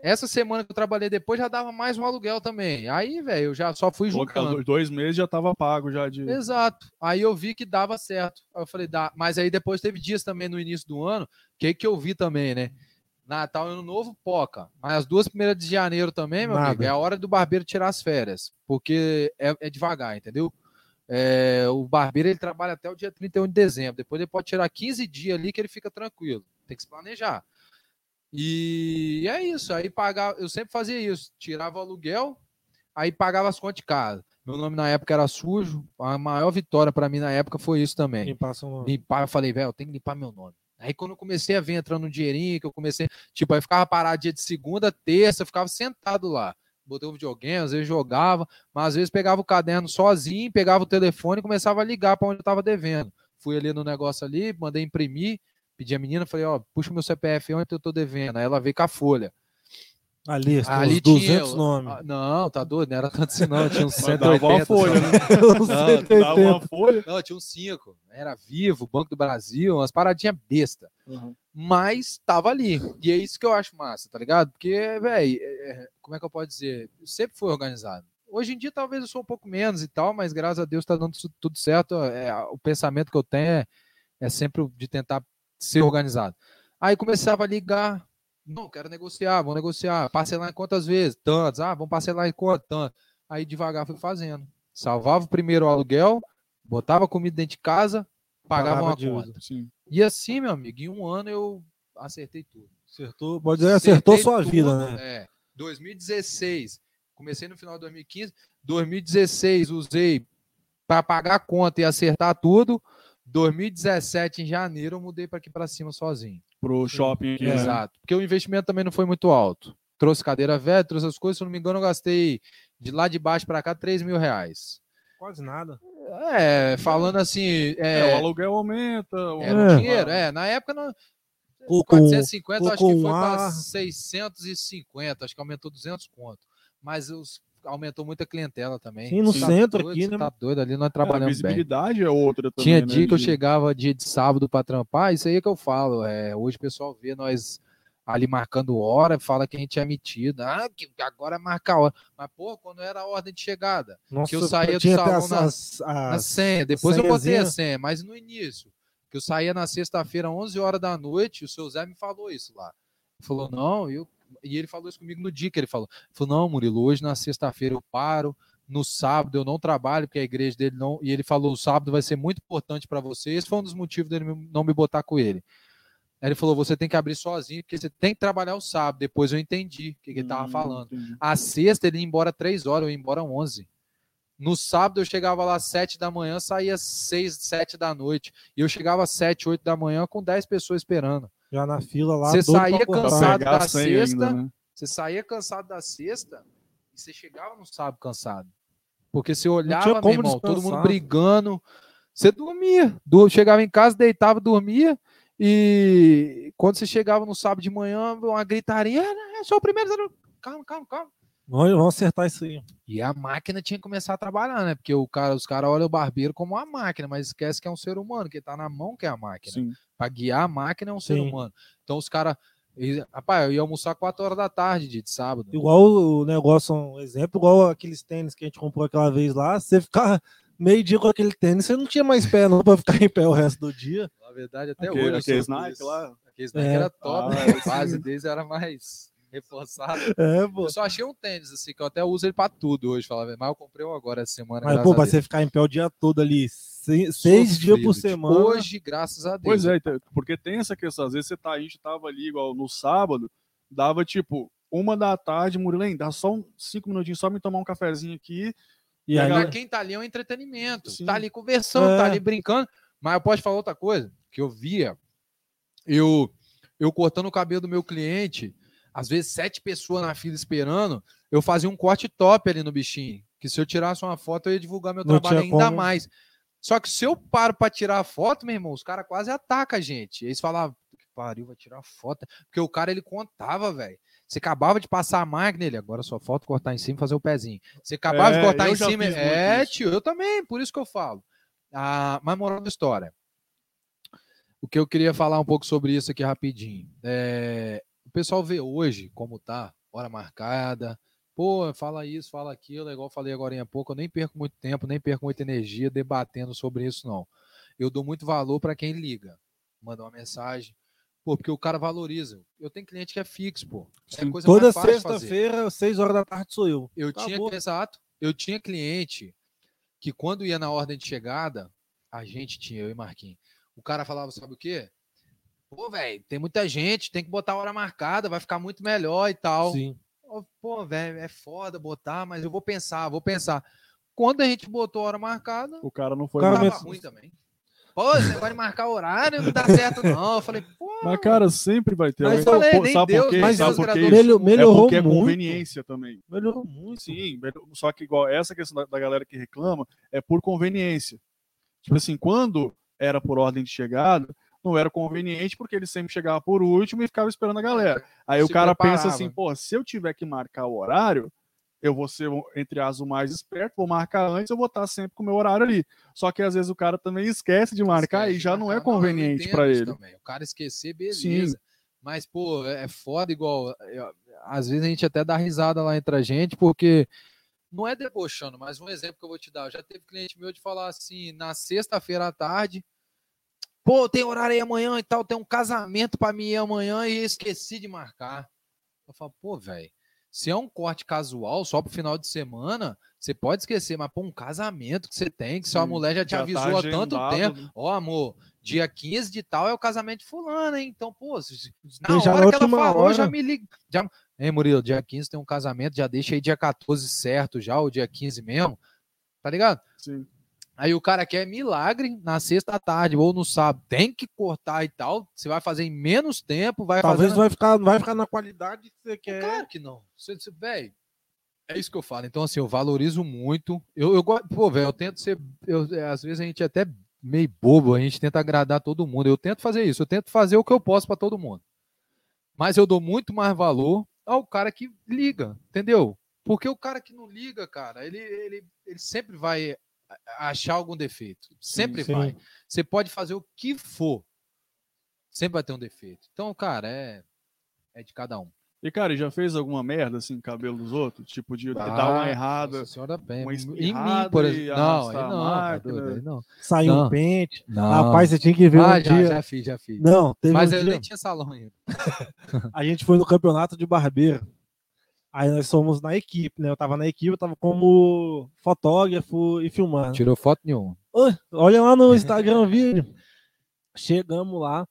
Essa semana que eu trabalhei depois já dava mais um aluguel também. Aí, velho, eu já só fui juntando. Dois meses já tava pago já de Exato. Aí eu vi que dava certo. Aí eu falei, dá. Mas aí depois teve dias também no início do ano, que que eu vi também, né? Natal e Ano Novo, poca. Mas as duas primeiras de janeiro também, meu Nada. amigo, é a hora do barbeiro tirar as férias. Porque é, é devagar, entendeu? É, o barbeiro ele trabalha até o dia 31 de dezembro. Depois ele pode tirar 15 dias ali que ele fica tranquilo. Tem que se planejar. E é isso. Aí pagava, eu sempre fazia isso. Tirava o aluguel, aí pagava as contas de casa. Meu nome na época era sujo. A maior vitória para mim na época foi isso também. Limpar seu nome. Limpar, eu falei, velho, eu tenho que limpar meu nome. Aí quando eu comecei a ver entrando um dinheirinho, que eu comecei, tipo, aí ficava parado dia de segunda, terça, eu ficava sentado lá. Botei o videogame, às vezes jogava, mas às vezes pegava o caderno sozinho, pegava o telefone e começava a ligar para onde eu tava devendo. Fui ali no negócio ali, mandei imprimir, pedi a menina, falei, ó, puxa o meu CPF onde eu tô devendo. Aí ela veio com a folha. A lista, Ali os 200 tinha- nomes. Ah, não, tá doido, não era tanto assim não, tinha uns Mas dava 180. uma folha, né? Não, 180. Dava uma folha. Não, tinha uns cinco. Era Vivo, Banco do Brasil, umas paradinhas besta. Uhum. Mas tava ali. E é isso que eu acho massa, tá ligado? Porque, velho, como é que eu posso dizer? Eu sempre fui organizado. Hoje em dia, talvez eu sou um pouco menos e tal, mas graças a Deus tá dando tu- tudo certo. É, o pensamento que eu tenho é, é sempre o de tentar ser organizado. Aí começava a ligar. Não, quero negociar, vamos negociar. Parcelar em quantas vezes? Tantos. Ah, vamos parcelar em quanto? Tanto. Aí devagar fui fazendo. Salvava o primeiro aluguel, botava comida dentro de casa, pagava Pagava uma dívida. conta. E assim, meu amigo, em um ano eu acertei tudo. Acertou, pode dizer, acertou Acertei sua tudo, vida, né? É. 2016. Comecei no final de 2015. 2016 usei para pagar a conta e acertar tudo. 2017, em janeiro, eu mudei para aqui para cima sozinho. Pro shopping aqui. né? Exato. Porque o investimento também não foi muito alto. Trouxe cadeira velha, trouxe as coisas. Se eu não me engano, eu gastei de lá de baixo para cá 3 mil reais. Quase nada. É, falando assim. É, É, o aluguel aumenta. o- É. dinheiro, é. Na época, não, Com- com- 450, acho que foi para ar. 650, acho que aumentou 200 conto. Mas os, aumentou muita clientela também. Sim, no Você tá centro doido, aqui, né? Tá doido ali, nós É, a trabalhamos bem. visibilidade é outra também. Tinha né, dia que eu de- chegava dia de sábado para trampar, isso aí é que eu falo. É, hoje o pessoal vê nós ali marcando hora, fala que a gente é metido. Ah, que que agora é marcar hora. Mas, pô, quando era a ordem de chegada, Nossa, eu saía do salão na- as- na senha. Depois eu botei a senha, mas no início, que eu saía na sexta-feira, 11 horas da noite, o seu Zé me falou isso lá. Ele falou, não, eu... e ele falou isso comigo no dia que ele falou. Ele falou, não, Murilo, hoje na sexta-feira eu paro, no sábado eu não trabalho, porque a igreja dele não. E ele falou, o sábado vai ser muito importante para você. Esse foi um dos motivos dele não me botar com ele. Aí ele falou, você tem que abrir sozinho, porque você tem que trabalhar o sábado. Depois eu entendi o que, ele tava Hum, falando. entendi. A sexta ele ia embora três horas, eu ia embora 11. No sábado eu chegava lá às 7 da manhã, saía às 6, 7 da noite. E eu chegava às 7, 8 da manhã com 10 pessoas esperando. Já na fila lá. Você saía cansado da sexta, ainda, né? Você saía cansado da sexta e você chegava no sábado cansado. Porque você olhava, meu como irmão, todo mundo descansar. brigando. Você dormia. Chegava em casa, deitava, dormia. E quando você chegava no sábado de manhã, uma gritaria. "Ah, Eu sou o primeiro. Calma, calma, calma. Vamos, acertar isso aí. E a máquina tinha que começar a trabalhar, né? Porque o cara, os caras olham o barbeiro como uma máquina, mas esquece que é um ser humano, que tá na mão que é a máquina. Para guiar a máquina é um ser Sim. humano. Então os caras. e, Rapaz, eu ia almoçar 4 horas da tarde de, sábado. Igual o negócio, um exemplo, igual aqueles tênis que a gente comprou aquela vez lá, você ficar meio dia com aquele tênis, você não tinha mais pé não pra ficar em pé o resto do dia. Na verdade, até Aquele- hoje. sofro Nike lá? Aqueles Nike É. era top, Ah, né? a base deles era mais reforçada. É, pô. Eu só achei um tênis, assim, que eu até uso ele pra tudo hoje, falar a verdade. mas eu comprei um agora essa semana. Mas, pô, pra você ficar em pé o dia todo ali, seis, seis dias por semana. Hoje, graças a Deus. Pois é, então, porque tem essa questão. Às vezes você tá, a gente tava ali igual no sábado, dava tipo uma da tarde, Murilen, dá só um, cinco minutinhos só me tomar um cafezinho aqui. E aí, Pra quem tá ali é um entretenimento. Sim. Tá ali conversando, É. tá ali brincando. Mas eu posso falar outra coisa que eu via. Eu, eu cortando o cabelo do meu cliente, às vezes sete pessoas na fila esperando, eu fazia um corte top ali no bichinho. Que se eu tirasse uma foto, eu ia divulgar meu Não trabalho ainda como. mais. Só que se eu paro pra tirar a foto, meu irmão, os caras quase atacam a gente. Eles falavam, que pariu, vai tirar foto. Porque o cara, ele contava, velho. Você acabava de passar a máquina, ele agora só falta cortar em cima e fazer o pezinho. Você acabava É, de cortar em cima. É, isso. tio, eu também, por isso que eu falo. Ah, mas moral da história. O que eu queria falar um pouco sobre isso aqui rapidinho. É, pessoal vê hoje como tá, hora marcada. Pô, fala isso, fala aquilo, igual eu falei agora há pouco, eu nem perco muito tempo, nem perco muita energia debatendo sobre isso, não. Eu dou muito valor para quem liga, manda uma mensagem. Pô, porque o cara valoriza. Eu tenho cliente que é fixo, pô. É toda sexta-feira, seis horas da tarde sou eu. Eu tinha, Acabou. exato. Eu tinha cliente que quando ia na ordem de chegada, a gente tinha, eu e Marquinhos. O cara falava, sabe o quê? Pô, velho, tem muita gente, tem que botar a hora marcada, vai ficar muito melhor e tal. Sim. Pô, velho, é foda botar, mas eu vou pensar, vou pensar. quando a gente botou a hora marcada, O cara não foi cara mais. ruim também. Pô, negócio de marcar horário não dá certo, não. Eu falei, pô, Mas, cara, sempre vai ter. Mas alguém- eu falei, Pô, nem sabe Deus, por quê? mas Sabe por quê? criadores- Melho- É melhorou porque é muito. conveniência também. Melhorou muito. Sim, melhor- só que igual essa questão da, da galera que reclama é por conveniência. Tipo assim, quando era por ordem de chegada, não era conveniente porque ele sempre chegava por último e ficava esperando a galera. Aí o Se cara pensa preparava. assim, pô, se eu tiver que marcar o horário, eu vou ser, entre as o mais esperto, vou marcar antes, eu vou estar sempre com o meu horário ali. Só que às vezes o cara também esquece de marcar Esquece e já não é marcar. eu conveniente entendo para ele. também. O cara esquecer, beleza. Mas, pô, é é foda igual. eu- às vezes a gente até dá risada lá entre a gente, porque não é debochando, mas um exemplo que eu vou te dar. Já teve cliente meu de falar assim, na sexta-feira à tarde. Pô, tem horário aí amanhã e tal, tem um casamento pra mim amanhã e esqueci de marcar. Eu falo, pô, velho, se é um corte casual só pro final de semana, você pode esquecer, mas pô, um casamento que você tem, que sua Sim, mulher já te já tá avisou há tanto tempo. né? Ó, amor, dia 15 de tal é o casamento de fulano, hein? Então, pô, na hora que ela falou, já hora. me liga. Já... Hein, Murilo, dia 15 tem um casamento, já deixa aí dia 14 certo já, o dia 15 mesmo. Tá ligado? Sim. Aí o cara quer milagre na sexta tarde ou no sábado, tem que cortar e tal. Você vai fazer em menos tempo, vai Talvez fazer. não vai ficar, vai ficar na qualidade que você quer. Claro que não. Você, você, é isso que eu falo. Então, assim, eu valorizo muito. Eu, eu pô, velho, eu tento ser. Eu, é, às vezes a gente é até meio bobo, a gente tenta agradar todo mundo. Eu tento fazer isso, eu tento fazer o que eu posso para todo mundo. Mas eu dou muito mais valor ao cara que liga, entendeu? Porque o cara que não liga, cara, ele, ele, ele sempre vai achar algum defeito. Sempre sim. vai. Você pode fazer o que for. Sempre vai ter um defeito. Então, cara, é, é de cada um. E, cara, e já fez alguma merda assim, cabelo dos outros? Tipo, de dar Ah, uma errada. Nossa senhora, bem. uma Em mim, por exemplo. Não, aí não, tá máquina. doido, aí não. Saiu Não. um pente. Não. Rapaz, você tinha que ver ah, um já, dia. já fiz, já fiz. Não, teve Mas um eu dia. nem tinha salão ainda. A gente foi no campeonato de barbeiro. Aí nós somos na equipe, né? Eu tava na equipe, eu tava como fotógrafo e filmando. Tirou foto nenhuma. Olha lá no Instagram o vídeo. Chegamos lá.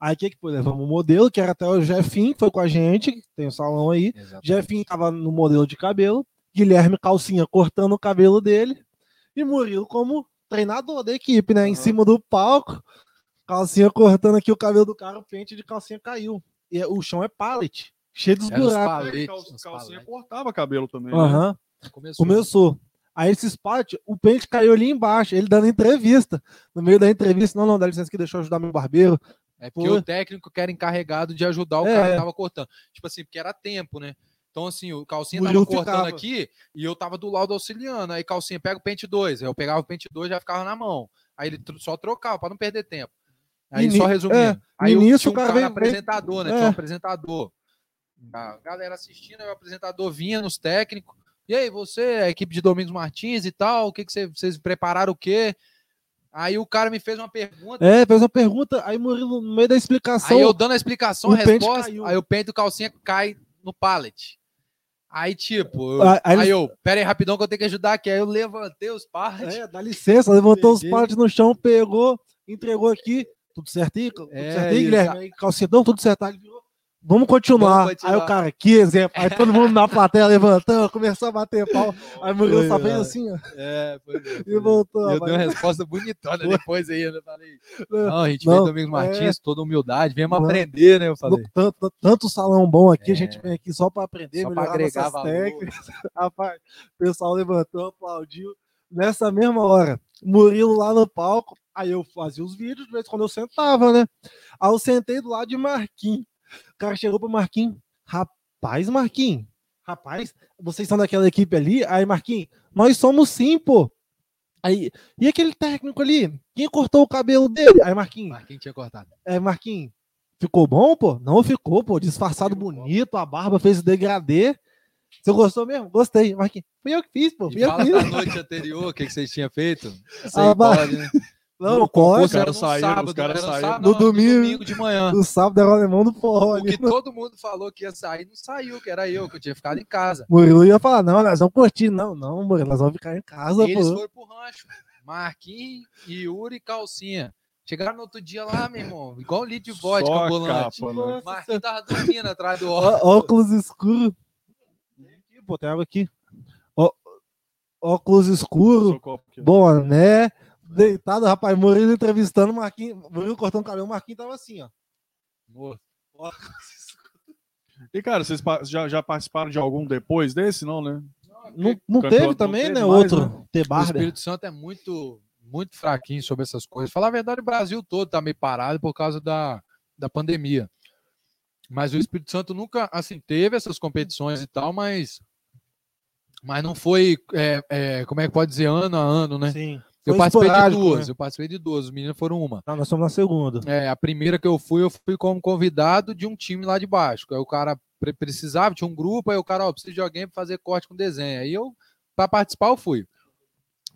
Aí o que que foi? Levamos o modelo, que era até o Jefinho, que foi com a gente, tem o salão aí. Jefinho tava no modelo de cabelo. Guilherme Calcinha cortando o cabelo dele. E Murilo como treinador da equipe, né? Em cima do palco. Calcinha cortando aqui o cabelo do cara, o pente de calcinha caiu. E o chão é pallet, cheio dos Era os buracos. Palete, cal- uns calcinha palete. cortava cabelo também. né? Aham. Começou. Começou. Aí esses pallet, o pente caiu ali embaixo, ele dando entrevista. No meio da entrevista, não, não, dá licença que deixou eu ajudar meu barbeiro. É porque Pô. o técnico que era encarregado de ajudar o É. cara que tava cortando. Tipo assim, porque era tempo, né? Então, assim, o calcinha Murilo tava cortando ficava. aqui e eu tava do lado auxiliando. Aí, calcinha, pega o pente 2. Aí eu pegava o pente 2 já ficava na mão. Aí ele só trocava pra não perder tempo. Aí, E só resumindo. é, aí no eu início tinha um o cara cara, veio- apresentador, né? é. Tinha um apresentador. A galera assistindo, aí o apresentador vinha nos técnicos. E aí, você, a equipe de Domingos Martins e tal, o que, que você- vocês prepararam o quê? Aí o cara me fez uma pergunta. É, fez uma pergunta, aí Murilo, no meio da explicação, Aí eu dando a explicação, a resposta, caiu. aí o pente do calcinha cai no pallet. Aí, tipo, eu- Ah, aí aí, eu, pera aí rapidão que eu tenho que ajudar aqui. Aí eu levantei os pallets. é, dá licença, levantou os pallets no chão, pegou, entregou aqui, tudo certinho? Tudo É, certinho. Guilherme? Aí, calcinha, não, tudo certo. Aí ele virou, Vamos continuar. Vamos continuar. Aí o cara, que exemplo. Aí todo mundo na plateia levantando, começou a bater pau. Aí o Murilo só fez é. assim, ó, É, foi, e voltou. Eu dei uma resposta bonitona depois aí, né? Eu falei, Não, a gente não, fez Domingos é. Martins, toda humildade, viemos Não. aprender, né? Eu falei. tanto, tanto salão bom aqui, a É. gente vem aqui só para aprender, Só melhorar agregar nossas técnicas. Rapaz, o pessoal levantou, aplaudiu. Nessa mesma hora, Murilo lá no palco, aí eu fazia os vídeos, de vez em quando eu sentava, né? Aí eu sentei do lado de Marquinhos. O cara chegou pro Marquinhos, rapaz, Marquinhos, rapaz, vocês são daquela equipe ali? Aí, Marquinhos, nós somos sim, pô. Aí, e aquele técnico ali? Quem cortou o cabelo dele? Aí, Marquinhos, Marquinhos tinha cortado. é, Marquinhos, ficou bom, pô? Não ficou, pô. Disfarçado bonito, a barba fez o degradê. Você gostou mesmo? Gostei. Marquinhos, fui eu que fiz, pô. E Fui eu fala que da fiz. noite anterior, o que, que vocês tinham feito? Isso Ah, pode, né? Não, No pode. era caras no saíram, os sábado, caras era no saíram. sábado, No não, domingo. de manhã. O sábado era o alemão do forró O ali. que todo mundo falou que ia sair, não saiu, que era eu, que eu tinha ficado em casa. Murilo ia falar, não, nós vamos curtir. Não, não, Murilo, nós vamos ficar em casa, Eles pô. foram pro rancho. Marquinhos, Yuri e Calcinha. Chegaram no outro dia lá, meu irmão, igual um litro de vodka Só ambulante. capa, né? Marquinhos tava dormindo atrás do ó. Ó- Óculos escuros. Aqui, Pô, tem água aqui. Ó, óculos escuro, boné, deitado, rapaz, Murilo entrevistando, Marquinhos, Murilo cortando o cabelo, Marquinhos tava assim, ó. E, cara, vocês já, já participaram de algum depois desse, não, né? Não, não teve não também, teve né? mais, Outro, The O. Espírito Santo é muito, muito fraquinho sobre essas coisas. Falar a verdade, o Brasil todo tá meio parado por causa da, da pandemia. Mas o Espírito Santo nunca, assim, teve essas competições e tal, mas, mas não foi, é, é, como é que pode dizer, ano a ano, né? Sim. Eu participei de duas, né? eu participei de duas, os meninos foram uma. Não, nós somos na segunda. É, a primeira que eu fui, eu fui como convidado de um time lá de baixo. Aí o cara pre- precisava, tinha um grupo, aí o cara, ó, precisa de alguém para fazer corte com desenho. Aí eu, para participar, eu fui.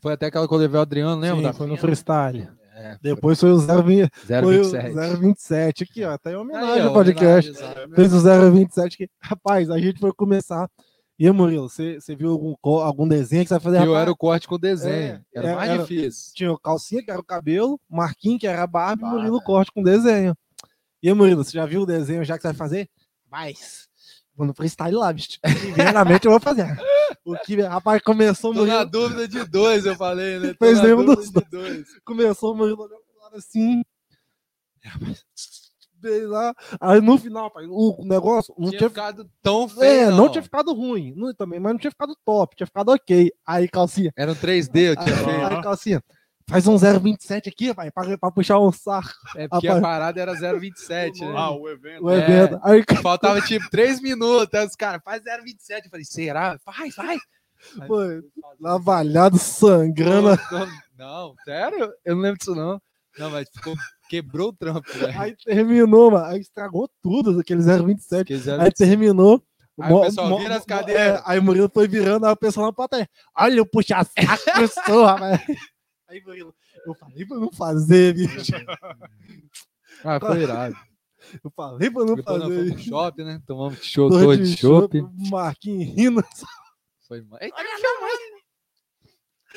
Foi até aquela que eu levei o Adriano, lembra? Sim, da foi no Fina? freestyle. É, Depois foi o 020, foi o 027. 027 aqui, ó. Tá em homenagem ao podcast. Fez o 027 aqui. Rapaz, a gente foi começar. E aí, Murilo, você, você viu algum, algum desenho que você vai fazer? Eu Rapaz, era o corte com desenho. É, era é, mais era- difícil. Tinha o calcinha, que era o cabelo, Marquinhos, que era a barba, e. Murilo corte com desenho. E aí, Murilo, você já viu o desenho já que você vai fazer? Mas, vou no freestyle lá, bicho. Primeiramente eu vou fazer. O que, rapaz, começou o Tô na Murilo, dúvida de dois, eu falei, né? Tô Fez nenhum dos de dois. começou o Murilo olhando pro lado assim. Rapaz, veio lá. Aí no final, rapaz, o negócio não Tinha tinha ficado tão É, feio. não. tinha ficado ruim, não, também, mas não tinha ficado top, tinha ficado ok. Aí, calcinha, Era um 3D, eu tinha aí, feito. aí, calcinha, faz um 027 aqui, vai, pra, pra puxar um saco, É porque Rapaz. a parada era 027, né? Ah, o evento. o É. evento. Aí, Faltava tipo 3 minutos. Aí os caras, faz 027. Eu falei, será? Faz, faz. pô, navalhado, sangrando. Não, sério? Eu não lembro disso, não. Não, mas ficou, quebrou o trampo, velho. Aí terminou, mano. Aí estragou tudo, aquele 027. Quiser- Aí terminou. Aí o pessoal vira as cadeiras. é, aí o Murilo foi virando, aí o pessoal na plateia. Olha o puxa-saco que eu sou, rapaz. Aí, Murilo, eu falei pra não fazer, bicho. Ah, foi irado. Eu falei pra não Depois nós fazer. fomos no shopping, né? Tomamos show de chopp. Marquinhos rindo. Foi mais. Eita,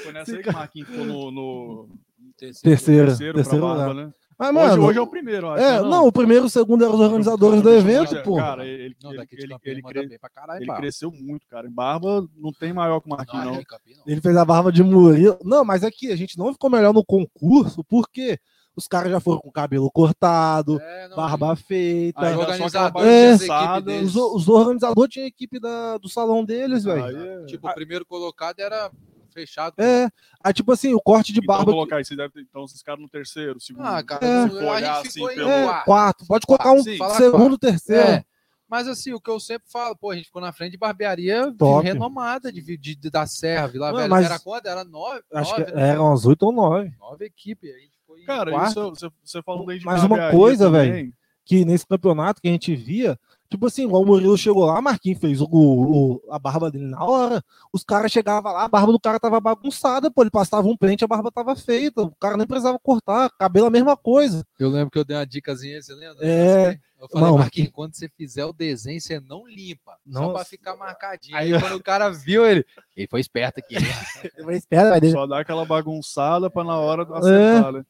Foi nessa aí que o Marquinhos ficou no, no Terceiro, terceiro, terceiro pra barba, lugar. né? Mas, Hoje, mano, hoje é o primeiro, acho. é, né, não, o primeiro e o segundo eram os organizadores do Hoje evento, é- pô. Cara, ele, Não, ele, ele, ele, cre- caralho, ele cresceu muito, cara. Em barba não tem maior que o Marquinhos, não. Não, não. Ele fez a barba de Murilo. Não, mas aqui a gente não ficou melhor no concurso, porque os caras já foram com o cabelo cortado, É, não, barba feita. Aí aquela É. Os, os organizadores tinham a equipe da, do salão deles, velho. É- Tipo, o primeiro colocado era fechado. É. Aí, tipo assim, o corte de Então, barba. colocar isso, deve ter, então vocês ficaram no terceiro, segundo. Ah, cara, É. se for olhar a assim gente ficou em pelo- É, quarto. quarto. Pode colocar um Sim, segundo, terceiro. É. Mas assim, o que eu sempre falo, pô, a gente ficou na frente de barbearia Top. renomada de, de, de- da Serra, Vila Não, Velha. mas- Era quanto? Era nove? Acho nove, que né? eram umas oito ou nove. Nove equipes. A gente foi em Cara, quarto. isso você, você falou daí de Mas uma coisa, velho, Que nesse campeonato que a gente via, tipo assim, igual o Murilo chegou lá, Marquinhos fez o, o- a barba dele na hora. Os caras chegavam lá, a barba do cara tava bagunçada, pô. Ele passava um pente, a barba tava feita. O cara nem precisava cortar. Cabelo a mesma coisa. Eu lembro que eu dei uma dicasinha, você lembra? É. Eu falei, Não, Marquinhos, quando você fizer o desenho, você não limpa. Só Nossa. pra ficar marcadinho. Aí quando o cara viu ele, ele foi esperto aqui. Mas espera, vai deixar. Só dá aquela bagunçada pra na hora acertar, né?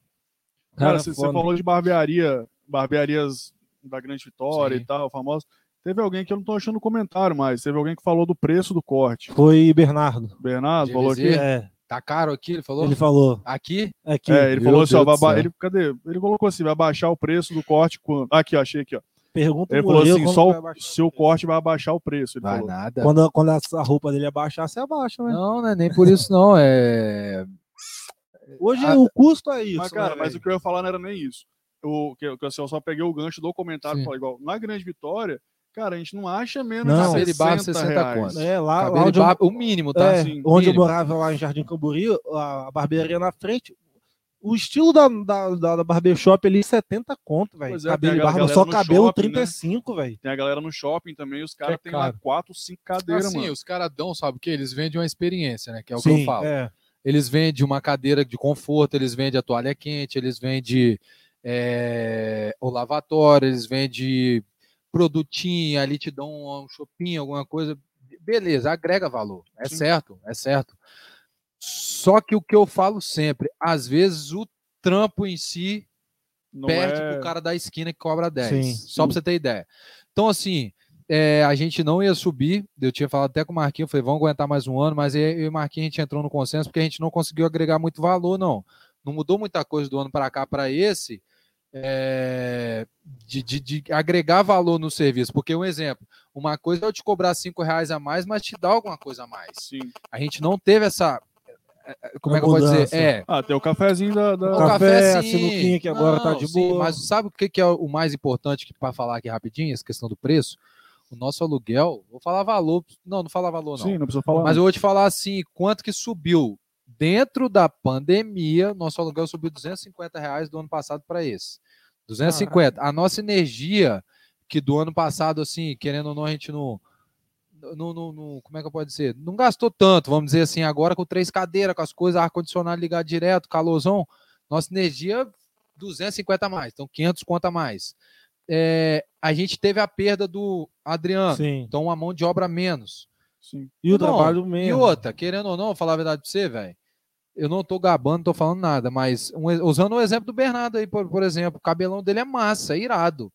Cara, Cara, você, você falou de barbearia, barbearias da Grande Vitória Sim. e tal, famosa. Teve alguém que eu não tô achando comentário mais. Teve alguém que falou do preço do corte. Foi Bernardo. Bernardo falou aqui. É, Tá caro aqui? Ele falou? ele falou. Aqui? Aqui. É, ele Meu falou assim, ó, Deus vai ele, cadê? Ele colocou assim, vai baixar o preço do corte quando? Aqui, ó, achei aqui, ó. Pergunta Ele falou assim, só o abaixar seu corte vai abaixar o preço. Ele Vai falou. nada. Quando, quando a roupa dele abaixa, você abaixa, né? Não, não é nem por isso, não. É. Hoje Ah, o custo é isso. Mas, cara, né, mas o que eu ia falar não era nem isso. O, que, que assim, eu só peguei o gancho do comentário Sim. e falei igual, na Grande Vitória, cara, a gente não acha menos Não. de Cabelo e barba, 60 60 reais. conto. É, lá, lá onde eu, o mínimo, tá? é, Assim, onde eu mínimo. morava lá em Jardim Camburi, a barbearia na frente, o estilo da, da, da, da barbershop ali, 70 conto, velho. É, cabelo e a barba, só cabelo shopping, né? 35, velho. Tem a galera no shopping também, os caras é têm lá caro. 4, 5 cadeiras, Assim, mano. os caras dão, sabe o que? Eles vendem uma experiência, né? Que é o que eu Sim, falo. é. Eles vendem uma cadeira de conforto, eles vendem a toalha quente, eles vendem é, o lavatório, eles vendem produtinho, ali te dão um, shopping, alguma coisa. Beleza, agrega valor. É Sim. certo, é certo. Só que o que eu falo sempre, às vezes o trampo em si Não perde é... pro cara da esquina que cobra 10. Sim. Só pra você ter ideia. Então, assim, é, a gente não ia subir. Eu tinha falado até com o Marquinhos, falei, vamos aguentar mais um ano, mas eu e o Marquinhos a gente entrou no consenso porque a gente não conseguiu agregar muito valor, não. Não mudou muita coisa do ano para cá para esse. É, de, de- de agregar valor no serviço, porque um exemplo, uma coisa é eu te cobrar cinco reais a mais, mas te dar alguma coisa a mais. Sim. A gente não teve essa, é, é, como é que eu vou dizer? É, Ah, tem o cafezinho da. da- o Café, café, a sim. sinuquinha que agora tá de sim, boa. Mas sabe o que, que é o mais importante para falar aqui rapidinho, essa questão do preço? O nosso aluguel, vou falar valor, não, não falar valor não. Sim, não precisa falar. Mas eu vou te falar assim, quanto que subiu dentro da pandemia, nosso aluguel subiu 250 reais do ano passado para esse. 250. A nossa energia, que do ano passado, assim, querendo ou não, a gente não, não, não- não- como é que eu posso dizer? Não gastou tanto, vamos dizer assim, agora com três cadeiras, com as coisas, ar-condicionado ligado direto, calorzão, nossa energia 250 a mais, então 500 conta a mais. É, a gente teve a perda do Adriano, Sim. então uma mão de obra menos. Sim. E o Não, trabalho E mesmo. outra, querendo ou não, vou falar a verdade pra você, velho. Eu não tô gabando, não tô falando nada, mas um e- usando o exemplo do Bernardo aí, por, por exemplo, o cabelão dele é massa, é irado.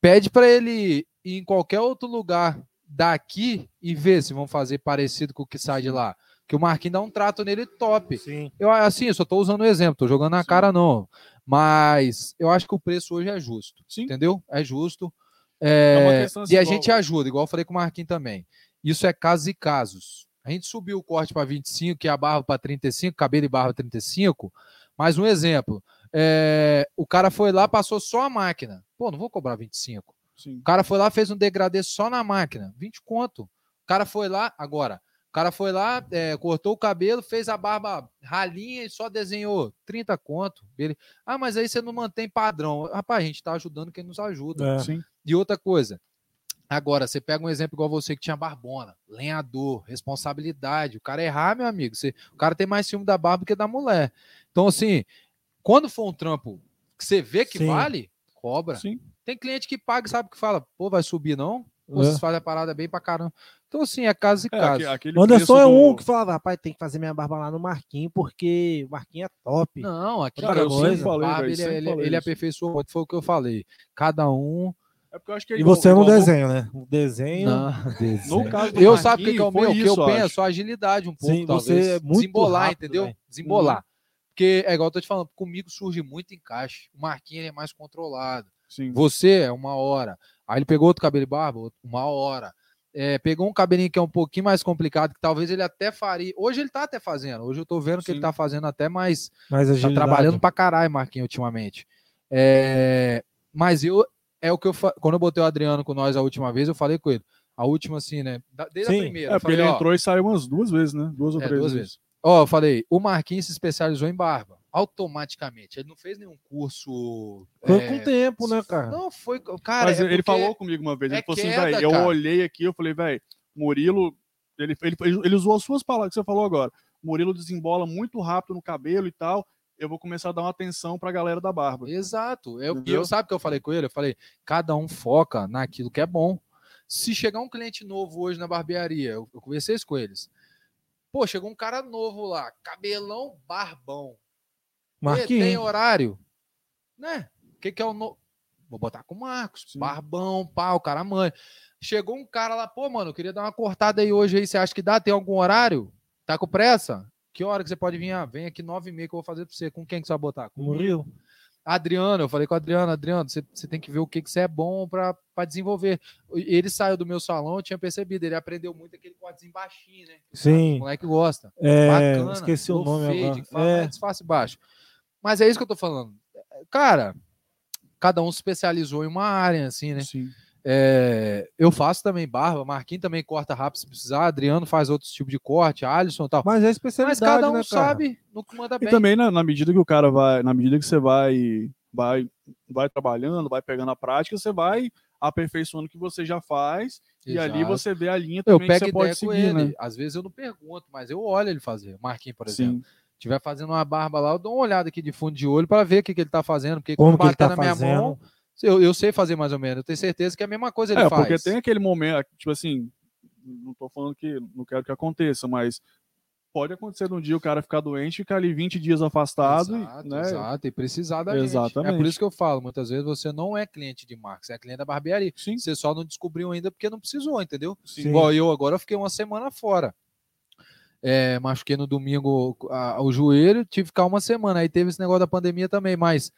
Pede pra ele ir em qualquer outro lugar daqui e ver se vão fazer parecido com o que sai de lá. Que o Marquinhos dá um trato nele top. Sim. Eu, assim, eu só tô usando o exemplo, tô jogando na Sim. cara, não. Mas eu acho que o preço hoje é justo. Sim. Entendeu? É justo. É uma É, questão assim, e a igual- gente ajuda, igual eu falei com o Marquinhos também. Isso é casos e casos. A gente subiu o corte para 25, que é a barba para 35, cabelo e barba 35. Mais um exemplo. é, o cara foi lá, passou só a máquina. Pô, não vou cobrar 25. Sim. O cara foi lá, fez um degradê só na máquina. 20 conto. O cara foi lá, agora. O cara foi lá, é, cortou o cabelo, fez a barba ralinha e só desenhou 30 conto. Ele, ah, mas aí você não mantém padrão. Rapaz, a gente tá ajudando quem nos ajuda. É. Sim. E outra coisa. Agora, você pega um exemplo igual você que tinha barbona, lenhador, responsabilidade. O cara errar, meu amigo, você, o cara tem mais ciúme da barba que da mulher. Então, assim, quando for um trampo que você vê que Sim. vale, cobra. Sim. Tem cliente que paga e sabe que fala, pô, vai subir não? Pô, É. Vocês fazem a parada bem pra caramba. Então, assim, é caso e É, caso. aquele O Anderson é um do- que falava, rapaz, tem que fazer minha barba lá no Marquinho, porque o Marquinho é top. Não, aqui Cara, eu sempre falei, barba, velho, ele, sempre ele, falei ele aperfeiçoou muito, foi o que eu falei. Cada um. É porque eu acho que E você não igual- desenha, né? O desenho. No caso do Eu sabe o que, que é o Marquinhos, meu? que eu penso? acho. A agilidade um pouco, Sim, talvez. você é muito Desembolar, rápido, entendeu? velho. Desembolar. Porque é igual eu tô te falando, comigo surge muito encaixe. O Marquinhos ele é mais controlado. Sim. Você é uma hora. Aí ele pegou outro cabelo e barba, uma hora. É, pegou um cabelinho que é um pouquinho mais complicado, que talvez ele até faria. Hoje ele tá até fazendo. Hoje eu tô vendo que Sim. ele tá fazendo até mais. Mais Tá agilidade. trabalhando pra caralho, Marquinhos, ultimamente. É, mas eu. É o que eu. fa- Quando eu botei o Adriano com nós a última vez, eu falei com ele. A última, assim, né? Desde Sim. a primeira. É, porque falei, ele ó, entrou e saiu umas duas vezes, né? Duas ou É, três duas vezes. Ó, eu falei, o Marquinhos se especializou em barba. Automaticamente. Ele não fez nenhum curso. Foi é, com o tempo, né, cara? Não, foi. Cara, Mas é ele porque- falou comigo uma vez, é ele falou assim, velho, eu olhei aqui, eu falei, velho, Murilo, ele, ele, ele usou as suas palavras que você falou agora. Murilo desembola muito rápido no cabelo e tal. Eu vou começar a dar uma atenção pra galera da barba. Exato. Eu, e Entendeu? eu sabe o que eu falei com ele? Eu falei, cada um foca naquilo que é bom. Se chegar um cliente novo hoje na barbearia, eu, eu conversei isso com eles. Pô, chegou um cara novo lá, cabelão, barbão. E tem Marquinhos. horário? Né? O que, que é o no... Vou botar com o Marcos. Sim. Barbão, pau, cara mãe. Chegou um cara lá, pô, mano, eu queria dar uma cortada aí hoje aí. Você acha que dá? Tem algum horário? Tá com pressa? Que hora que você pode vir? Ah, vem aqui nove e meia que eu vou fazer pra você. Com quem que você vai botar? Com Murilo. Adriano, eu falei com o Adriano, Adriano, você, você tem que ver o que, que você é bom para desenvolver. Ele saiu do meu salão, eu tinha percebido, ele aprendeu muito aquele cortezinho baixinho, né? O Sim. moleque gosta. É, Bacana. esqueci o nome fade, agora. fala, É. é disfarce baixo. Mas é isso que eu tô falando. Cara, cada um se especializou em uma área, assim, né? Sim. É, eu faço também barba, Marquinhos também corta rápido se precisar, Adriano faz outros tipos de corte, Alisson e tal. Mas é Mas especialidade, cada um né, sabe no que manda E bem. também na, na medida que o cara vai, na medida que você vai, vai, vai trabalhando, vai pegando a prática, você vai aperfeiçoando o que você já faz e ali Exato. você vê a linha Eu também que pego você ideia pode seguir, ele. né? Às vezes eu não pergunto, mas eu olho ele fazer. Marquinhos, por exemplo. Sim. estiver fazendo uma barba lá, eu dou uma olhada aqui de fundo de olho para ver o que, que ele tá fazendo. Porque Como quando que ele bater tá na minha fazendo? mão, eu, eu sei fazer mais ou menos. Eu tenho certeza que é a mesma coisa ele É, faz. porque tem aquele momento, tipo assim, não tô falando que não quero que aconteça, mas pode acontecer um dia o cara ficar doente, ficar ali 20 dias afastado, e, Exato, né? exato, e precisar da gente. É Exatamente. por isso que eu falo, muitas vezes você não é cliente de marca, você é cliente da barbearia. Sim. Você só não descobriu ainda porque não precisou, entendeu? Sim. Igual eu agora, eu fiquei uma semana fora. É, machuquei no domingo a- o joelho, tive que ficar uma semana. Aí teve esse negócio da pandemia também, mas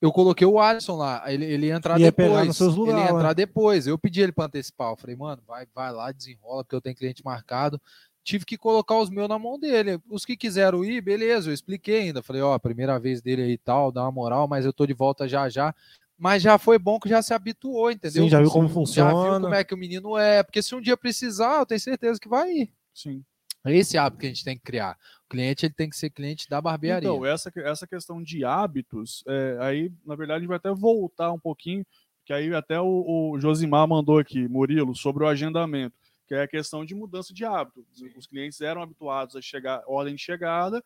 eu coloquei o Alisson lá, ele, ele ia entrar Ia depois. pegar nos seus ele ia né? entrar depois. Eu pedi ele para antecipar. Eu falei, mano, vai, vai lá, desenrola, porque eu tenho cliente marcado. Tive que colocar os meus na mão dele. Os que quiseram ir, beleza, eu expliquei ainda. Falei, ó, primeira vez dele aí e tal, dá uma moral, mas eu tô de volta já já. Mas já foi bom que já se habituou, entendeu? Sim, já viu como Já funciona. viu como é que o menino é. Porque se um dia precisar, eu tenho certeza que vai ir. Sim. É esse hábito que a gente tem que criar. O cliente ele tem que ser cliente da barbearia. Então, essa, essa questão de hábitos, é, aí, na verdade, a gente vai até voltar um pouquinho, que aí até o, o Josimar mandou aqui, Murilo, sobre o agendamento, que é a questão de mudança de hábito. Os clientes eram habituados a chegar, ordem de chegada,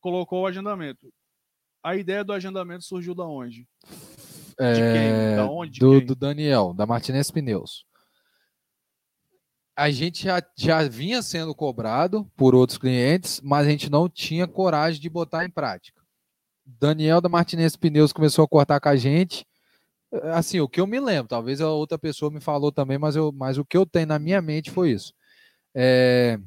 colocou o agendamento. A ideia do agendamento surgiu da onde? De quem? Da onde? De É, do, quem? do Daniel, da Martinez Pneus. A gente já, já vinha sendo cobrado por outros clientes, mas a gente não tinha coragem de botar em prática. Daniel da Martinez Pneus começou a cortar com a gente. Eh, Assim, o que eu me lembro, talvez a outra pessoa me falou também, mas, eu, mas o que eu tenho na minha mente foi isso. É,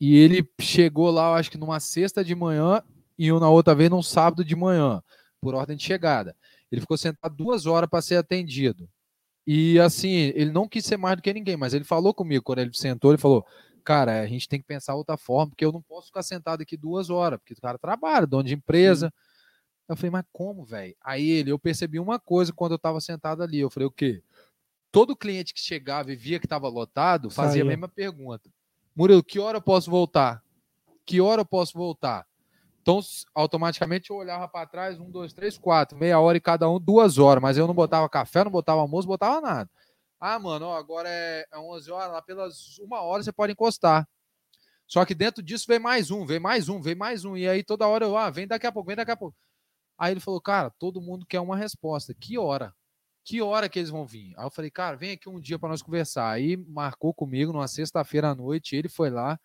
e ele chegou lá, eu acho que numa sexta de manhã e na outra vez num sábado de manhã, por ordem de chegada. Ele ficou sentado duas horas para ser atendido. E assim, ele não quis ser mais do que ninguém, mas ele falou comigo quando ele sentou, ele falou: Cara, a gente tem que pensar outra forma, porque eu não posso ficar sentado aqui duas horas, porque o cara trabalha, dono de empresa. Eu falei, mas como, velho? Aí ele, eu percebi uma coisa quando eu tava sentado ali. Eu falei, o quê? Todo cliente que chegava e via que estava lotado fazia a mesma pergunta. Murilo, que hora eu posso voltar? Que hora eu posso voltar? Então, automaticamente eu olhava para trás, um, dois, três, quatro, meia hora e cada um, duas horas, mas eu não botava café, não botava almoço, botava nada. Ah, mano, ó, agora é, é 11 horas, lá pelas uma hora você pode encostar. Só que dentro disso vem mais um, vem mais um, vem mais um. E aí toda hora eu, ah, vem daqui a pouco, vem daqui a pouco. Aí ele falou, cara, todo mundo quer uma resposta. Que hora? Que hora que eles vão vir? Aí eu falei, cara, vem aqui um dia para nós conversar. Aí marcou comigo numa sexta-feira à noite, ele foi lá.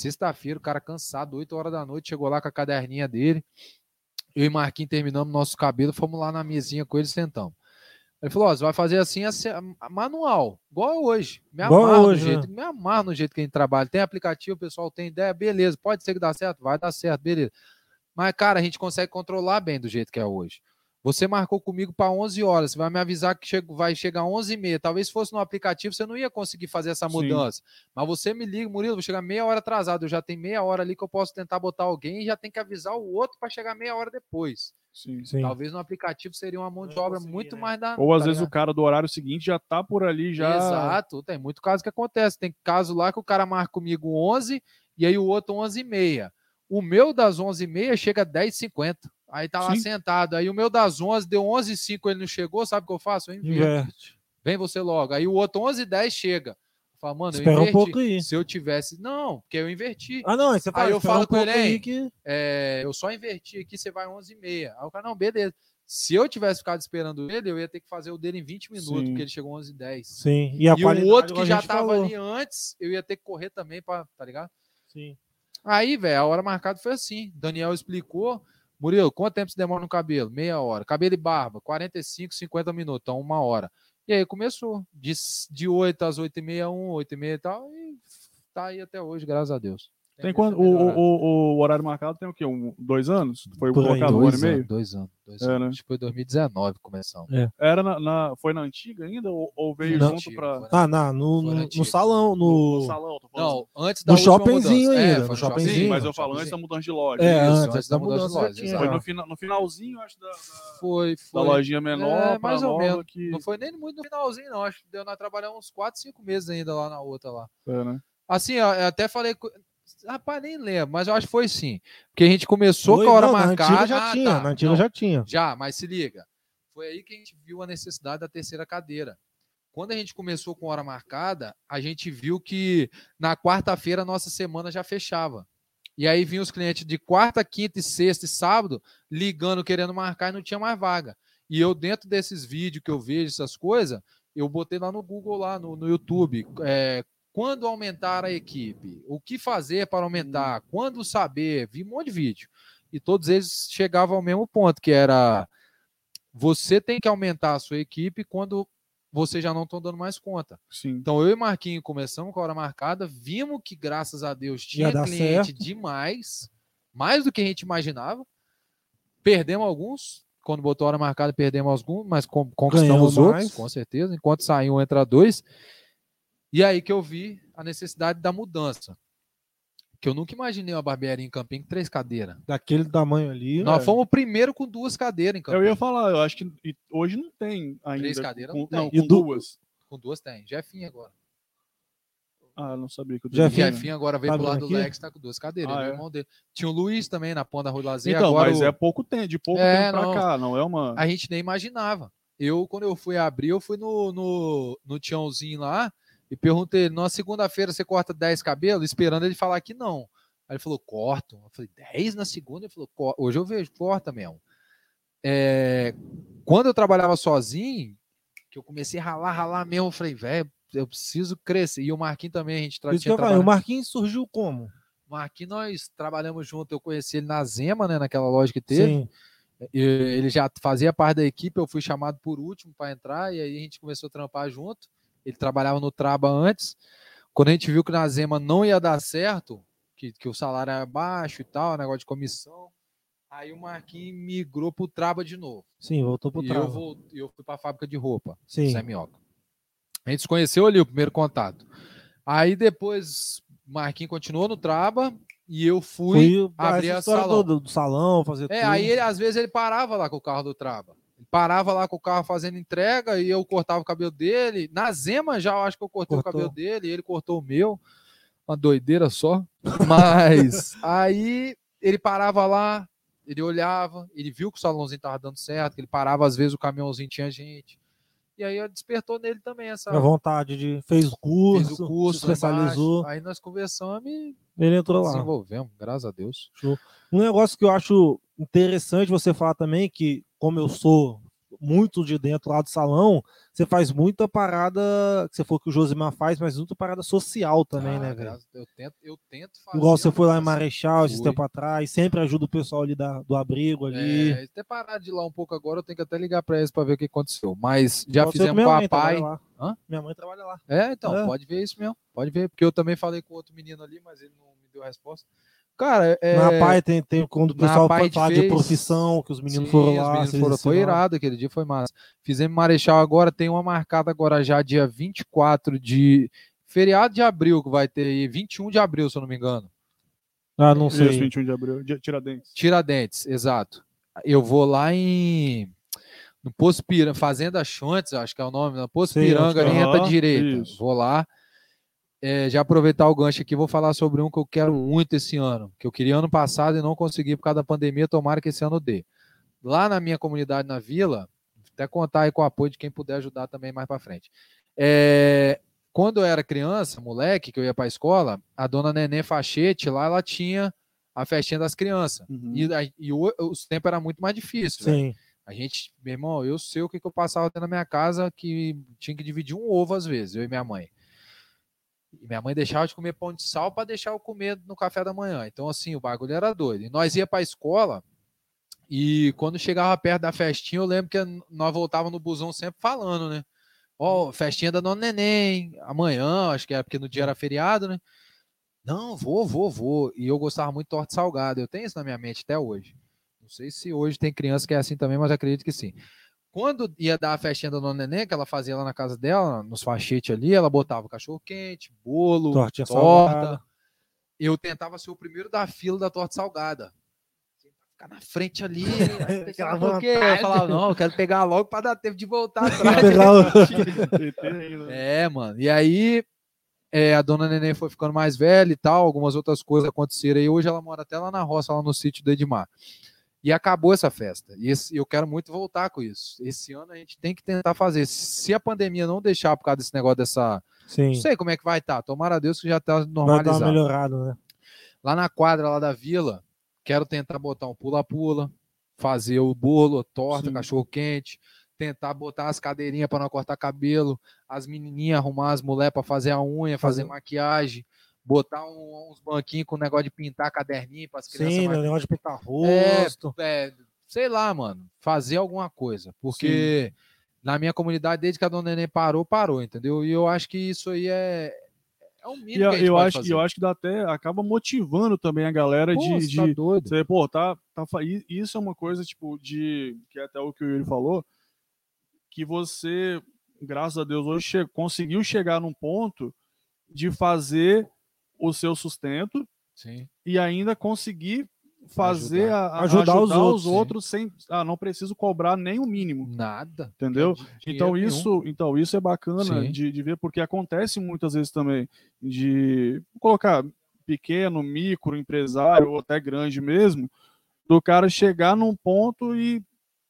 Sexta-feira, o cara cansado, 8 horas da noite, chegou lá com a caderninha dele. Eu e Marquinhos terminamos nosso cabelo, fomos lá na mesinha com ele sentamos. Ele falou: Ó, você vai fazer assim, assim, manual, igual é hoje. Me amarro hoje, no né? jeito, me amarro no jeito que a gente trabalha. Tem aplicativo, o pessoal tem ideia, beleza. Pode ser que dá certo, vai dar certo, beleza. Mas, cara, a gente consegue controlar bem do jeito que é hoje. Você marcou comigo para 11 horas, você vai me avisar que chego- vai chegar 11 e meia. Talvez se fosse no aplicativo, você não ia conseguir fazer essa Sim. mudança. Mas você me liga, Murilo, vou chegar meia hora atrasado. Eu já tenho meia hora ali que eu posso tentar botar alguém e já tem que avisar o outro para chegar meia hora depois. Sim. Sim. Talvez no aplicativo seria uma mão de obra muito né? mais da. Ou às tá vezes o cara do horário seguinte já tá por ali, já. Exato, tem muito caso que acontece. Tem caso lá que o cara marca comigo 11 e aí o outro 11 e meia. O meu das 11 e meia chega a 10 e 50. Aí tá lá Sim. sentado. Aí o meu das 11 deu 11 e 5, ele não chegou, sabe o que eu faço? Eu inverto. Inverte. Vem você logo. Aí o outro 11 e 10 chega. Fala, mano, eu Espera um inverti. pouco aí. Se eu tivesse... Não, porque eu inverti. Ah, não, aí você fala, Aí eu falo um com ele, aí que... É, eu só inverti aqui, você vai 11 e meia. Aí o cara, não, beleza. Se eu tivesse ficado esperando ele, eu ia ter que fazer o dele em 20 minutos, Sim. porque ele chegou 11 e 10. Sim. E, E o outro que já tava falou. ali antes, eu ia ter que correr também, pra, tá ligado? Sim. Aí, velho, a hora marcada foi assim. Daniel explicou. Murilo, quanto tempo você demora no cabelo? Meia hora. Cabelo e barba, 45, 50 minutos, então uma hora. E aí começou. De, de 8 às 8 e meia, 1, 8 e meia e tal. E tá aí até hoje, graças a Deus. Tem visto quanto? O, o, o, o horário marcado tem o quê? Um, dois anos? Foi Por colocado um ano e meio? dois anos, dois É, anos. né? Acho que foi 2019 começamos. Era na, na- foi na antiga ainda? Ou, ou veio Não. junto foi Ah, não, no, no, no salão, No, no... no salão, tô falando. Não, antes da No última shoppingzinho mudança. ainda, É, no shoppingzinho. Sim, mas eu no falo antes da mudança de loja. É, Isso. antes, da mudança já loja, tinha. exato. Foi no, fina- no finalzinho, acho, da, da, Foi, da foi. lojinha menor É, mais ou menos. que... Não foi nem muito no finalzinho, não. Acho que deu nós trabalhamos uns 4, 5 meses ainda lá na outra lá. É, né? Assim, até falei. Rapaz, nem lembro, mas eu acho que foi sim. Porque a gente começou Foi- com a hora não, marcada. Na antiga já Ah, tinha, tá. na antiga Não, já tinha. Já, mas se liga. Foi aí que a gente viu a necessidade da terceira cadeira. Quando a gente começou com hora marcada, a gente viu que na quarta-feira a nossa semana já fechava. E aí vinham os clientes de quarta, quinta e sexta e sábado ligando, querendo marcar e não tinha mais vaga. E eu, dentro desses vídeos que eu vejo, essas coisas, eu botei lá no Google, lá no, no YouTube, é, quando aumentar a equipe, o que fazer para aumentar, quando saber, vi um monte de vídeo. E todos eles chegavam ao mesmo ponto, que era você tem que aumentar a sua equipe quando você já não estão dando mais conta. Sim. Então eu e Marquinho começamos com a hora marcada, vimos que graças a Deus tinha cliente certo. demais, mais do que a gente imaginava. Perdemos alguns, quando botou a hora marcada perdemos alguns, mas con- conquistamos outros, com certeza. Enquanto saiu um, entra dois. E aí que eu vi a necessidade da mudança. Que eu nunca imaginei uma barbearia em Campinho com três cadeiras. Daquele tamanho ali. Nós É. fomos o primeiro com duas cadeiras em Eu Campinho. ia falar, eu acho que hoje não tem ainda. Três cadeiras com, não tem. não, E com du- duas. Com duas tem. Jefinho agora. Ah, eu não sabia que eu O. Jefinho. Jefinho agora veio Tá pro lado vendo do aqui? Lex, tá com duas cadeiras. Ah, é irmão dele. Tinha o Luiz também na Ponta Rua Lazer. Então, agora mas o- é pouco tempo, de pouco É, tempo pra não. cá, não é uma. a gente nem imaginava. Eu, quando eu fui abrir, eu fui no, no, no Tiãozinho lá e perguntei, na segunda-feira você corta 10 cabelos? Esperando ele falar que não. Aí ele falou, corto. Eu falei, 10 na segunda? Ele falou, "Co- hoje eu vejo, corta mesmo. É, quando eu trabalhava sozinho, que eu comecei a ralar, ralar mesmo, eu falei, velho, eu preciso crescer. E o Marquinhos também, a gente tra- Por isso que tinha eu falei, o Marquinhos surgiu como? Marquinhos, nós trabalhamos junto, eu conheci ele na Zema, né, naquela loja que teve. Sim. E Ele já fazia parte da equipe, eu fui chamado por último para entrar, e aí a gente começou a trampar junto. Ele trabalhava no Traba antes. Quando a gente viu que na Zema não ia dar certo, que, que o salário era baixo e tal, negócio de comissão, aí o Marquinhos migrou pro Traba de novo. Sim, voltou pro E eu, trava. vou, eu fui para a fábrica de roupa, Sim. Zé Minhoca. A gente se conheceu ali, o primeiro contato. Aí depois, Marquinhos continuou no Traba, e eu fui Fui abrir a salão. Do, do salão, fazer É, tudo. aí ele, às vezes ele parava lá com o carro do Traba. Parava lá com o carro fazendo entrega e eu cortava o cabelo dele. Na Zema já eu acho que eu cortei Cortou. o cabelo dele e ele cortou o meu. Uma doideira só. Mas aí ele parava lá, ele olhava, ele viu que o salãozinho tava dando certo, que ele parava, às vezes o caminhãozinho tinha gente. E aí despertou nele também essa. A vontade de. Fez o curso, Fez o curso, se especializou. Aí nós conversamos e Ele entrou lá. desenvolvemos, graças a Deus. Um negócio que eu acho interessante você falar também, que como eu sou muito de dentro lá do salão, você faz muita parada, que você for que o Josimar faz, mas muita parada social também, Ah, né, velho? Eu tento, eu tento fazer. Igual você foi lá em Marechal esse Fui. tempo atrás, sempre ajuda o pessoal ali da, do abrigo ali. É, até parar de ir lá um pouco agora, eu tenho que até ligar para eles para ver o que aconteceu. Mas já fizemos com a pai. Minha mãe trabalha lá. É, então, É. pode ver isso mesmo. Pode ver, porque eu também falei com outro menino ali, mas ele não me deu a resposta. Cara, é. Na PAI tem, tem quando o pessoal PAI foi falar de fez- profissão, que os meninos Sim, foram os lá. meninos foram, foi irado aquele dia, foi massa. Fizemos Marechal agora, tem uma marcada agora já dia 24 de. Feriado de abril que vai ter aí, 21 de abril, se eu não me engano. Ah, não Isso, sei. 21 de abril. Dia- Tiradentes. Tiradentes, exato. Eu vou lá em. No Poço Piranga, Fazenda Chontes, acho que é o nome, no Poço Sei, Piranga, é. ali entra Aham, direita. isso. Vou lá. É, já aproveitar o gancho aqui, vou falar sobre um que eu quero muito esse ano, que eu queria ano passado e não consegui por causa da pandemia, tomara que esse ano dê. Lá na minha comunidade na vila, até contar aí com o apoio de quem puder ajudar também mais para frente. É, quando eu era criança, moleque, que eu ia para a escola, a dona Nenê Fachete lá, ela tinha a festinha das crianças. Uhum. E, a- e o, os tempos era muito mais difícil. velho. Sim. A gente, meu irmão, eu sei o que, que eu passava dentro da minha casa que tinha que dividir um ovo às vezes, eu e minha mãe. E minha mãe deixava de comer pão de sal para deixar eu comer no café da manhã. Então, assim, o bagulho era doido. E nós ia para a escola e quando chegava perto da festinha, eu lembro que nós voltávamos no busão sempre falando, né? Ó, festinha da Dona Neném, amanhã, acho que é porque no dia era feriado, né? Não, vou, vou, vou. E eu gostava muito de torta salgada. Eu tenho isso na minha mente até hoje. Não sei se hoje tem criança que é assim também, mas acredito que sim. Quando ia dar a festinha da Dona Neném, que ela fazia lá na casa dela, nos fachetes ali, ela botava cachorro quente, bolo, Tortinha torta. salgada. Eu tentava ser o primeiro da fila da torta salgada. Ficar na frente ali. Aquela por quê? Eu falava, não, eu quero pegar logo para dar tempo de voltar atrás. Ainda. É, mano. E aí, é, a dona Neném foi ficando mais velha e tal, algumas outras coisas aconteceram aí. Hoje ela mora até lá na roça, lá no sítio do Edmar. E acabou essa festa. E esse- eu quero muito voltar com isso. Esse ano a gente tem que tentar fazer. Se a pandemia não deixar por causa desse negócio dessa. Sim. Não sei como é que vai estar. Tomara a Deus que já está Vai dar normalizado. melhorada, né? Lá na quadra lá da vila, quero tentar botar um pula-pula, fazer o bolo, a torta, Sim. cachorro quente. tentar botar as cadeirinhas para não cortar cabelo, as menininhas arrumar as mulheres para fazer a unha, fazer Fazer- maquiagem, botar um- uns banquinhos com negócio de pintar caderninho para as crianças Sim, mais o negócio de pintar É, rosto. é, sei lá, mano, fazer alguma coisa. Porque na minha comunidade, desde que a dona Neném parou, parou, entendeu? E eu acho que isso aí é, é um mínimo eu, eu acho, fazer. eu acho que dá até acaba motivando também a galera Pô, de, você tá de doido. você, pô, tá, tá, isso é uma coisa, tipo, de. Que é até o que o Yuri falou, que você, graças a Deus, hoje che- conseguiu chegar num ponto de fazer o seu sustento Sim. e ainda conseguir fazer a, a- Ajudar os outros, outros sem. Ah, não preciso cobrar nem o mínimo. Nada. Entendeu? De- Então isso, então isso é bacana de, de ver, porque acontece muitas vezes também de colocar pequeno, micro, empresário ou até grande mesmo, do cara chegar num ponto e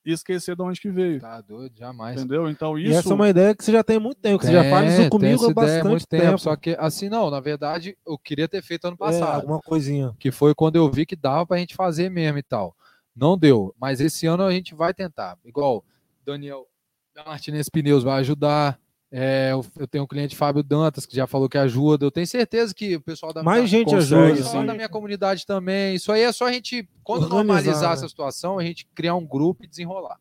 esquecer de onde que veio. Tá doido, jamais. Entendeu? Então E isso essa é uma ideia que você já tem há muito tempo, que você já faz Tem, isso tem comigo há bastante muito tempo. Só que, assim, não, na verdade, eu queria ter feito ano É, passado. alguma coisinha. que foi quando eu vi que dava pra gente fazer mesmo e tal. Não deu, mas esse ano a gente vai tentar. Igual Daniel da Martinez Pneus vai ajudar. É, eu, eu tenho um cliente Fábio Dantas que já falou que ajuda. Eu tenho certeza que o pessoal da Mais da- gente consegue, ajuda. o pessoal da minha comunidade também. Isso aí é só a gente, quando Organizar, normalizar né? essa situação, a gente criar um grupo e desenrolar.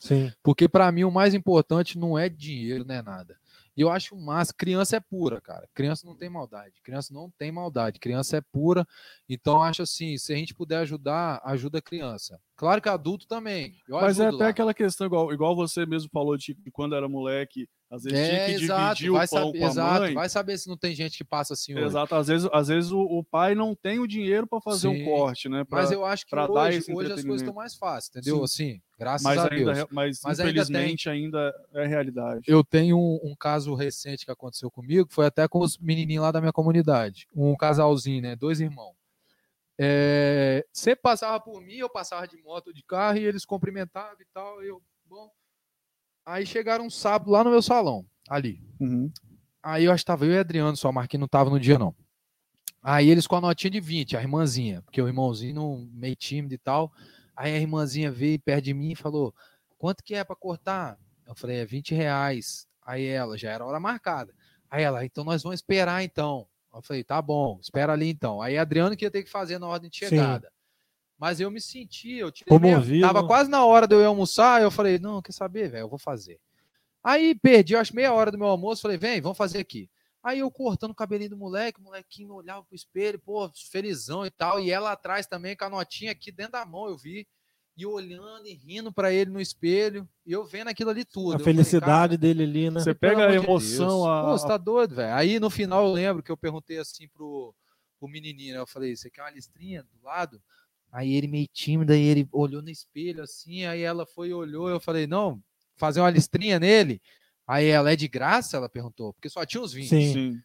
Sim. Porque para mim o mais importante não é dinheiro, não é nada. E eu acho massa. Criança é pura, cara. Criança não tem maldade. Criança não tem maldade. Criança é pura. Então eu acho assim, se a gente puder ajudar, ajuda a criança. Claro que adulto também. Mas é até lá. aquela questão, igual, igual você mesmo falou de quando era moleque, às vezes tinha É, que exato. dividir Vai o pão saber, com a exato. mãe. Vai saber se não tem gente que passa assim hoje. Exato, às vezes, às vezes o, o pai não tem o dinheiro para fazer um Sim. corte, né? pra- Mas eu acho que hoje, hoje as coisas estão mais fáceis, entendeu? Sim. Assim, graças mas a ainda, Deus. mas, Mas ainda infelizmente ainda, é realidade. Eu tenho um, um caso recente que aconteceu comigo, foi até com os menininhos lá da minha comunidade. Um casalzinho, né? Dois irmãos. É, sempre passava por mim, eu passava de moto ou de carro e eles cumprimentavam e tal. e eu, bom. Aí chegaram um sábado lá no meu salão, ali. Uhum. Aí eu acho que tava eu e Adriano, só Marquinhos não tava no dia, não. Aí eles com a notinha de 20, a irmãzinha, porque o irmãozinho meio tímido e tal. Aí a irmãzinha veio perto de mim e falou: quanto que é para cortar? Eu falei, é 20 reais. Aí ela, já era hora marcada. Aí ela, então nós vamos esperar então. Eu falei, tá bom, espera ali então. Aí Adriano que ia ter que fazer na ordem de Sim. Mas eu me senti, eu Comovido. Tava quase na hora de eu ir almoçar, eu falei, não, quer saber, velho, eu vou fazer. Aí perdi, eu acho, meia hora do meu almoço, falei, vem, vamos fazer aqui. Aí eu cortando o cabelinho do moleque, o molequinho olhava pro espelho, pô, felizão e tal. E ela atrás também, com a notinha aqui dentro da mão, eu vi. E olhando e rindo pra ele no espelho. E eu vendo aquilo ali tudo. A Eu falei, felicidade dele ali, né? Você pega a de emoção, Deus. a, Pô, você tá doido, velho. Aí no final eu lembro que eu perguntei assim pro, pro menininho, né? Eu falei, você quer uma listrinha do lado? Aí ele meio tímido, aí ele olhou no espelho assim, aí ela foi e olhou, eu falei, não, fazer uma listrinha nele? Aí ela, é de graça? Ela perguntou, porque só tinha uns 20. Sim. Sim.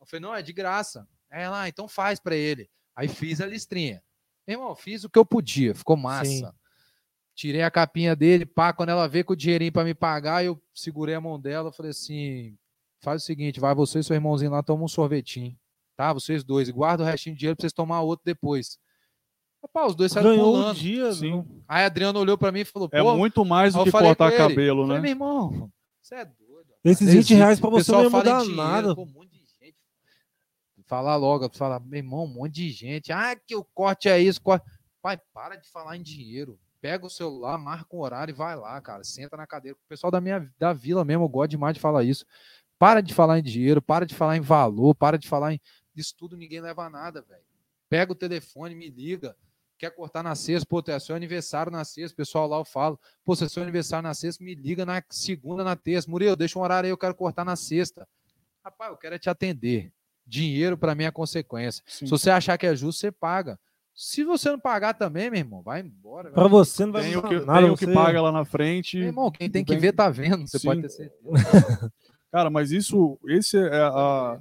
Eu falei, não, é de graça. Aí ela, ah, então faz pra ele. Aí fiz a listrinha. Meu irmão, fiz o que eu podia, ficou massa. Sim. Tirei a capinha dele, pá, quando ela veio com o dinheirinho pra me pagar, eu segurei a mão dela, falei assim, faz o seguinte, vai você e seu irmãozinho lá, toma um sorvetinho, tá? Vocês dois, e guarda o restinho de dinheiro pra vocês tomar outro depois. Rapaz, os dois saíram Ganhou pulando. dia, Sim. Aí Adriano olhou pra mim e falou, É muito mais do que falei cortar cabelo, falei, né? meu irmão, você é doido. Esses rapaz. 20 reais pra O você não pessoal ia mudar dinheiro, nada. pô, um monte de gente. Falar logo, falar, meu irmão, um monte de gente. Ah, que o corte é isso, corte. Pai, para de falar em dinheiro. Pega o celular, marca um horário e vai lá, cara. Senta na cadeira. O pessoal da minha da vila mesmo, eu gosto demais de falar isso. Para de falar em dinheiro, para de falar em valor, para de falar em. Isso tudo ninguém leva nada, velho. Pega o telefone, me liga. Quer cortar na sexta? Pô, é seu aniversário na sexta. O pessoal lá eu falo. Pô, se é seu aniversário na sexta, me liga na segunda, na terça. Murilo, deixa um horário aí, eu quero cortar na sexta. Rapaz, eu quero é te atender. Dinheiro para mim é consequência. Sim. Se você achar que é justo, você paga. Se você não pagar também, meu irmão, vai embora. Pra vai. você não vai Tem o que, nada. tem o que você- paga lá na frente. Meu irmão, quem tem que Bem- ver tá vendo. Você Sim. pode ter certeza. Cara, mas isso, esse é a.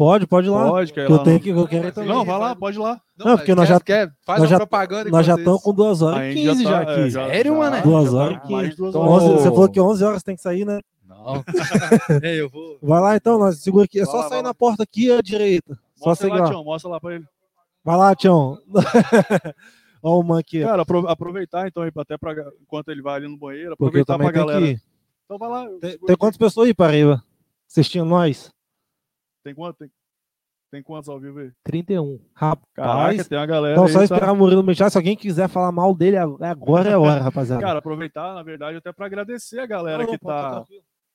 Pode, pode ir lá. Pode, que é que eu lá tenho que eu quero ir também. Não, vai lá, pode ir lá. Não, porque nós quer- já- quer, faz nós uma já- propaganda Nós já estamos com 2 horas e gente já 15 já, tá- aqui. é, já- Sério, já- mano? Duas já horas tá e 15. mais de duas Então, horas. 11 você falou que 11 horas tem que sair, né? Não. É, eu vou. Vai lá então, nós segura aqui. É Vai só lá, sair vai na porta aqui à direita. Só Mostra seguir lá, lá. Tião, mostra lá pra ele. Vai lá, Tião. Ó, o man aqui. Cara, apro- aproveitar então aí, até pra, enquanto ele vai ali no banheiro, Porque eu aproveitar tenho galera. que ir. Então vai lá. Tem, quantas pessoas aí, Paraíba? Assistindo nós? Tem quanto? Tem, tem quantos ao vivo aí? 31. Caraca, Rapaz. tem uma galera Então só tá? esperar o Murilo mexer. Se alguém quiser falar mal dele, agora é hora, rapaziada. Cara, aproveitar, na verdade, até pra agradecer a galera Não, que tá tá.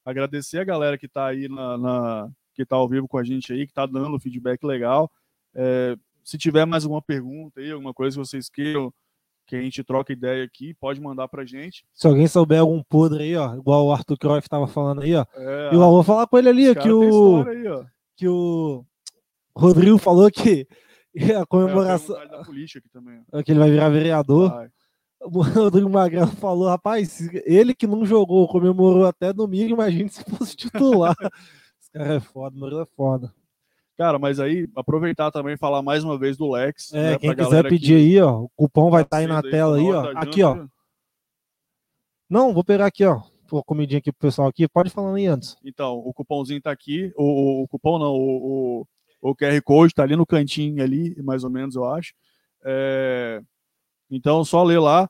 agradecer a galera que tá aí na, na- que tá ao vivo com a gente aí, que tá dando feedback legal. É, se tiver mais alguma pergunta aí, alguma coisa que vocês queiram que a gente troque ideia aqui, pode mandar pra gente. Se alguém souber algum podre aí, ó, igual o Arthur Cruyff tava falando aí, ó. É, E eu vou falar com ele ali, que o, aí, ó. Que o Rodrigo falou que a É, comemoração. política aqui também. ó. que ele vai virar vereador. Vai. O Rodrigo Magrão falou, rapaz, ele que não jogou, comemorou até domingo, imagina se fosse titular. Esse cara é foda, o Murilo é foda. Cara, mas aí, aproveitar também e falar mais uma vez do Lex. É, né, quem quiser pedir que aí, ó, o cupom vai estar tá aí na tela aí, ó. Aqui, ó. Não, vou pegar aqui, ó. Pô, comidinha aqui pro pessoal aqui. Pode falar aí antes. Então, o cupomzinho tá aqui. O, o- cupom não, o, o, o QR Code tá ali no cantinho ali, mais ou menos, eu acho. É, então, só ler lá.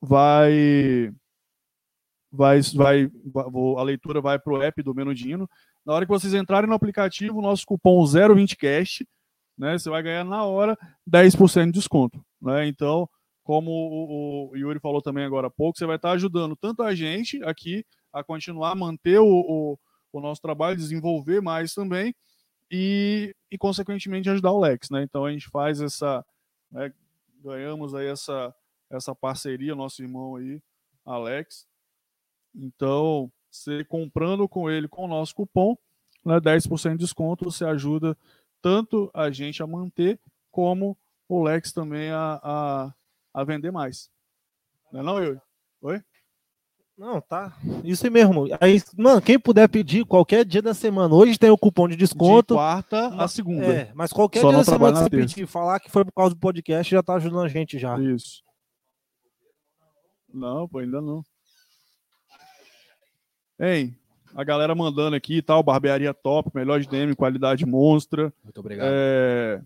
Vai. Vai, vai, a leitura vai pro app do Menudino. Na hora que vocês entrarem no aplicativo, nosso cupom 020cast, né? Você vai ganhar na hora 10% de desconto. Né? Então, como o, o Yuri falou também agora há pouco, você vai estar ajudando tanto a gente aqui a continuar manter o, o, o nosso trabalho, desenvolver mais também e, e, consequentemente, ajudar o Lex. Né? Então, a gente faz essa. né, ganhamos aí essa, essa parceria, nosso irmão aí, Alex. Então, você comprando com ele com o nosso cupom, né, 10% de desconto, você ajuda tanto a gente a manter, como o Lex também a, a, a vender mais. Não é não, Yuri? Não, tá. Isso aí mesmo. Aí, mano, quem puder pedir qualquer dia da semana. Hoje tem o cupom de De desconto. quarta a segunda. É, mas qualquer Só dia não da semana que na você terça. pedir, falar que foi por causa do podcast, já tá ajudando a gente já. Isso. Não, pô, ainda não. Hein, a galera mandando aqui e tal, barbearia top, melhor de DM, qualidade monstra. Muito obrigado. É...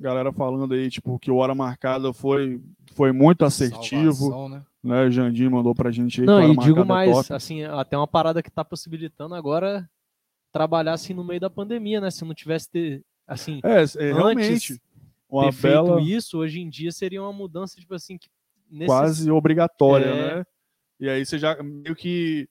Galera falando aí, tipo, que o hora marcada foi, foi muito assertivo, Salvação, né? né? Jandir mandou pra gente aí. Não, e digo é mais, top. assim, até uma parada que tá possibilitando agora trabalhar assim no meio da pandemia, né? Se não tivesse ter, assim, É, é, realmente. Uma ter bela, feito isso, hoje em dia seria uma mudança, tipo assim, que necess- quase obrigatória, É. né? E aí você já meio que,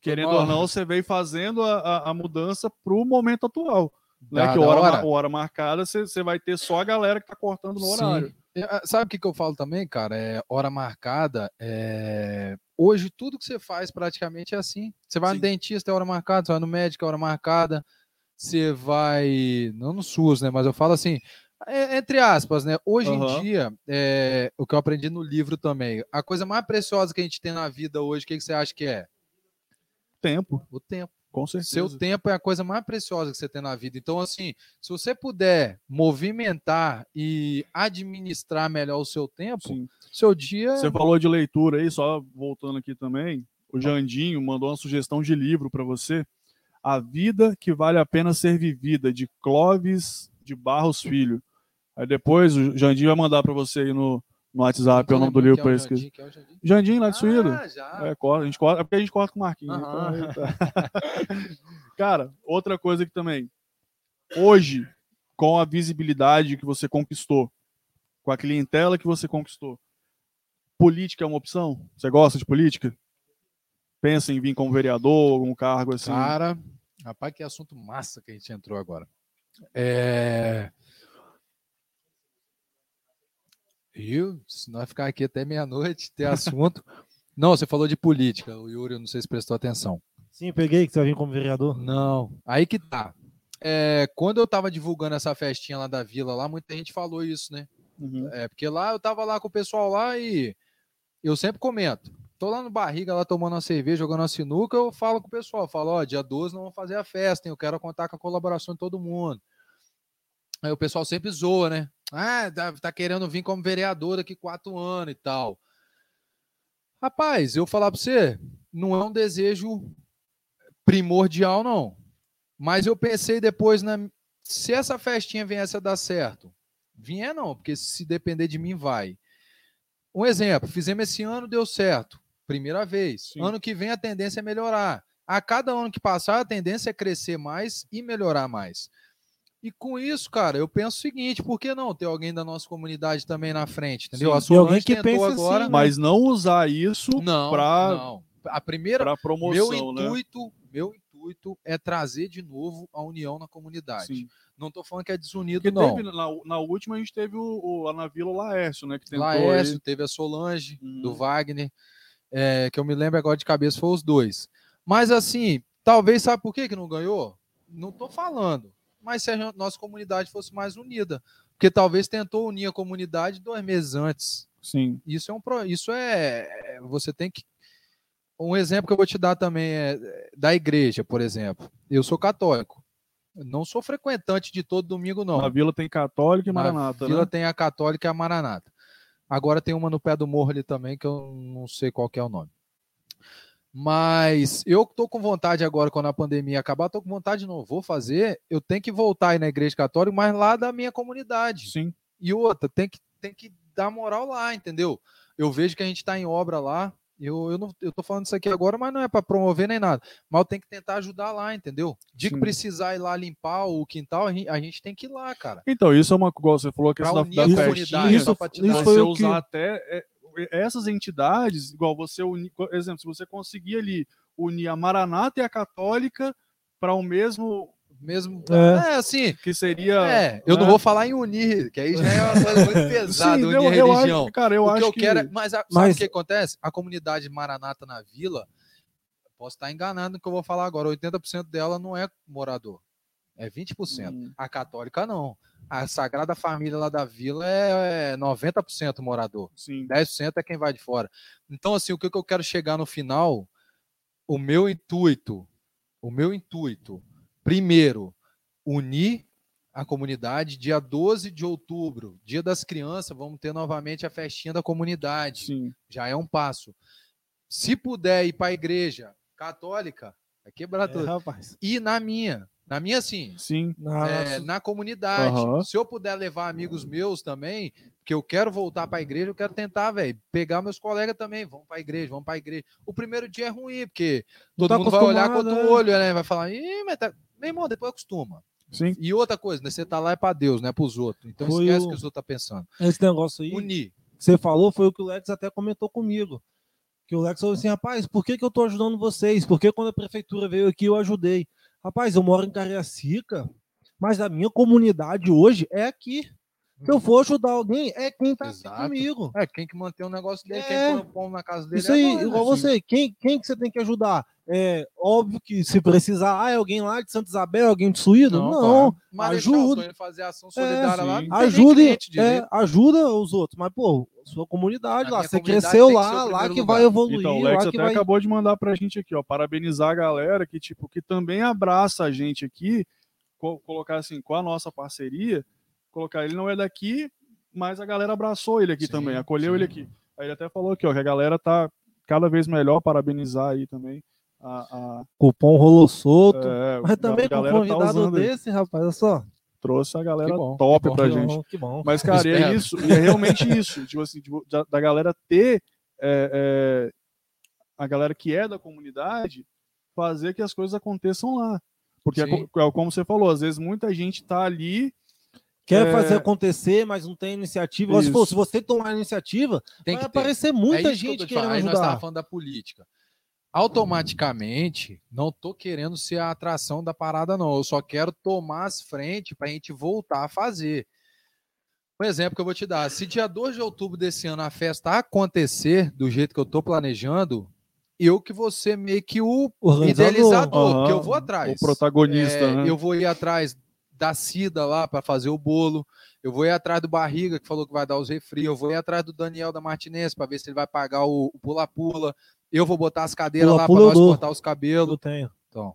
querendo ou não, você veio fazendo a, a, a mudança pro momento atual. Né? Da- que hora, hora. hora marcada, você, vai ter só a galera que tá cortando no horário. É, ah, Sabe o que, que eu falo também, cara? É hora marcada. é, Hoje tudo que você faz praticamente é assim. Você vai Sim. no dentista, é hora marcada, você vai no médico, é hora marcada. Você vai. Não no SUS, né? Mas eu falo assim, é- entre aspas, né? Hoje Aham. em dia, é, o que eu aprendi no livro também, a coisa mais preciosa que a gente tem na vida hoje, o que, que você acha que é? Tempo, O tempo. Com certeza. Seu tempo é a coisa mais preciosa que você tem na vida. Então, assim, se você puder movimentar e administrar melhor o seu tempo, Sim. seu dia. Você falou de leitura aí, só voltando aqui também. O Jandinho mandou uma sugestão de livro para você. A Vida que Vale a Pena Ser Vivida, de Clóvis de Barros Filho. Aí depois o Jandinho vai mandar para você aí no, no WhatsApp, é o nome do livro para esquecer. Jandinho lá de. Ah, já. É, corta, a gente corta, é porque a gente corta com o Marquinhos. Aham. então tá. Cara, outra coisa que também. Hoje, com a visibilidade que você conquistou, com a clientela que você conquistou, política é uma opção? Você gosta de política? Pensa em vir como vereador, algum cargo assim? Cara, rapaz, que assunto massa que a gente entrou agora. É. Viu? Se nós ficar aqui até meia-noite, ter assunto. Não, você falou de política, o Yuri, eu não sei se prestou atenção. Sim, peguei que você vai vir como vereador. Não, aí que tá. É, quando eu tava divulgando essa festinha lá da vila, lá muita gente falou isso, né? Uhum. É, porque lá eu tava lá com o pessoal lá e eu sempre comento. Tô lá no barriga, lá tomando uma cerveja, jogando uma sinuca, eu falo com o pessoal, falo, ó, dia 12 nós vamos fazer a festa, hein? Eu quero contar com a colaboração de todo mundo. Aí o pessoal sempre zoa, né? Ah, tá, tá querendo vir como vereador daqui quatro anos e tal. Rapaz, eu falar pra você, não é um desejo primordial, não. Mas eu pensei depois, na, se essa festinha viesse a dar certo, Vier não, porque se depender de mim, vai. Um exemplo, fizemos esse ano, deu certo. Primeira vez. Sim. Ano que vem a tendência é melhorar. A cada ano que passar, a tendência é crescer mais e melhorar mais. E com isso, cara, eu penso o seguinte: por que não ter alguém da nossa comunidade também na frente? Entendeu? Sim. A Solange alguém que tentou pense agora. assim, né? Mas não usar isso Não, pra, não. A primeira, pra meu promoção, né? intuito, meu intuito é trazer de novo a união na comunidade. Sim. Não tô falando que é desunido, Porque não. teve, na, na última a gente teve o, o, lá na Vila o Laércio, né? Que tentou Laércio, aí. teve a Solange, do Uhum. Wagner, é, que eu me lembro agora de cabeça, foi os dois. Mas assim, talvez, sabe por que, que não ganhou? Não tô falando. Mas se a nossa comunidade fosse mais unida. Porque talvez tentou unir a comunidade dois meses antes. Sim. Isso é um isso é é- você tem que um exemplo que eu vou te dar também é é da igreja, por exemplo. Eu sou católico. Não sou frequentante de todo domingo não. Na Vila tem Católica e Na Maranata, Vila né? tem a católica e a maranata. Agora tem uma no pé do morro ali também que eu não sei qual que é o nome. Mas eu tô com vontade agora, quando a pandemia acabar, tô com vontade de novo. Vou fazer, eu tenho que voltar aí na igreja católica, mas lá da minha comunidade. Sim. E outra, tem que, tem que dar moral lá, entendeu? Eu vejo que a gente está em obra lá. Eu, eu, não, eu tô falando isso aqui agora, mas não é para promover nem nada. Mas eu tenho que tentar ajudar lá, entendeu? De que precisar ir lá limpar o quintal, a gente, a gente tem que ir lá, cara. Então, isso é uma coisa, você falou a Pra questão unir da, da festinha, pra te isso dar- foi você o que- usar até é, essas entidades, igual você unir, por exemplo, se você conseguir ali unir a Maranata e a Católica para o mesmo Mesmo. É. É, assim. que seria É, eu não né? vou falar em unir, que aí já é uma coisa muito pesada, Sim, unir eu, a eu religião. acho, cara, eu o que acho eu que quero é. Mas sabe Mas- o que acontece? A comunidade Maranata na vila, posso estar enganando no que eu vou falar agora, 80% dela não é morador. É 20%. Hum. A católica não. A Sagrada Família lá da vila é, é 90% morador. sim, 10% é quem vai de fora. Então, assim, o que que eu quero chegar no final, o meu intuito, o meu intuito, primeiro, unir a comunidade. Dia 12 de outubro, dia das crianças, vamos ter novamente a festinha da comunidade. sim. Já é um passo. Se puder ir para a igreja católica, vai quebrar É, tudo. rapaz. E na minha, na minha sim, Sim, Na- é, na comunidade. Aham. Se eu puder levar amigos meus também, que eu quero voltar para a igreja, eu quero tentar, velho, pegar meus colegas também, vamos para a igreja, vamos para a igreja. O primeiro dia é ruim, porque todo tá mundo vai olhar com outro é. olho, né? Vai falar, Ih, mas tá... meu irmão, depois acostuma. sim. E outra coisa, né? Você tá lá é para Deus, não é para os outros. Então Foi esquece o o- que os outros tá pensando. Esse negócio aí Unir. que você falou foi o que o Lex até comentou comigo. Que o Lex falou assim, rapaz, por que, que eu tô ajudando vocês? Porque quando a prefeitura veio aqui, eu ajudei. Rapaz, eu moro em Cariacica, mas a minha comunidade hoje é aqui. Se eu for ajudar alguém, é quem tá aqui comigo. É, quem que mantém o negócio dele, É. quem põe o pão na casa dele Isso é aí, nós, igual né? você, quem, quem que você tem que ajudar? É óbvio que se precisar, ah, é alguém lá de Santa Isabel, alguém de Suído? Não, claro. Marechal, ajuda. fazer ação solidária lá, não nem ajude, cliente é, ajuda os outros, mas pô, sua comunidade A lá, você comunidade cresceu que lá, lá que lugar. vai evoluir, Então, o Lex lá até vai. acabou de mandar pra gente aqui, ó, parabenizar a galera que, tipo, que também abraça a gente aqui, co- colocar assim, com a nossa parceria, colocar, ele não é daqui, mas a galera abraçou ele aqui Sim, também, acolheu sim. ele aqui. Aí ele até falou aqui, ó, que a galera tá cada vez melhor, parabenizar aí também a... a Cupom rolou solto. é, mas também a com um galera tá convidado usando aí. desse, rapaz, olha só. trouxe a galera Que bom, top que bom, pra que gente. bom, que bom. Mas, cara, é isso, e é realmente isso. Tipo assim, tipo, da, da galera ter é, é, a galera que é da comunidade fazer que as coisas aconteçam lá. Porque, é, é como você falou, às vezes muita gente tá ali. Quer é, fazer acontecer, mas não tem iniciativa. For, Isso. se você tomar a iniciativa, Tem vai que ter. aparecer muita É que gente te falando. querendo Aí nós estávamos ajudar. falando da política. Automaticamente, não tô querendo ser a atração da parada, não. Eu só quero tomar as frentes para a gente voltar a fazer. Um exemplo que eu vou te dar. Se dia 2 de outubro desse ano a festa acontecer do jeito que eu tô planejando, eu que vou ser meio que o Organizador. idealizador, Aham, porque eu vou atrás. O protagonista, É, né? Eu vou ir atrás da Cida lá para fazer o bolo. Eu vou ir atrás do Barriga, que falou que vai dar os refri. Eu vou ir atrás do Daniel da Martinez para ver se ele vai pagar o pula-pula. Eu vou botar as cadeiras lá para nós cortar os cabelos. Eu tenho. Então,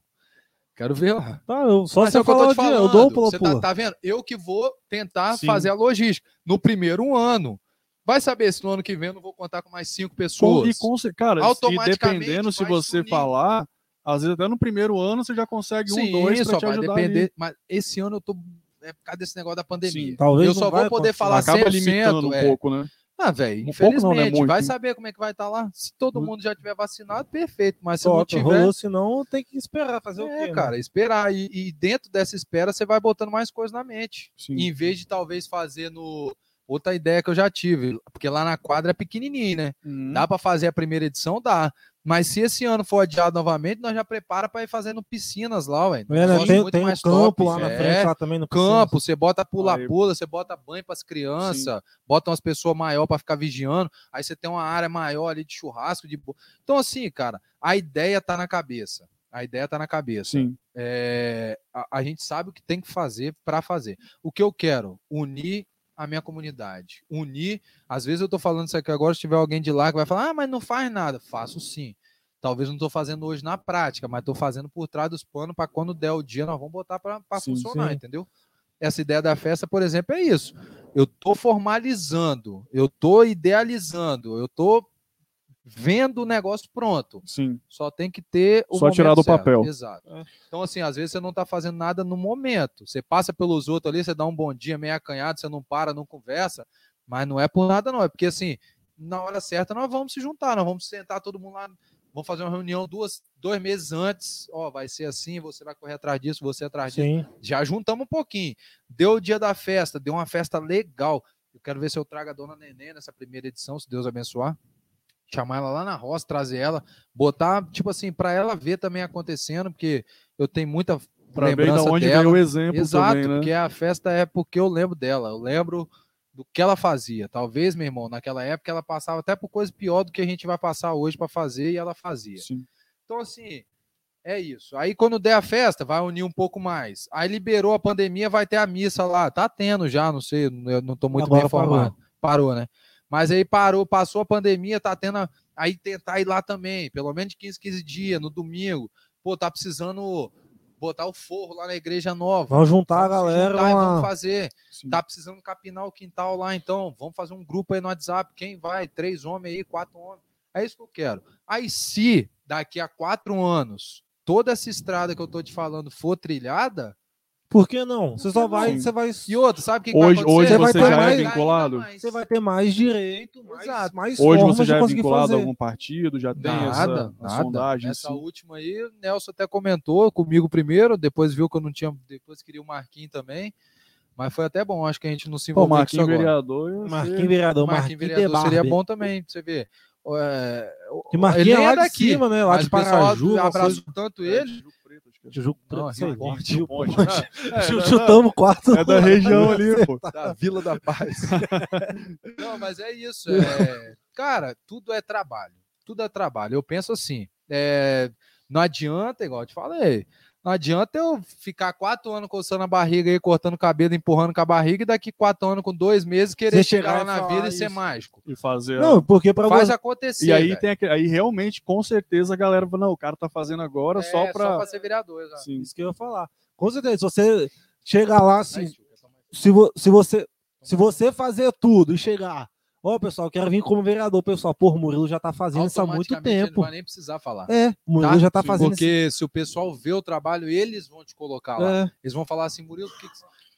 quero ver lá. Tá, eu, só Mas você é o que eu falar tô te falando. eu dou o pula Você tá, pula. tá vendo? Eu que vou tentar Sim. fazer a logística. No primeiro ano. Vai saber se no ano que vem eu não vou contar com mais cinco pessoas. e com, cara, e Automaticamente dependendo se você unir. falar, às vezes até no primeiro ano você já consegue um, Sim, dois só pra te ajudar depender. ali. Mas esse ano eu tô é por causa desse negócio da pandemia. Sim, talvez eu só vou poder acontecer. falar Acaba 100%. limitando um é. pouco, né? Ah, velho, Um pouco não, né? infelizmente, vai saber como é que vai estar lá. Se todo mundo já tiver vacinado, perfeito. Mas se Só não tiver, rolou, senão tem que esperar fazer o é, quê? né? cara, esperar. E, e dentro dessa espera, você vai botando mais coisas na mente. Sim. Em vez de talvez fazer no. Outra ideia que eu já tive, porque lá na quadra é pequenininho, né? Uhum. Dá para fazer a primeira edição? Dá. Mas se esse ano for adiado novamente, nós já prepara para ir fazendo piscinas lá, ué. É, né? Tem, muito tem um mais campo top, lá na é. frente, lá também no Campo, você bota pula-pula, você bota banho para as crianças, bota umas pessoas maior para ficar vigiando, aí você tem uma área maior ali de churrasco, de Então assim, cara, a ideia tá na cabeça. A ideia tá na cabeça. Sim. É, a, a gente sabe o que tem que fazer para fazer. O que eu quero? Unir a minha comunidade. Unir. Às vezes eu tô falando isso aqui agora, se tiver alguém de lá que vai falar, ah, mas não faz nada. Faço sim. Talvez não estou fazendo hoje na prática, mas estou fazendo por trás dos panos para quando der o dia, nós vamos botar para funcionar, sim. entendeu? Essa ideia da festa, por exemplo, é isso. Eu estou formalizando, eu estou idealizando, eu estou vendo o negócio pronto. Sim. Só tem que ter o Só tirar do certo. papel. Exato. É. Então, assim, às vezes você não está fazendo nada no momento. Você passa pelos outros ali, você dá um bom dia, meio acanhado, você não para, não conversa, mas não é por nada, não. É porque, assim, na hora certa nós vamos se juntar, nós vamos sentar todo mundo lá, vamos fazer uma reunião duas, dois meses antes. Ó, vai ser assim, você vai correr atrás disso, você atrás disso. Sim. Já juntamos um pouquinho. Deu o dia da festa, deu uma festa legal. Eu quero ver se eu trago a dona Nenê nessa primeira edição, se Deus abençoar. Chamar ela lá na roça, trazer ela, botar, tipo assim, para ela ver também acontecendo, porque eu tenho muita Pra ver lembrança onde dela. o exemplo Exato, também, né? porque a festa é porque eu lembro dela, eu lembro do que ela fazia. Talvez, meu irmão, naquela época ela passava até por coisa pior do que a gente vai passar hoje para fazer e ela fazia. Sim. Então, assim, é isso. Aí, quando der a festa, vai unir um pouco mais. Aí, liberou a pandemia, vai ter a missa lá. Tá tendo já, não sei, eu não tô muito Agora bem informado. Parou. né? Mas aí parou, passou a pandemia, tá tendo. a- Aí tentar ir lá também, pelo menos de 15, 15 dias, no domingo. Pô, tá precisando botar o forro lá na igreja nova. Vamos juntar a galera. juntar uma- vamos fazer. Sim. Tá precisando capinar o quintal lá, então. Vamos fazer um grupo aí no WhatsApp. Quem vai? Três homens aí, quatro homens. É isso que eu quero. Aí, se daqui a quatro anos toda essa estrada que eu tô te falando for trilhada, Por que não? Você só vai, Sim. você vai, e outra, sabe o que, que Hoje- vai acontecer? hoje você Vai já é mais- vinculado? ainda mais. você vai ter mais direito, mais, Exato. mais Hoje você de já é vinculado a fazer. algum partido? Já tem Nada, essa a nada. sondagem? Essa assim? última aí, o Nelson até comentou comigo primeiro, depois viu que eu não tinha, depois queria o Marquinhos também. Mas foi até bom, acho que a gente não se Pô, envolveu com isso Marquinhos agora. vereador. ia ser- Marquinhos vereador, Marquinhos Marquinhos vereador seria bom também, pra você ver. É, o- Que Marquinhos ele é lá é de daqui, cima, né? Lá de o Paraju, coisa- tanto É, ele. Acho que é. Tijuco Não, Preto, sei Rio lá. Ponte, Rio Ponte. Ponte. É, da- Chutamos quatro. É da região ali, pô. da Vila da Paz. Não, mas é isso. é- Cara, tudo é trabalho. Tudo é trabalho. Eu penso assim, é, não adianta, igual eu te falei, não adianta eu ficar quatro anos coçando a barriga aí, cortando o cabelo, empurrando com a barriga, e daqui quatro anos, com dois meses, querer Você chegar chegar lá na vida e ser isso. mágico. E fazer. a- Não, porque pra Faz você. acontecer. E aí velho. tem aquele- aí realmente, com certeza, a galera fala, não, o cara tá fazendo agora É, só pra. ser vereador. exato. Sim. Isso que eu ia falar. Com certeza, se você chegar lá assim, Mas, se, vo- se você se você fazer tudo e chegar, ó, pessoal, quero vir como vereador, pessoal, pô, o Murilo já tá fazendo isso há muito tempo. Não vai nem precisar falar. É, o Murilo Tá? já tá Sim, fazendo Porque se o pessoal vê o trabalho, eles vão te colocar lá. É, Eles vão falar assim, Murilo, por que.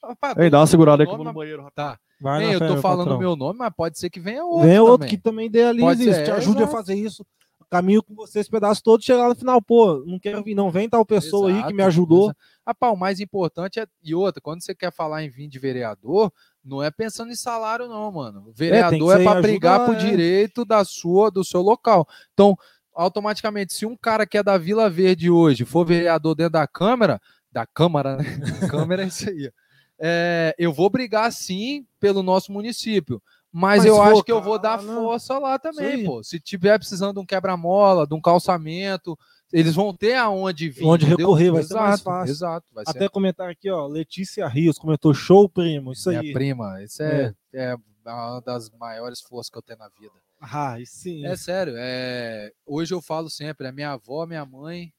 Rapaz, Ei, dá uma segurada vou no nome, banheiro. rapaz. Tá. vai Ei, eu fé, tô meu falando o patrão. meu nome, mas pode ser que venha outro. Vem outro também. que também idealiza Pode isso, ser, te é, ajude a exato. fazer isso. Caminho com você esse pedaço todo, chegar lá no final, pô, não quero vir, não. Vem tal pessoa aí que Exato, me ajudou. exato. Rapaz, o mais importante é. E outra, quando você quer falar em vir de vereador, não é pensando em salário, não, mano. O Vereador ser é, para brigar por é. direito da sua, do seu local. Então, automaticamente, se um cara que é da Vila Verde hoje for vereador dentro da Câmara, da Câmara, né? Câmara é isso aí. é, eu vou brigar sim pelo nosso município. Mas, Mas eu acho que eu vou dar né? força lá também, pô. Se tiver precisando de um quebra-mola, de um calçamento, eles vão ter aonde vir. Onde entendeu? recorrer, vai ser mais Exato, fácil. Exato, vai ser Até comentar aqui, ó, Letícia Rios comentou, show, primo, isso minha aí. prima. Isso é, é uma das maiores forças que eu tenho na vida. Ah, sim. É sério. É, hoje eu falo sempre, a minha avó, minha mãe,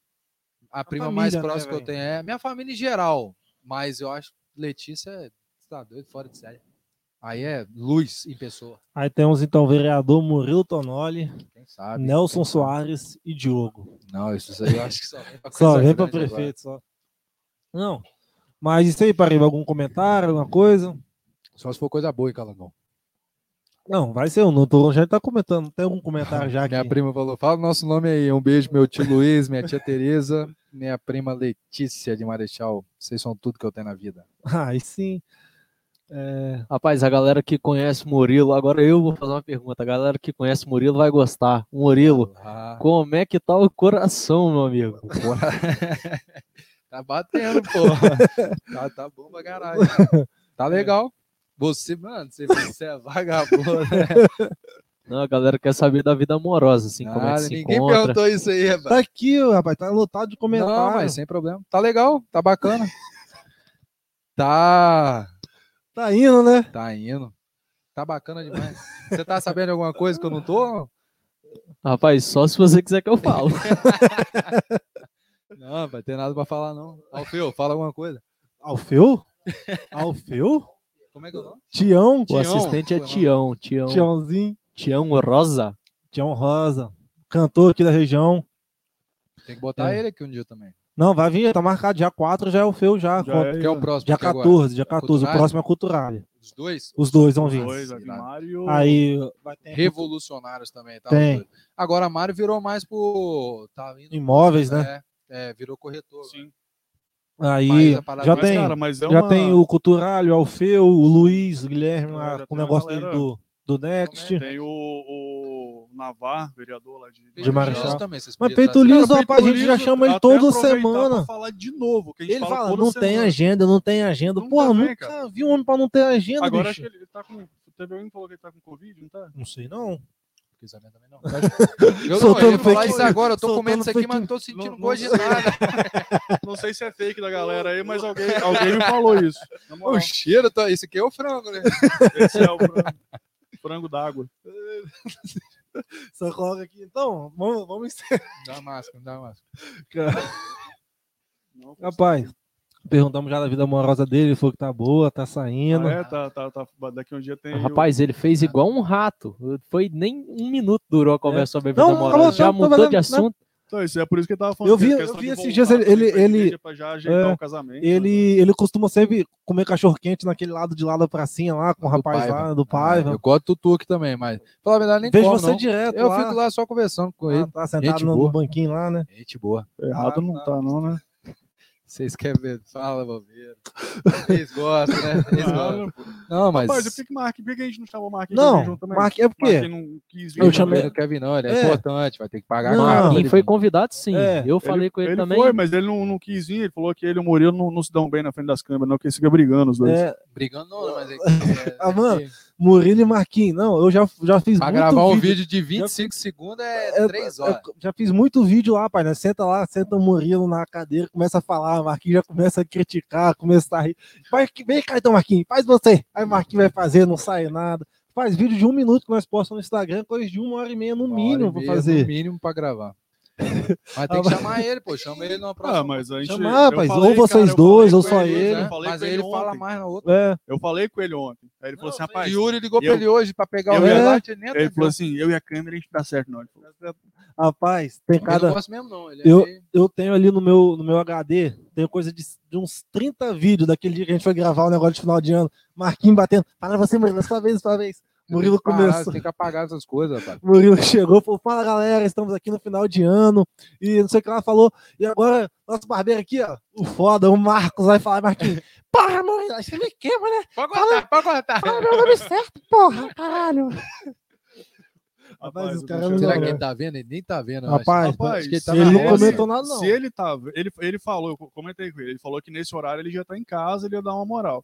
a, prima família, mais né, próxima que eu tenho é a minha família em geral. Mas eu acho que Letícia é tá doido, fora de série. Aí é luz em pessoa. Aí temos então o vereador Murilo Tonoli, sabe? Nelson? Soares e Diogo. Não, isso aí eu acho que só vem pra Só vem para agora. prefeito, só. Não. Mas isso aí, Pariba, algum comentário, alguma coisa? Só se for coisa boa, hein, Calangão. Não, vai ser um. Não tô, já tá comentando. Tem algum comentário já aqui? Minha prima falou, fala o nosso nome aí. Um beijo, meu tio Luiz, minha tia Tereza, minha prima Letícia de Marechal. Vocês são tudo que eu tenho na vida. Aí sim. É, Rapaz, a galera que conhece Murilo, agora eu vou fazer uma pergunta. A galera que conhece Murilo vai gostar. Murilo, Ah, como é que tá o coração, meu amigo? tá batendo, pô. Tá, tá bom pra caralho. Tá legal. Você, mano, você, você é vagabundo. Né? Não, a galera quer saber da vida amorosa, assim, como é que se ninguém encontra. perguntou isso aí, rapaz. tá aqui, rapaz. Tá lotado de comentário. Não, mas sem problema. Tá legal, tá bacana. Tá. Tá indo, né? Tá indo. Tá bacana demais. Você tá sabendo de alguma coisa que eu não tô? Rapaz, só se você quiser que eu falo. Não, vai ter nada pra falar, não. Alfeu, fala alguma coisa. Alfeu? Alfeu? Como é que é o nome? Tião? O Tião, assistente é mal. Tião, Tião, Tiãozinho. Tião Rosa. Tião Rosa. Cantor aqui da região. Tem que botar É. ele aqui um dia também. Não, vai vir, tá marcado. Dia 4 já é o Feu já. Já é, Que é o próximo. Dia aqui agora? 14, dia 14. O próximo é Cultural. Os dois? Os dois vão os vir. dois, a Irado. Mário e o- Aí vai ter Revolucionários também, tá? Tem. Agora a Mário virou mais pro. Tá indo imóveis, né? É, é, virou corretor. Sim. Aí Mas a parada já mais, tem, Cara, mas é já uma- tem o Cultural, o Alfeu, o Luiz, o Guilherme, É, lá, já com o negócio galera- dele do, do Next. Tem o, o Navar, vereador lá de, Peito Marechal. também, Mas Peito. Liso, Cara, rapaz, a gente já chama ele toda semana. falar de novo, que a gente Ele fala, fala, não tem semana. agenda, não tem agenda. Nunca Porra, vem, nunca cara. vi um homem pra não ter agenda, Agora acho bicho. que ele tá com. Teve alguém que falou que ele tá com Covid, não tá? Não sei, não. Quis também, não. Eu não, Soltando eu ia falar isso agora, eu tô soltando comendo isso aqui, fake- mas não tô sentindo Não- gosto de não- nada. Não sei se é fake da galera aí, mas alguém, alguém me falou isso. O cheiro, tá... esse aqui é o frango, né? esse é o frango, frango d'água. Só coloca aqui. Então, vamos, vamos encerrar. Dá a máscara, dá a máscara. Não, Rapaz, perguntamos já da vida amorosa dele, ele falou que tá boa, tá saindo. Ah, é, tá, tá, tá. Daqui um dia tem. o- Rapaz, ele fez igual um rato. Foi nem um minuto durou a conversa sobre a vida Não, amorosa. não, Já não, não, mudou não, de não. Então, isso é por isso que ele tava falando. Eu vi- eu vi esses voltar dias ele- ele- ele- pra já ajeitar é, o casamento. Ele, ele costuma sempre comer cachorro quente naquele lado de lá da pracinha lá, com o Do rapaz Paiva. lá, do Ah, Paiva. eu gosto do Tuque também, mas pela verdade nem Vejo como, você não. direto Eu lá. fico lá só conversando com Ah, ele. tá sentado no, no banquinho lá, né? Gente boa. Errado Ah, não tá. tá, não, né? Vocês querem ver? Fala, bobeira. Eles gostam, né? Eles gostam. Não, mas... Rapaz, por que, que, Mark, por que a gente não chamou o Marquinhos Não, junto também? Marquinhos é porque Marquinhos não quis vir. Eu chamei- Ele quer vir, não. Ele é, É. importante, vai ter que pagar Não. Marquinhos ele foi convidado sim. É, Eu falei com ele, também. foi, mas ele não, não quis vir. Ele falou que ele e o Murilo não, não se dão bem na frente das câmeras, não, porque eles ficam brigando os dois. é, Brigando não, mas é que... É, Ah, mano, é que Murilo e Marquinhos. Não, eu já, já fiz pra muito gravar um vídeo. de 25 segundos é É, 3 eu horas. já fiz muito vídeo lá, pai, né? Senta lá, senta o Murilo na cadeira, começa a falar, Marquinhos já começa a criticar, começa a rir. Que- vem cá então, Marquinhos, faz você. Aí Marquinhos vai fazer, não sai nada. Faz vídeo de um minuto que nós postamos no Instagram, coisa de uma hora e meia no Uma mínimo pra meia, fazer. No mínimo pra gravar. Mas tem que chamar ele, pô. Chama ele numa próxima. Ah, mas a gente. Chamar, eu rapaz, falei, ou vocês cara, eu dois, ou só ele, ele. né? Eu falei Mas com ele ele fala ontem. mais na outra. É, Eu falei com ele ontem. Aí ele falou assim, O rapaz. Yuri ligou eu- pra ele hoje pra pegar o eu- relógio. Ele Ele falou assim: eu e a câmera a gente dá certo, não. Ele falou, rapaz, tem Ele cada. não gosta mesmo, não. Ele é Eu- meio- Eu tenho ali no meu, no meu HD, tenho coisa de, de uns 30 vídeos daquele dia que a gente foi gravar o negócio de final de ano. Marquinhos batendo. Para você, Murilo, sua vez, sua vez. Murilo Tem que parar, começou. Tem que apagar essas coisas, rapaz. Murilo chegou e falou: Fala galera, estamos aqui no final de ano. E não sei o que ela falou. E agora, nosso barbeiro aqui, ó, o foda, o Marcos, vai falar, Marquinhos. Porra, Murilo, você me queima, né? Pode cortar, pode cortar. Fala meu nome certo, porra, caralho. Rapaz, Rapaz, é Será que louco. ele tá vendo? Ele nem tá vendo. Rapaz, Rapaz, acho que ele tá ele não comentou nada, não. Se ele tava, ele, ele falou, eu comentei com ele, ele falou que nesse horário ele já tá em casa, ele ia dar uma moral.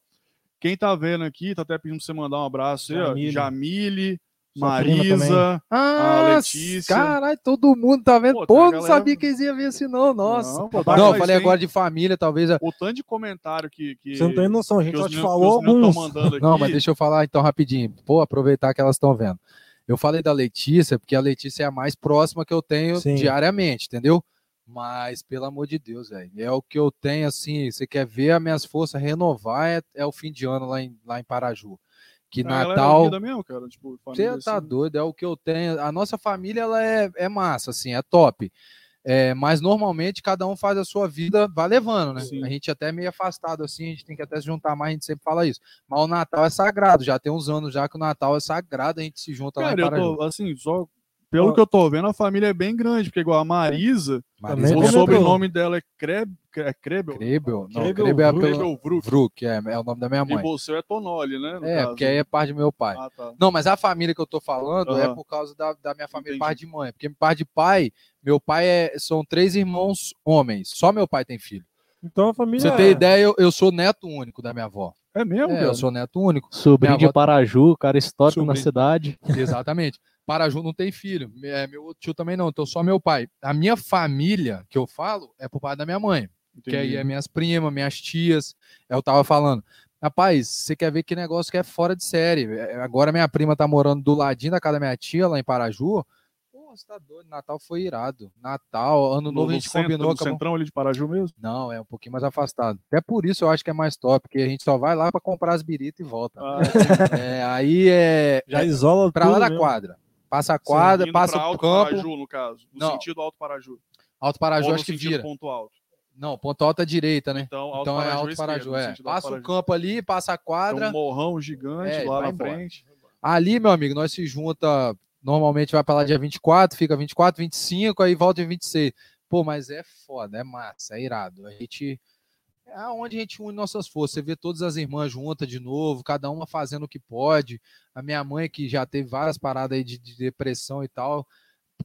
Quem tá vendo aqui, tá até pedindo pra você mandar um abraço aí, ó. Jamile. Marisa. Ah, Letícia. Caralho, todo mundo tá vendo. Pô, Pô, não galera- sabia que eles iam ver assim, não. Nossa. Não, pô, Não, mas eu falei tem agora de família, talvez. a- O tanto de comentário que. que Você não tem noção, a gente só te falou alguns. Não, mas deixa eu falar então rapidinho. Pô, aproveitar que elas estão vendo. Eu falei da Letícia, porque a Letícia é a mais próxima que eu tenho Sim. diariamente, entendeu? Mas, pelo amor de Deus, velho. É o que eu tenho, assim. Você quer ver as minhas forças renovar? É, é o fim de ano lá em, lá em Paraju. Que galera Natal. unida mesmo, cara. Tipo, Você tá assim. doido, é o que eu tenho. A nossa família ela é, é massa, assim, é top. É, mas normalmente cada um faz a sua vida, vai levando, né? Sim. A gente até é meio afastado assim, a gente tem que até se juntar mais, a gente sempre fala isso. Mas o Natal é sagrado, já tem uns anos já que o Natal é sagrado, a gente se junta lá Cara, em eu Paraju. tô, assim, só pelo Ó. que eu tô vendo, a família é bem grande, porque igual a Marisa, Também o comentou. sobrenome dela é Kreb, é Krebel? Krebel, não, Krebel, Krebel é pelo Krebel Vruk. Vruk, é, é o nome da minha E mãe. você é Tonoli, né? É, caso. porque aí é parte do meu pai. Ah, tá. Não, mas a família que eu tô falando é por causa da, da minha família Entendi. parte de mãe. Porque parte de pai, meu pai é, são três irmãos homens. Só meu pai tem filho. Então a Pra família. você ter ideia, eu, eu sou neto único da minha avó. É mesmo, É, eu sou neto único. Sobrinho Minha de avó- Paraju, cara histórico na Sobrinho. cidade. Exatamente. Paraju não tem filho. É, meu outro tio também não, então só meu pai. A minha família, que eu falo, é por parte da minha mãe. Que aí Entendi. é minhas primas, minhas tias. Eu tava falando. Rapaz, você quer ver que negócio que é fora de série. É, Agora minha prima tá morando do ladinho da casa da minha tia, lá em Paraju. Pô, você tá doido. Natal foi irado. Natal, ano No, novo a gente centro, combinou. no acabou- centrão ali de Paraju mesmo? Não, é um pouquinho mais afastado. Até por isso eu acho que é mais top, porque a gente só vai lá pra comprar as biritas e volta. Ah, É, aí é Já isola pra lá da mesmo. quadra. Passa a quadra, indo passa o Alto campo. Paraju, no caso. No Não. sentido Alto Paraju. Alto Paraju Ou acho que vira. ponto alto. Não, ponto alto é direita, né? Então, Alto Então é Paraju Alto esquerdo, Paraju, é. Alto Passa o Paraju. campo ali, passa a Tem quadra. um morrão gigante É, lá na embora. frente. Ali, meu amigo, nós se junta, normalmente vai pra lá dia 24, fica 24, 25, aí volta em 26. Pô, mas é foda, é massa, é irado. A gente é onde a gente une nossas forças. Você vê todas as irmãs juntas de novo, cada uma fazendo o que pode. A minha mãe, que já teve várias paradas aí de, de depressão e tal,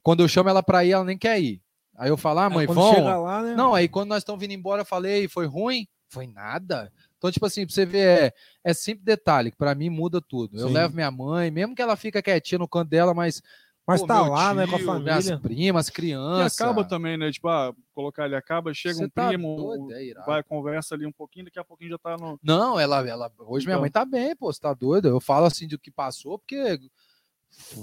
quando eu chamo ela pra ir, ela nem quer ir. Aí eu falo, ah, Aí mãe, vamos. chega lá, né? Não, aí quando nós estamos vindo embora, eu falei, foi ruim? Foi nada. Então, tipo assim, pra você ver, é, é sempre detalhe, que pra mim muda tudo. Eu Sim. levo minha mãe, mesmo que ela fica quietinha no canto dela, mas. Mas pô, tá lá, né, com a tio, Minhas família. primas, E crianças. acaba também, né? Tipo, ah, colocar ali, acaba, chega Cê um tá primo, doido, é irado. vai, conversa ali um pouquinho, daqui a pouquinho já tá no. Não, ela, ela. Hoje minha Então. mãe tá bem, pô, você tá doido? Eu falo assim do que passou, porque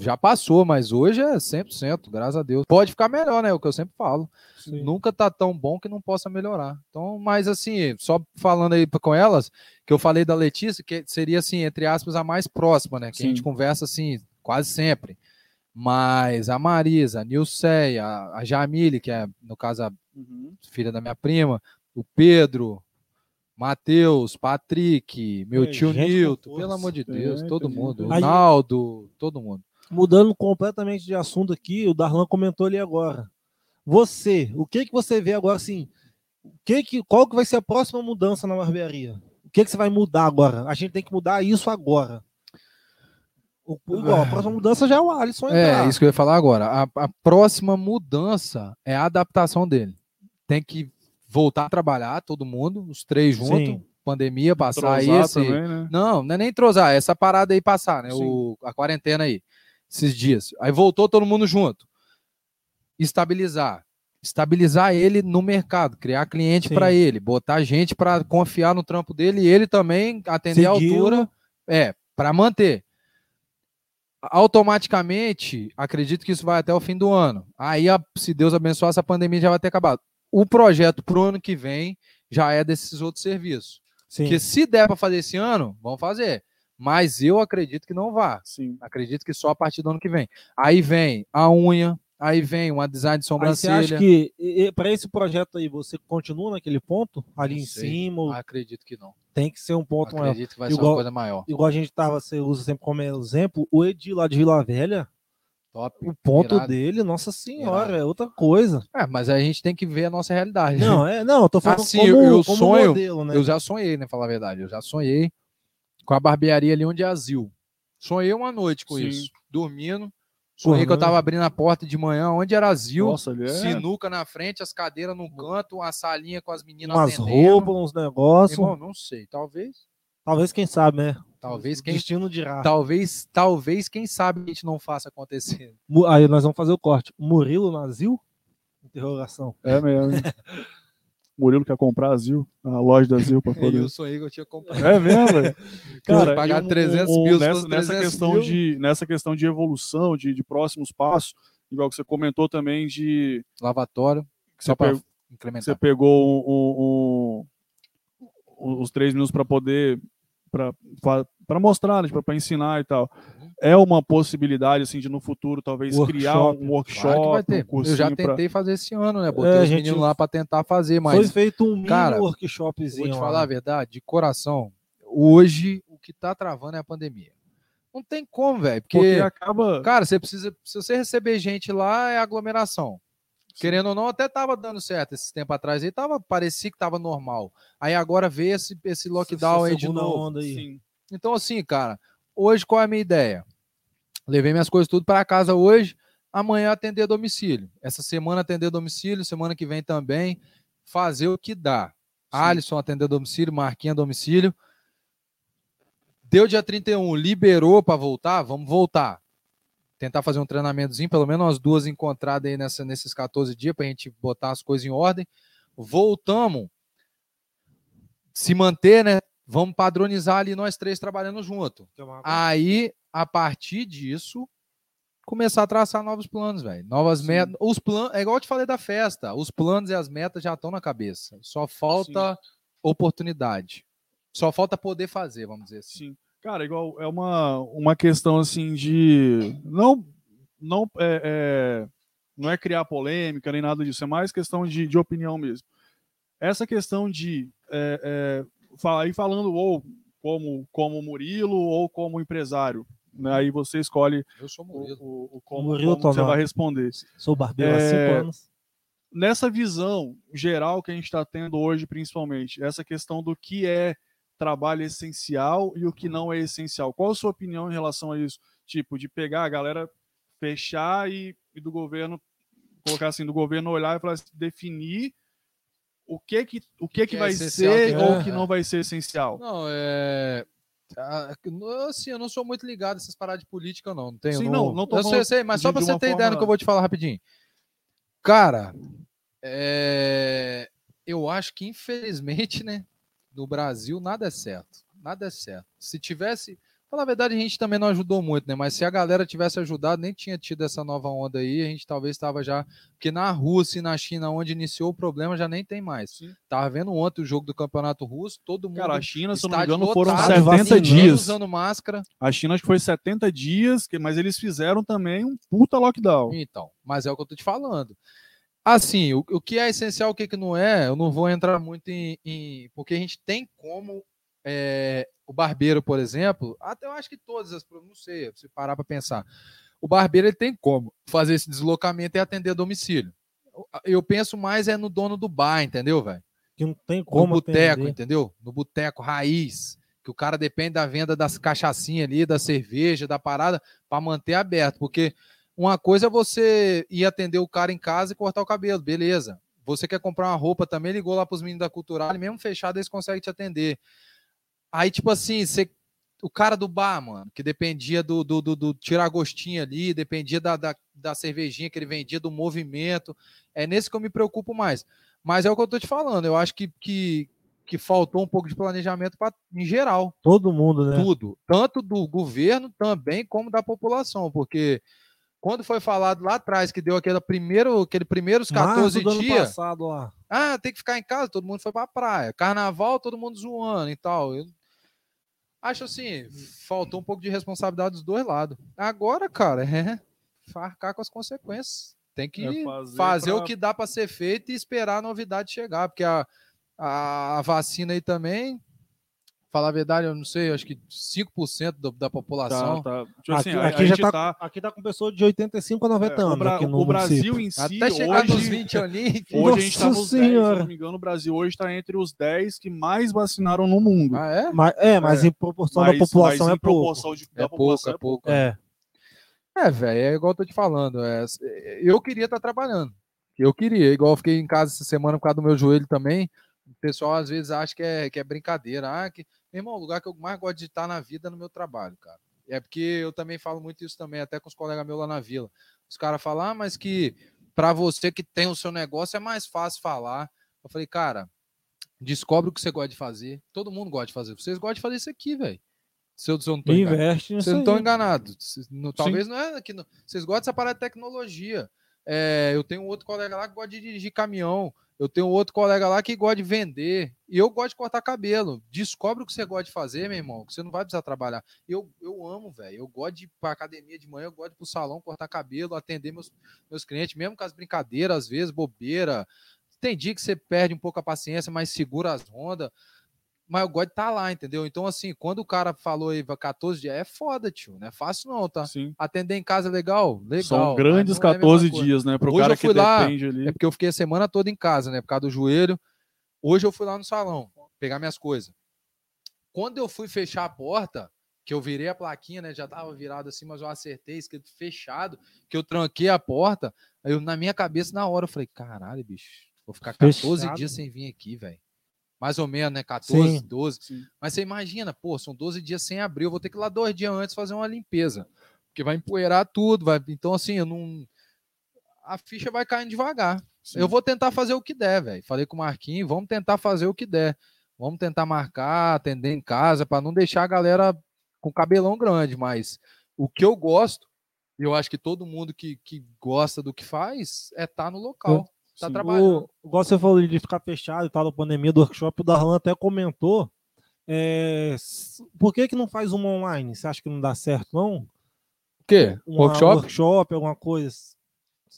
já passou, mas hoje é 100%, graças a Deus. Pode ficar melhor, né? É o que eu sempre falo. Sim. Nunca tá tão bom que não possa melhorar. Então, mas assim, só falando aí com elas, que eu falei da Letícia, que seria assim, entre aspas, a mais próxima, né? Que a gente Sim. conversa assim, quase sempre. Mas a Marisa, a Nilceia, a Jamile, que é, no caso, a Uhum. filha da minha prima, o Pedro, Matheus, Patrick, meu É, tio Nilton, pelo amor de Deus, É, todo mundo. Ronaldo, todo mundo. Mudando completamente de assunto aqui, o Darlan comentou ali agora. Você, o que que você vê agora assim? O que que, qual que vai ser a próxima mudança na barbearia? O que que você vai mudar agora? A gente tem que mudar isso agora. O, igual, a próxima mudança já é o Alisson entrar. É, isso que eu ia falar agora. A, a próxima mudança é a adaptação dele. Tem que voltar a trabalhar, todo mundo, os três juntos, pandemia, passar aí esse. também, né? Não, não é nem entrosar, é essa parada aí passar, né? Sim. O, a quarentena aí, esses dias. Aí voltou todo mundo junto. Estabilizar. Estabilizar ele no mercado, criar cliente para ele, botar gente para confiar no trampo dele e ele também atender a Segui-lo. altura. É, para manter. Automaticamente, acredito que isso vai até o fim do ano. Aí, se Deus abençoar, essa pandemia já vai ter acabado. O projeto para o ano que vem já é desses outros serviços. Sim. Porque se der para fazer esse ano, vamos fazer. Mas eu acredito que não vá. Sim. Acredito que só a partir do ano que vem. Aí vem a unha, aí vem uma design de Aí você sobrancelha. acha que para esse projeto aí você continua naquele ponto ali Não em sei. cima? Acredito que não. Tem que ser um ponto maior. Acredito que vai ser Igual- uma coisa maior. Igual a gente tava, você usa sempre como exemplo, o Edi lá de Vila Velha, Top. o ponto Irado. dele, nossa senhora, Irado. é outra coisa. É, mas a gente tem que ver a nossa realidade. Não, é, não, eu tô falando Assim, como, eu como sonho- modelo, né? Eu já sonhei, né? Falar a verdade. Eu já sonhei com a barbearia ali onde é Azil. Sonhei uma noite com Sim. isso. Dormindo. Sonhei que eu Porra. tava abrindo a porta de manhã, onde era Azil. Nossa, é. Sinuca na frente, as cadeiras no canto, uma salinha com as meninas Umas atendendo. roupas, uns negócios. Irmão, não sei. Talvez. Talvez, quem sabe, né? Talvez quem. Destino dirá. Talvez, talvez, quem sabe a gente não faça acontecer. Aí nós vamos fazer o corte. Murilo Nazil? Interrogação. É mesmo. Murilo quer comprar Azil, a loja da Azil para E poder. eu sonhei que eu tinha comprado. É mesmo. Cara, pagar um- 300 um- mil, nessa, fosse nessa 300 questão mil. de nessa questão de evolução, de, de próximos passos, igual que você comentou também de Lavatório. que Só você, para pe- incrementar. você pegou um- os três minutos para poder para para mostrar, né, para ensinar e tal. Uhum. É uma possibilidade, assim, de no futuro talvez criar Workshop. um Claro que vai workshop, ter. um Eu já pra- tentei fazer esse ano, né? Botei É, a os gente- meninos lá para tentar fazer, Foi mas feito um mini cara, workshopzinho. vou te lá. falar a verdade, de coração, hoje o que tá travando é a pandemia. Não tem como, velho, porque, Porque acaba. cara, você precisa, se você receber gente lá, é aglomeração. Querendo ou não, até tava dando certo esse tempo atrás aí, tava, parecia que tava normal. Aí agora veio esse, esse lockdown aí de novo. onda aí. Sim. Então, assim, cara, hoje qual é a minha ideia? Levei minhas coisas tudo para casa hoje, amanhã atender domicílio. Essa semana atender domicílio, semana que vem também. Fazer o que dá. Alisson atender domicílio, Marquinha domicílio. Deu dia 31, liberou para voltar, vamos voltar. Tentar fazer um treinamentozinho, pelo menos umas duas encontradas aí nessa, nesses 14 dias, para a gente botar as coisas em ordem. Voltamos. Se manter, né? Vamos padronizar ali nós três trabalhando junto. Aí, a partir disso, começar a traçar novos planos, velho. Novas Sim. metas. Os planos, é igual eu te falei da festa. Os planos e as metas já estão na cabeça. Só falta oportunidade. Só falta poder fazer, vamos dizer assim. Sim. Cara, igual é uma, uma questão assim de. Não, não, é, é, não é criar polêmica nem nada disso, é mais questão de, de opinião mesmo. Essa questão de. É, é, aí falando ou como, como Murilo ou como empresário. Né? Aí você escolhe Eu sou o, Murilo. o- o como, Murilo como você vai responder. Sou barbeiro há É, cinco anos. nessa visão geral que a gente está tendo hoje, principalmente, essa questão do que é trabalho essencial e o que não é essencial. Qual a sua opinião em relação a isso? Tipo, de pegar a galera, fechar e, e do governo, colocar assim, do governo olhar e falar assim, definir o que que, o que, que é vai essencial, ser que ou que é. não vai ser essencial. Não, é. Assim, eu não sou muito ligado a essas paradas de política, não. Não tenho. Sim, não, não tô eu sei, sei, mas de- só pra de você ter ideia do que eu vou te falar rapidinho. Cara, é, eu acho que infelizmente, né, no Brasil nada é certo. Nada é certo. Se tivesse, falar a verdade, a gente também não ajudou muito, né? Mas se a galera tivesse ajudado, nem tinha tido essa nova onda aí, a gente talvez estava já, porque na Rússia e na China, onde iniciou o problema, já nem tem mais. Sim. Tava vendo ontem o jogo do Campeonato Russo, todo mundo Cara, a China, se não me engano, foram lotado, 70 vacinando, dias. usando máscara. A China acho que foi 70 dias, mas eles fizeram também um puta lockdown. Então, mas é o que eu tô te falando. Assim, o, o que é essencial, o que, que não é, eu não vou entrar muito em. em- porque a gente tem como. é, o barbeiro, por exemplo, até eu acho que todas as. Não sei, se parar para pensar. O barbeiro ele tem como fazer esse deslocamento e atender a domicílio. Eu- penso mais é no dono do bar, entendeu, velho? Que não tem No como boteco, atender. entendeu? No boteco raiz. Que o cara depende da venda das cachaçinhas ali, da cerveja, da parada, para manter aberto. Porque uma coisa é você ir atender o cara em casa e cortar o cabelo, beleza. Você quer comprar uma roupa também, ligou lá pros meninos da Cultural, e mesmo fechado eles conseguem te atender. Aí, tipo assim, você, o cara do bar, mano, que dependia do, do, do, do tirar gostinho ali, dependia da, da, da cervejinha que ele vendia, do movimento. É nesse que eu me preocupo mais. Mas é o que eu tô te falando. Eu acho que, que, que faltou um pouco de planejamento pra, em geral. Todo mundo, né? Tudo. Tanto do governo também como da população. Porque quando foi falado lá atrás que deu aquele primeiro, aquele primeiros 14 Março dias. passado lá. Ah, tem que ficar em casa, todo mundo foi pra praia. Carnaval, todo mundo zoando e tal. Eu acho assim, faltou um pouco de responsabilidade dos dois lados. Agora, cara, é farcar com as consequências. Tem que É fazer, fazer o pra- que dá para ser feito e esperar a novidade chegar, porque a, a, a vacina aí também, falar a verdade, eu não sei, acho que 5% do, da população. Tá, tá. Tipo Aqui, assim, a- a aqui já tá, tá- aqui tá com pessoa de 85 a 90 é, o, anos. Bra- aqui no o Brasil município. em si, Até chegar hoje, nos 20 ali. hoje a gente tá Nossa nos 10, se Senhora. não me engano, o Brasil hoje está entre os 10 que mais vacinaram no mundo. Ah, é? Mas, é, mas É, em proporção mas, da população mas é em pouco. proporção de, da É pouco, população é pouco. É. É, velho, é igual eu tô te falando. é, eu queria estar trabalhando. Eu queria, igual eu fiquei em casa essa semana por causa do meu joelho também. O pessoal às vezes acha que é, que é brincadeira. Ah, que... Meu irmão, o lugar que eu mais gosto de estar na vida é no meu trabalho, cara. É porque eu também falo muito isso também, até com os colegas meus lá na vila. Os caras falam, ah, mas que para você que tem o seu negócio é mais fácil falar. Eu falei, cara, descobre o que você gosta de fazer. Todo mundo gosta de fazer. Vocês gostam de fazer isso aqui, velho. Se eu, se eu não tô enganado. Investe nisso Vocês não estão enganados. Talvez não é não- Vocês gostam dessa parada de tecnologia. É, eu tenho um outro colega lá que gosta de dirigir caminhão. Eu tenho outro colega lá que gosta de vender. E eu gosto de cortar cabelo. Descobre o que você gosta de fazer, meu irmão, que você não vai precisar trabalhar. Eu, eu amo, velho. Eu gosto de ir pra academia de manhã, eu gosto de ir pro salão, cortar cabelo, atender meus, meus clientes, mesmo com as brincadeiras, às vezes, bobeira. Tem dia que você perde um pouco a paciência, mas segura as ondas. Mas eu gosto de estar lá, entendeu? Então, assim, quando o cara falou aí 14 dias, é foda, tio. Não é fácil, não, tá? Sim. Atender em casa é legal? Legal. São grandes não é a mesma 14 coisa. dias, né? Pro Hoje cara eu que fui lá, depende ali. É porque eu fiquei a semana toda em casa, né? Por causa do joelho. Hoje eu fui lá no salão pegar minhas coisas. Quando eu fui fechar a porta, que eu virei a plaquinha, né? Já tava virado assim, mas eu acertei, escrito fechado, que eu tranquei a porta. Aí eu, na minha cabeça, na hora, eu falei, caralho, bicho, vou ficar 14 Fechado. dias sem vir aqui, velho. Mais ou menos, né? 14, Sim. 12. Sim. Mas você imagina, pô, são 12 dias sem abrir, eu vou ter que ir lá dois dias antes fazer uma limpeza. Porque vai empoeirar tudo, vai. Então, assim, eu não. A ficha vai caindo devagar. Eu vou tentar fazer o que der, velho. Falei com o Marquinhos, vamos tentar fazer o que der. Vamos tentar marcar, atender em casa, para não deixar a galera com cabelão grande. Mas o que eu gosto, e eu acho que todo mundo que, que gosta do que faz, é estar no local. Tá Sim. trabalhando. O, igual você falou de ficar fechado e tal, da pandemia do workshop, o Darlan até comentou. é, por que, que não faz uma online? Você acha que não dá certo, não? O quê? Uma Workshop? workshop, alguma coisa.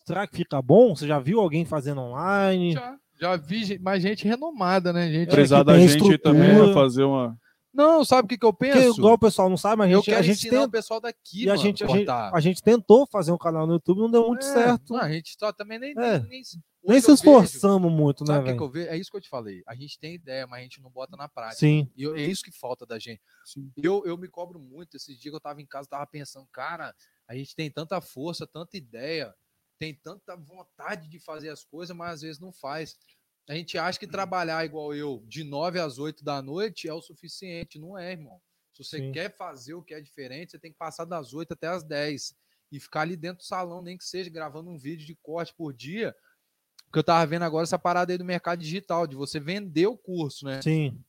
Será que fica bom? Você já viu alguém fazendo online? Já, já vi mais gente renomada, né? Gente. Precisa- Precisar que da gente também estrutura. a fazer uma. Não, sabe o que, que eu Porque, penso? igual o pessoal não sabe, mas a eu gente, quero a gente, ensinar tem, o pessoal daqui, e a mano, gente, a, gente, a gente tentou fazer um canal no YouTube, não deu muito É, certo. não, a gente só também nem, É. nem, nem, se esforçamos muito, vejo- né, Sabe o que, que velho? eu vejo? É isso que eu te falei. A gente tem ideia, mas a gente não bota na prática. Sim. E eu- é isso que falta da gente. Eu, eu me cobro muito. Esses dias que eu tava em casa, tava pensando, cara, a gente tem tanta força, tanta ideia, tem tanta vontade de fazer as coisas, mas às vezes não faz. A gente acha que trabalhar igual eu, de 9 às 8 da noite, é o suficiente. Não é, irmão. Se você Sim. quer fazer o que é diferente, você tem que passar das 8 até as 10 e ficar ali dentro do salão, nem que seja gravando um vídeo de corte por dia. Porque eu tava vendo agora essa parada aí do mercado digital, de você vender o curso, né? Sim.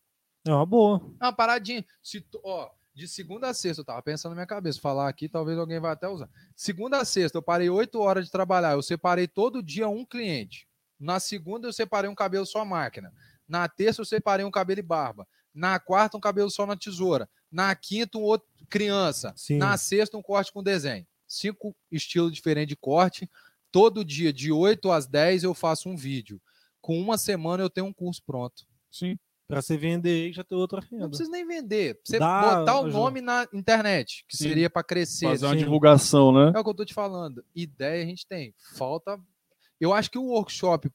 É uma boa. É uma paradinha. Se, ó, de segunda a sexta, eu tava pensando na minha cabeça, falar aqui, talvez alguém vai até usar. Segunda a sexta, eu parei oito horas de trabalhar, eu separei todo dia um cliente. Na segunda, eu separei um cabelo só máquina. Na terça, eu separei um cabelo e barba. Na quarta, um cabelo só na tesoura. Na quinta, um outro criança. Sim. Na sexta, um corte com desenho. Cinco estilos diferentes de corte. Todo dia, de 8 às 10, eu faço um vídeo. Com uma semana, eu tenho um curso pronto. Sim. Pra você vender e já ter outra Não renda. precisa nem vender. Você Dá, botar o nome na internet, que Sim. seria para crescer. Fazer uma assim. divulgação, né? É o que eu tô te falando. Ideia a gente tem. Falta. Eu acho que o workshop.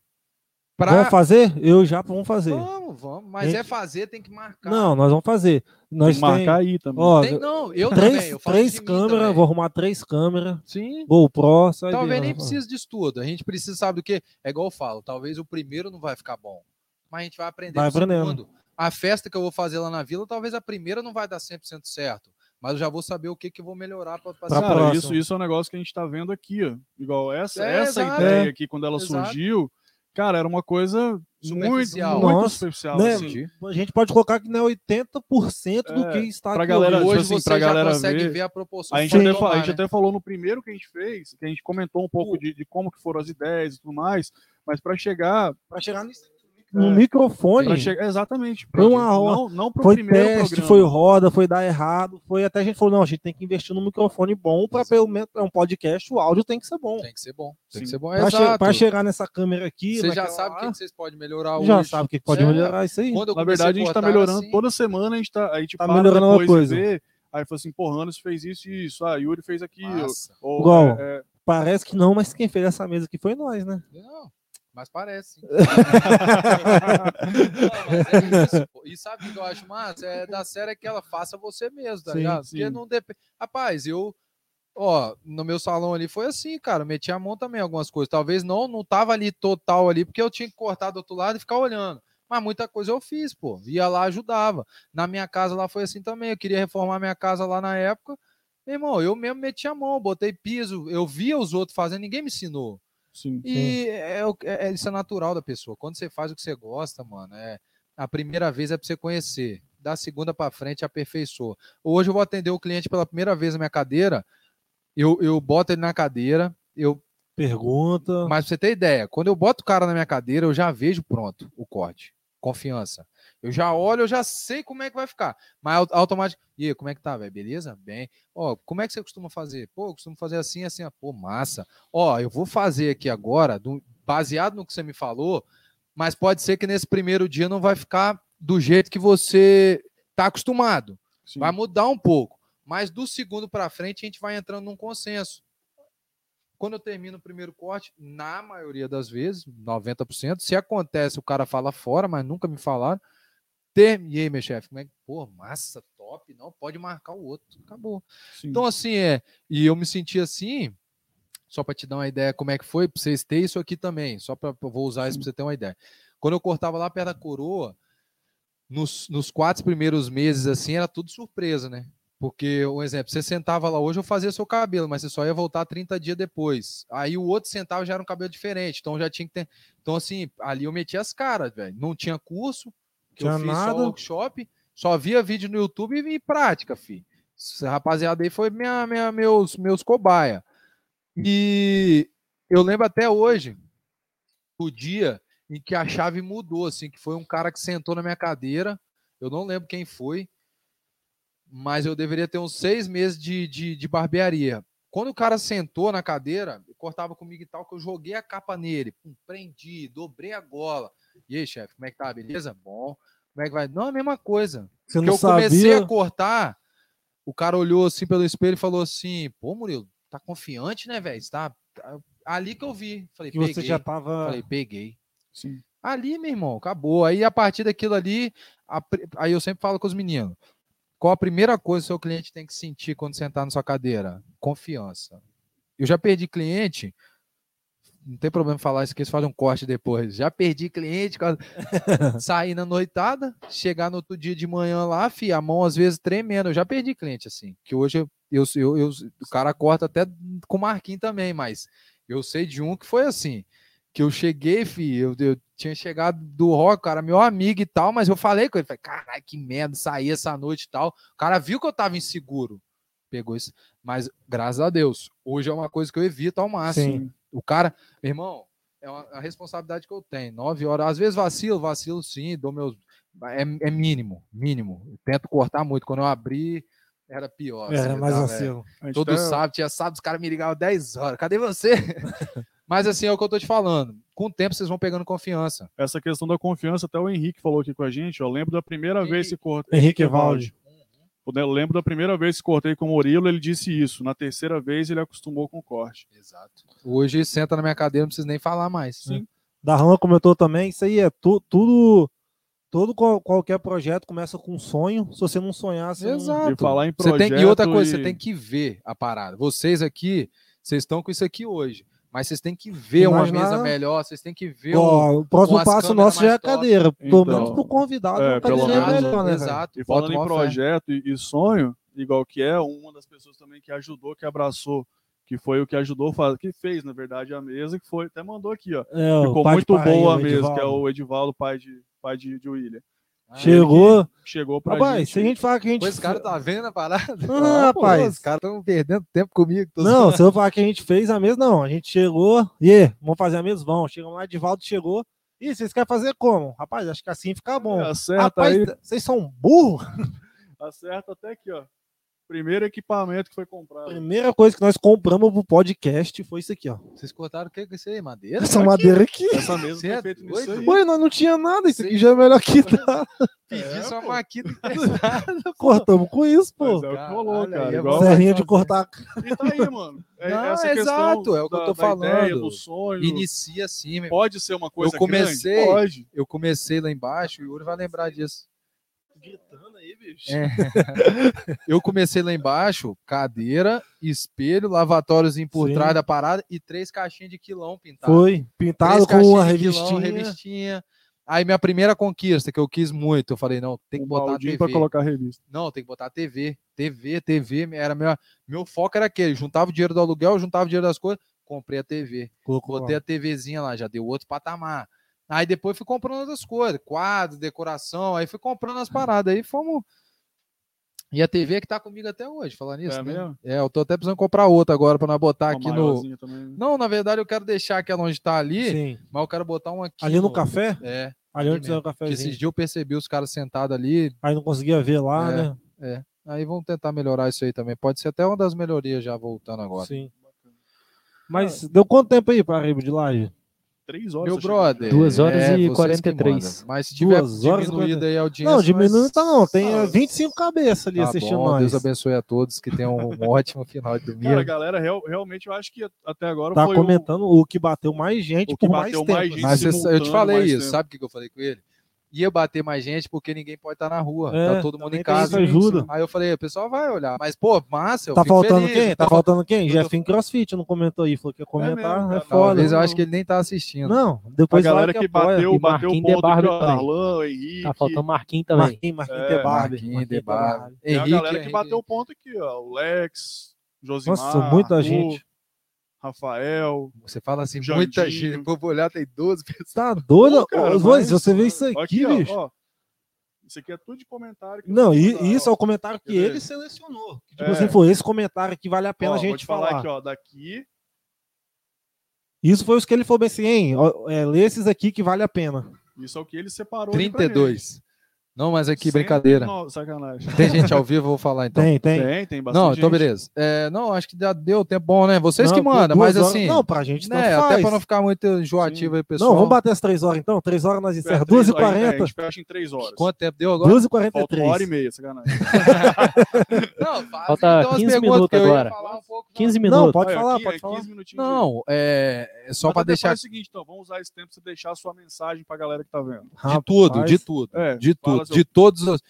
Pra... Vamos fazer? Eu já vamos fazer. Vamos, vamos. Mas Gente- é fazer, tem que marcar. Não, nós vamos fazer. Tem Nós que tem, marcar aí também. ó, Tem- não, eu também. três, Eu falo três câmeras, também. vou arrumar três câmeras. Sim. GoPro, sai Talvez nem precise disso tudo. A gente precisa, sabe do que? É igual eu falo, talvez o primeiro não vai ficar bom. Mas a gente vai aprender Vai aprendendo. segundo. A festa que eu vou fazer lá na vila, talvez a primeira não vai dar 100% certo. Mas eu já vou saber o que, que eu vou melhorar para Cara, próxima. isso, isso é um negócio que a gente tá vendo aqui, ó. Igual essa, É, essa exato. ideia É. aqui, quando ela Exato. surgiu, cara, era uma coisa muito, Superficial. muito Nossa, superficial. né? assim. A gente pode colocar que não é 80% do É, que está pra aqui galera- hoje. Hoje assim, você pra já galera consegue ver, ver, a proporção. A gente, até, tomar, a gente né? até falou no primeiro que a gente fez, que a gente comentou um pouco de, de como que foram as ideias e tudo mais, mas para chegar, Para chegar no, no É. microfone, pra chegar exatamente, Foi uma ro- não, não pro foi primeiro teste, programa. foi roda, foi dar errado, foi até a gente falou, não, a gente tem que investir num microfone bom para pelo menos é um podcast, o áudio tem que ser bom. Tem que ser bom. Tem que ser bom. Para Exato. chegar nessa câmera aqui, Você já naquela sabe o que que vocês podem melhorar já hoje. sabe o que pode É. melhorar isso aí. Na verdade, a gente tá melhorando assim, toda semana, a gente tá, a gente Tá para melhorando uma e coisa. vê, aí fala assim, porra, Anderson fez isso e isso, ah, Yuri fez aquilo. Ou, Igual. é, é, Parece que não, mas quem fez essa mesa aqui foi nós, né? Não, mas parece. Não, mas é isso, pô. E sabe o que eu acho massa? É da série que ela faça você mesmo, tá Sim, ligado? Porque sim. não depende. Rapaz, eu. Ó, no meu salão ali foi assim, cara. eu Meti a mão também em algumas coisas. Talvez não, não tava ali total ali, porque eu tinha que cortar do outro lado e ficar olhando. Mas muita coisa eu fiz, pô. Ia lá, ajudava. Na minha casa lá foi assim também. Eu queria reformar minha casa lá na época. Meu irmão, eu mesmo meti a mão, botei piso. Eu via os outros fazendo, ninguém me ensinou. Sim. E é, é- é- isso é natural da pessoa. Quando você faz o que você gosta, mano, é, a primeira vez é pra você conhecer. Da segunda pra frente, aperfeiçoa. Hoje eu vou atender o cliente pela primeira vez na minha cadeira. Eu, eu boto ele na cadeira, eu Pergunta. Mas pra você ter ideia, quando eu boto o cara na minha cadeira, eu já vejo pronto o corte. Confiança. Eu já olho, eu já sei como é que vai ficar. Mas au- automático. E aí, como é que tá, velho? Beleza? Bem. Ó, como é que você costuma fazer? Pô, eu costumo fazer assim, assim. ó. Pô, massa. Ó, eu vou fazer aqui agora, do- baseado no que você me falou, mas pode ser que nesse primeiro dia não vai ficar do jeito que você tá acostumado. Sim. Vai mudar um pouco. Mas do segundo para frente, a gente vai entrando num consenso. Quando eu termino o primeiro corte, na maioria das vezes, 90%, se acontece, o cara fala fora, mas nunca me falaram. Ter... Aí, meu chefe, como é que. Pô, massa, top. Não, pode marcar o outro. Acabou. Sim. Então, assim, é. E eu me senti assim, só para te dar uma ideia como é que foi, para vocês terem isso aqui também, só para vou usar isso para você ter uma ideia. Quando eu cortava lá perto da coroa, nos, nos quatro primeiros meses, assim, era tudo surpresa, né? Porque, um exemplo, você sentava lá hoje, eu fazia seu cabelo, mas você só ia voltar 30 dias depois. Aí o outro sentava já era um cabelo diferente, então já tinha que ter. Então, assim, ali eu metia as caras, velho. Não tinha curso, que eu Tinha fiz nada. só workshop, só via vídeo no YouTube e, e prática, fi. Essa rapaziada aí foi minha, minha, meus, meus cobaia. E eu lembro até hoje o dia em que a chave mudou, assim, que foi um cara que sentou na minha cadeira. Eu não lembro quem foi, mas eu deveria ter uns seis meses de, de, de barbearia. Quando o cara sentou na cadeira, cortava comigo e tal, que eu joguei a capa nele, pum, prendi, dobrei a gola. E aí, chefe, como é que tá? Beleza? Bom. Como é que vai? Não, a mesma coisa. Você Porque eu comecei sabia. a cortar, o cara olhou assim pelo espelho e falou assim: pô, Murilo, tá confiante, né, velho? Tá... tá- Ali que eu vi. Falei, Que peguei. você já tava. Falei, peguei. Sim. Ali, meu irmão, acabou. Aí, a partir daquilo ali, a aí eu sempre falo com os meninos: qual a primeira coisa que o seu cliente tem que sentir quando sentar na sua cadeira? Confiança. Eu já perdi cliente, não tem problema falar isso, que eles fazem um corte depois. Já perdi cliente, quase- sair na noitada, chegar no outro dia de manhã lá, fi, a mão às vezes tremendo. Eu já perdi cliente assim, que hoje eu, eu, eu, eu- o cara corta até com marquinho também, mas eu sei de um que foi assim que eu cheguei, fi, eu, eu tinha chegado do rock, cara, meu amigo e tal, mas eu falei com ele, falei, caralho, que merda, saí essa noite e tal. O cara viu que eu tava inseguro, pegou isso, mas graças a Deus, hoje é uma coisa que eu evito ao máximo. Sim. O cara, meu irmão, é uma, a responsabilidade que eu tenho, nove horas, às vezes vacilo, vacilo sim, dou meus, é, é mínimo, mínimo, eu tento cortar muito, quando eu abri, era pior. Era mais tava, vacilo. Todo até- sábado, tinha sábado, os caras me ligavam 10 horas. Cadê você? Mas assim é o que eu tô te falando. Com o tempo vocês vão pegando confiança. Essa questão da confiança, até o Henrique falou aqui com a gente. Eu lembro da primeira vez que cortei. Henrique Evaldi. Eu lembro da primeira vez que cortei com o Murilo, ele disse isso. Na terceira vez, ele acostumou com o corte. Exato. Hoje senta na minha cadeira, não precisa nem falar mais. Sim. Darlan comentou também, isso aí é tu- tudo. Todo qual- qualquer projeto começa com um sonho. Se você não sonhar, você não- Exato. E falar em Você projeto tem, e outra coisa, e- você tem que ver a parada. Vocês aqui, vocês estão com isso aqui hoje. Mas vocês têm que ver uma Imaginar- mesa melhor, vocês têm que ver um, o próximo passo nosso já é a cadeira. Pelo Então, menos pro convidado, é, uma pelo cadeira menos- melhor, né? Exato. E falando em uma projeto e, e sonho, igual que é, uma das pessoas também que ajudou, que abraçou, que foi o que ajudou, que fez, na verdade, a mesa, que foi, até mandou aqui, ó. É, Ficou muito boa a mesa, que é o Edivaldo, pai de, pai de, de William. Ah, Chegou. Chegou pra Rapaz, gente. se a gente falar que a gente. Pô, esse cara tá vendo a parada? Não, Ah, pô, rapaz. Os caras estão perdendo tempo comigo. tô Não, se eu falar que a gente fez a mesa, não. A gente chegou. E aí, vamos fazer a mesa? Vamos. Chegamos lá, Edivaldo chegou. Ih, vocês querem fazer como? Rapaz, acho que assim fica bom. Acerta Rapaz, aí, vocês são burros? acerta até aqui, ó. Primeiro equipamento que foi comprado. Primeira coisa que nós compramos pro podcast foi isso aqui, ó. Vocês cortaram o que com isso aí? Madeira? Essa madeira aqui. Essa mesa Você foi é feita nisso aí. Ué, nós não tinha nada. Isso aqui já é melhor que dá. Pedi É, só pô. uma emprestada. Cortamos com isso, Mas pô. é o que rolou, cara. é Igual. Serrinha de cortar. E tá aí, mano. É, Não, essa exato, é o que eu da- tô da ideia, falando. do sonho. Inicia assim, meu. irmão. Pode ser uma coisa Eu comecei- grande? Pode. Eu comecei lá embaixo e o Yuri vai lembrar disso. Gritando aí, bicho. É. eu comecei lá embaixo, cadeira, espelho, lavatóriozinho por Sim. trás da parada e três caixinhas de quilão pintadas. Foi pintado Três com uma de quilão, revistinha. revistinha. Aí minha primeira conquista, que eu quis muito, eu falei, não, tem que um botar a TV. pra colocar a revista. Não, tem que botar TV. TV, TV, era meu, meu foco era aquele, juntava o dinheiro do aluguel, juntava o dinheiro das coisas, comprei a TV. Colocou Botei lá. a TVzinha lá, já deu outro patamar. Aí depois fui comprando outras coisas, quadros, decoração, aí fui comprando as paradas, aí fomos. E a TV é que tá comigo até hoje, falando nisso, É né? mesmo? É, eu tô até precisando comprar outra agora pra nós botar Uma aqui no. também. Não, na verdade eu quero deixar aquela onde tá ali, Sim. mas eu quero botar um aqui. Ali no café? É. Ali onde tem o. Porque esses dias eu percebi os caras sentados ali. Aí não conseguia ver lá, É. né? Aí vamos tentar melhorar isso aí também. Pode ser até uma das melhorias já voltando agora. Sim. Mas deu quanto tempo aí para arriba de live? Três horas. Meu brother. Duas horas é, e vocês que 43. mandam. Mas se tiver Duas horas e diminuído aí a audiência. Não, diminui não tá não. Tem Ah, eh, 25 cabeças ali Tá assistindo bom, nós. Deus abençoe a todos que tenham um ótimo final de domingo. Cara, galera, real- realmente, eu acho que até agora Tá foi comentando o... que bateu mais gente O que por mais bateu tempo. mais gente Mas você- eu te falei mais isso, tempo. sabe o que eu falei com ele? Ia bater mais gente porque ninguém pode estar na rua. É, tá todo mundo em casa. isso, ajuda. Aí eu falei, o pessoal vai olhar. Mas, pô, massa, eu Tá fico faltando feliz, quem? Tá tô- faltando quem? tô- Jefinho Crossfit não comentou aí. Falou que ia comentar. mesmo, É, foda. Talvez eu acho que ele nem tá assistindo. Não, A depois galera vai que apoia. bateu, E bateu o ponto de Barbie. Arlan, Henrique. Tá faltando Marquinhos também. Marquinhos, Marquinhos É, de Barbie. Marquinhos, De Barbie. Tem a Henrique, galera que Henrique. bateu o ponto aqui, ó. O Lex, Josimar, Nossa, muita gente. Rafael. Você fala assim, Jandinho. muita gente. Vou olhar, tem 12 pessoas. Tá doido? Pô, cara, Ô, Luiz, mas- você vê isso aqui, Aqui, ó, bicho? ó. Isso aqui é tudo de comentário. que Não, e isso é ó. o comentário que Quer ver? ele selecionou. Que, tipo É. assim, foi esse comentário que vale a pena Ó, a vou gente te falar falar. aqui, ó. Daqui, Isso foi os que ele falou bem assim, hein? ó, É, lê esses aqui que vale a pena. isso é o que ele separou. ali pra 32. Não, mas aqui, brincadeira. 109, Sacanagem. Tem gente ao vivo, eu vou falar então. Tem, tem. Tem, tem bastante Não, então beleza. É, não, acho que já deu tempo bom, né? Vocês Não, que mandam, mas horas- assim. Não, pra gente né, faz. até pra não ficar muito enjoativo aí, pessoal. Não, vamos bater as três horas então? Três horas nós É, encerramos. três 2 e horas, é, A 40 gente fecha em 3 horas. Quanto tempo deu agora? 2 e Falta 43 uma hora e meia, sacanagem. Não, faz, Falta então as 15 perguntas minutos que eu ia agora. falar um pouco, 15 Não, minutos. pode Olha, falar, aqui pode é falar. 15 minutinhos. Não, é, é só Mas pra deixar faz o seguinte, então, vamos usar esse tempo pra você deixar a sua mensagem pra galera que tá vendo. de tudo, de tudo, É, de tudo, de todos os.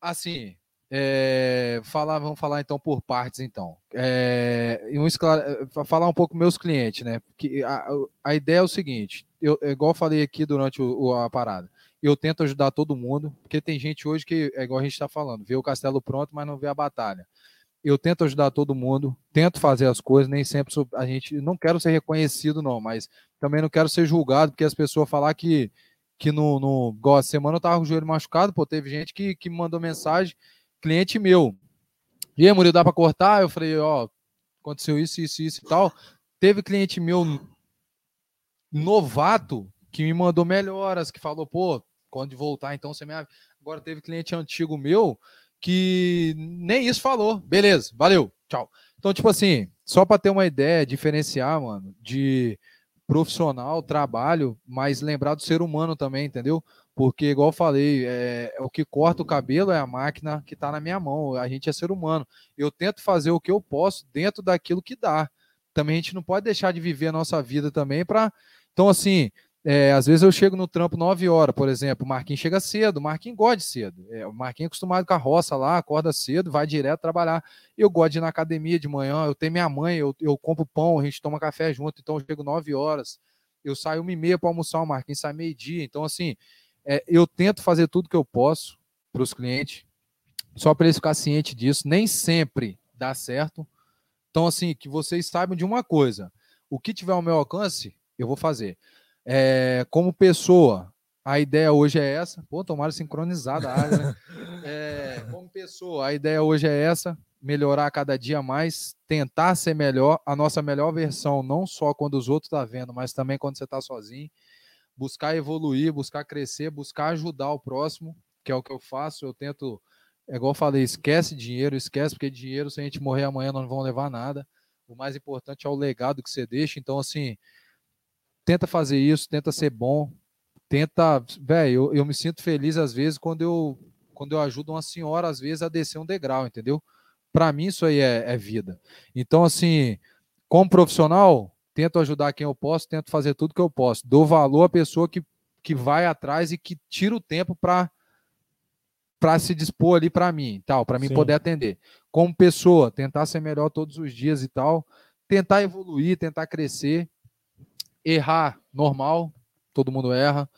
Assim, é, falar, vamos falar então por partes, então. É, um esclare- é, falar um pouco meus clientes, né? Porque a, a ideia é o seguinte: eu, é igual eu falei aqui durante o- o- a parada. Eu tento ajudar todo mundo, porque tem gente hoje que, é igual a gente está falando, vê o castelo pronto, mas não vê a batalha. Eu tento ajudar todo mundo, tento fazer as coisas, nem sempre sou- a gente. Não quero ser reconhecido, não, mas também não quero ser julgado, porque as pessoas falar que, que no, no. Igual a semana eu tava com o joelho machucado, pô, teve gente que, que me mandou mensagem, cliente meu. E aí, Murilo, dá para cortar? Eu falei, ó, aconteceu isso, isso, isso e tal. Teve cliente meu novato que me mandou melhoras, que falou, pô, quando voltar, então você me. Agora teve cliente antigo meu que nem isso falou. Beleza, valeu, tchau. Então, tipo assim, só para ter uma ideia, diferenciar, mano, de profissional, trabalho, mas lembrar do ser humano também, entendeu? Porque, igual eu falei, é, o que corta o cabelo é a máquina que está na minha mão. A gente é ser humano. Eu tento fazer o que eu posso dentro daquilo que dá. Também a gente não pode deixar de viver a nossa vida também para. Então, assim, é, às vezes eu chego no trampo 9 horas, por exemplo. O Marquinhos chega cedo, o Marquinhos gosta de cedo. É, o Marquinhos é acostumado com a roça lá, acorda cedo, vai direto trabalhar. Eu gosto de ir na academia de manhã, eu tenho minha mãe, eu, eu compro pão, a gente toma café junto, então eu chego 9 horas. Eu saio uma e meia para almoçar, o Marquinhos sai meio-dia. Então, assim, é, eu tento fazer tudo que eu posso para os clientes, só para eles ficarem cientes disso. Nem sempre dá certo. Então, assim, que vocês saibam de uma coisa: o que tiver ao meu alcance, eu vou fazer. É, como pessoa, a ideia hoje é essa. Pô, tomara sincronizada a área, né? É, como pessoa, a ideia hoje é essa: melhorar cada dia mais, tentar ser melhor, a nossa melhor versão, não só quando os outros estão vendo, mas também quando você está sozinho. Buscar evoluir, buscar crescer, buscar ajudar o próximo, que é o que eu faço. Eu tento, é igual eu falei, esquece dinheiro, esquece, porque dinheiro, se a gente morrer amanhã, não vamos levar nada. O mais importante é o legado que você deixa. Então, assim, tenta fazer isso, tenta ser bom, tenta. Velho, eu, eu me sinto feliz às vezes quando eu, quando eu ajudo uma senhora, às vezes, a descer um degrau, entendeu? Para mim, isso aí é, é vida. Então, assim, como profissional, tento ajudar quem eu posso, tento fazer tudo que eu posso. Dou valor à pessoa que, que vai atrás e que tira o tempo para para se dispor ali para mim, tal, para mim Sim. poder atender. Como pessoa, tentar ser melhor todos os dias e tal, tentar evoluir, tentar crescer, errar normal, todo mundo erra.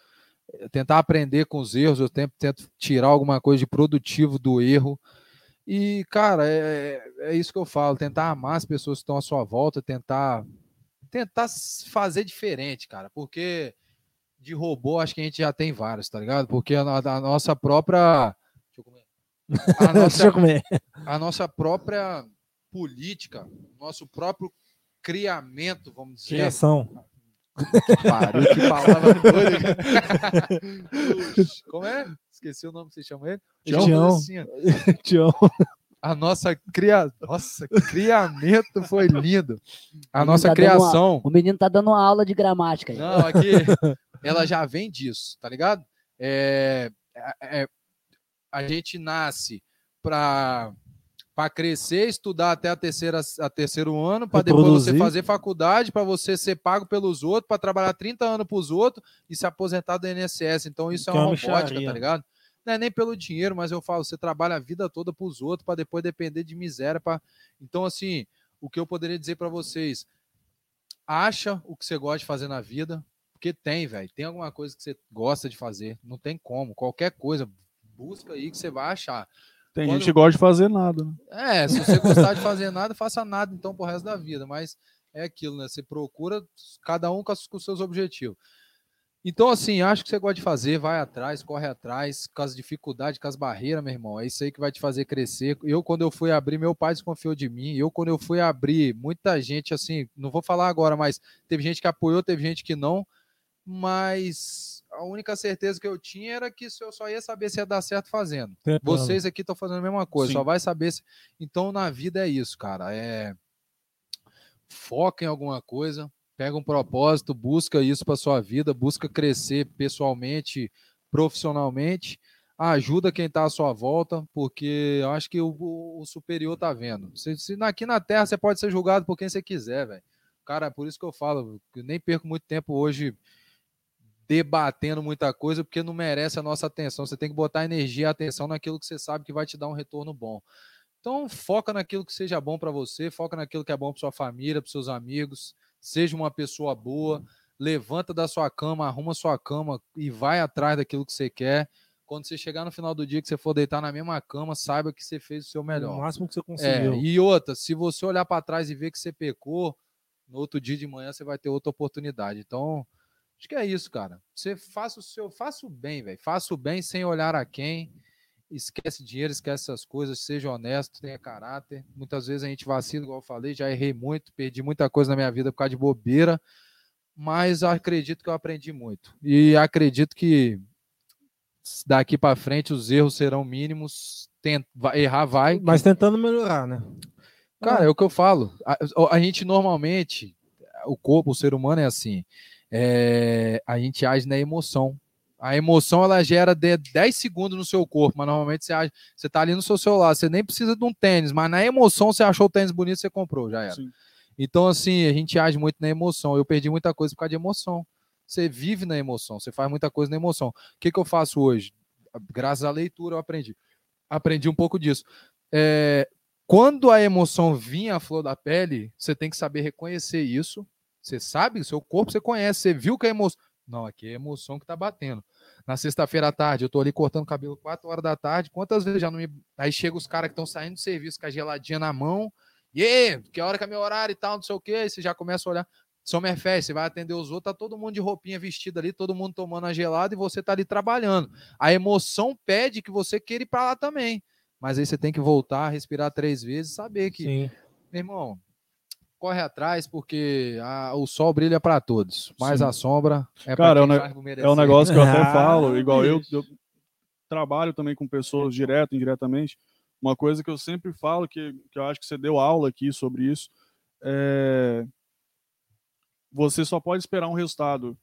Tentar aprender com os erros, eu tento, tento tirar alguma coisa de produtivo do erro. E, cara, é, é isso que eu falo, tentar amar as pessoas que estão à sua volta, tentar tentar fazer diferente, cara, porque de robô acho que a gente já tem vários, tá ligado? Porque a, a nossa própria. Deixa eu comer. a Deixa nossa, eu comer. a nossa própria política, nosso próprio criamento, vamos dizer. Criação. Pariu, que palavra doida. Como é? Esqueci o nome que você chama ele. Tião. Tião. a nossa cria... Nossa, criamento foi lindo. A nossa tá dando uma- criação. O menino tá dando uma aula de gramática aí. Não, aqui ela já vem disso, tá ligado? É, é- é- a gente nasce para para crescer, estudar até a terceira a terceiro ano, para depois você Reproduzir. fazer faculdade, para você ser pago pelos outros, para trabalhar 30 anos para os outros e se aposentar do INSS. Então isso é Que é uma robótica, tá ligado? Não é nem pelo dinheiro, mas eu falo, você trabalha a vida toda para os outros, para depois depender de miséria. Pra... Então, assim, o que eu poderia dizer para vocês, acha o que você gosta de fazer na vida, porque tem, velho. Tem alguma coisa que você gosta de fazer. Não tem como. Qualquer coisa, busca aí que você vai achar. Tem Quando- gente que gosta de fazer nada. né? É, se você gostar de fazer nada, faça nada então pro resto da vida. Mas é aquilo, né? Você procura cada um com, os seus objetivos. Então, assim, acho que você gosta de fazer, vai atrás, corre atrás, com as dificuldades, com as barreiras, meu irmão. É isso aí que vai te fazer crescer. Eu, quando eu fui abrir, meu pai desconfiou de mim. Eu, quando eu fui abrir, muita gente, assim, não vou falar agora, mas teve gente que apoiou, teve gente que não. Mas a única certeza que eu tinha era que eu só ia saber se ia dar certo fazendo. Vocês aqui estão fazendo a mesma coisa, Sim. só vai saber se. Então, na vida é isso, cara. É. Foca em alguma coisa, pega um propósito, busca isso para sua vida, busca crescer pessoalmente, profissionalmente, ajuda quem está à sua volta, porque eu acho que o, o- o superior tá vendo. Se, se aqui na Terra você pode ser julgado por quem você quiser, velho. Cara, por isso que eu falo, eu nem perco muito tempo hoje debatendo muita coisa, porque não merece a nossa atenção. Você tem que botar energia e atenção naquilo que você sabe que vai te dar um retorno bom. Então, foca naquilo que seja bom para você, foca naquilo que é bom para sua família, para seus amigos. Seja uma pessoa boa, levanta da sua cama, arruma sua cama e vai atrás daquilo que você quer. Quando você chegar no final do dia que você for deitar na mesma cama, saiba que você fez o seu melhor. O máximo que você É, conseguiu. e outra, se você olhar para trás e ver que você pecou, no outro dia de manhã você vai ter outra oportunidade. Então, acho que é isso, cara. Você faça o seu, faça o bem, velho. Faça o bem sem olhar a quem. Esquece dinheiro, esquece essas coisas, seja honesto, tenha caráter. Muitas vezes a gente vacila, igual eu falei, já errei muito, perdi muita coisa na minha vida por causa de bobeira, mas acredito que eu aprendi muito. E acredito que daqui para frente os erros serão mínimos. Tenta, errar vai, Mas tentando melhorar, né? Cara, é o que eu falo. A, a gente normalmente, o corpo, o ser humano é assim. É, a gente age na emoção. A emoção ela gera de 10 segundos no seu corpo, mas normalmente você age, você tá ali no seu celular, você nem precisa de um tênis, mas na emoção você achou o tênis bonito, você comprou, já era. Sim. Então assim, a gente age muito na emoção. Eu perdi muita coisa por causa de emoção. Você vive na emoção, você faz muita coisa na emoção. O que, que eu faço hoje? Graças à leitura eu aprendi. Aprendi um pouco disso. É, quando a emoção vinha à flor da pele, você tem que saber reconhecer isso. Você sabe, o seu corpo você conhece, você viu que a emoção. Não, aqui é a emoção que tá batendo. Na sexta-feira à tarde, eu tô ali cortando cabelo 4 horas da tarde. Quantas vezes já não me. Aí chega os caras que estão saindo do serviço com a geladinha na mão. E aí, que hora que é meu horário e tal, não sei o quê. Aí você já começa a olhar. Summerfest, você vai atender os outros, tá todo mundo de roupinha vestida ali, todo mundo tomando a gelada e você tá ali trabalhando. A emoção pede que você queira ir para lá também. Mas aí você tem que voltar, respirar três vezes, saber que, Sim. meu irmão, corre atrás porque a- o sol brilha para todos, mas Sim. a sombra é é para quem por É um merecer. negócio que eu até Ah, falo, igual eu, eu trabalho também com pessoas direto, indiretamente. Uma coisa que eu sempre falo, que, que eu acho que você deu aula aqui sobre isso, é você só pode esperar um resultado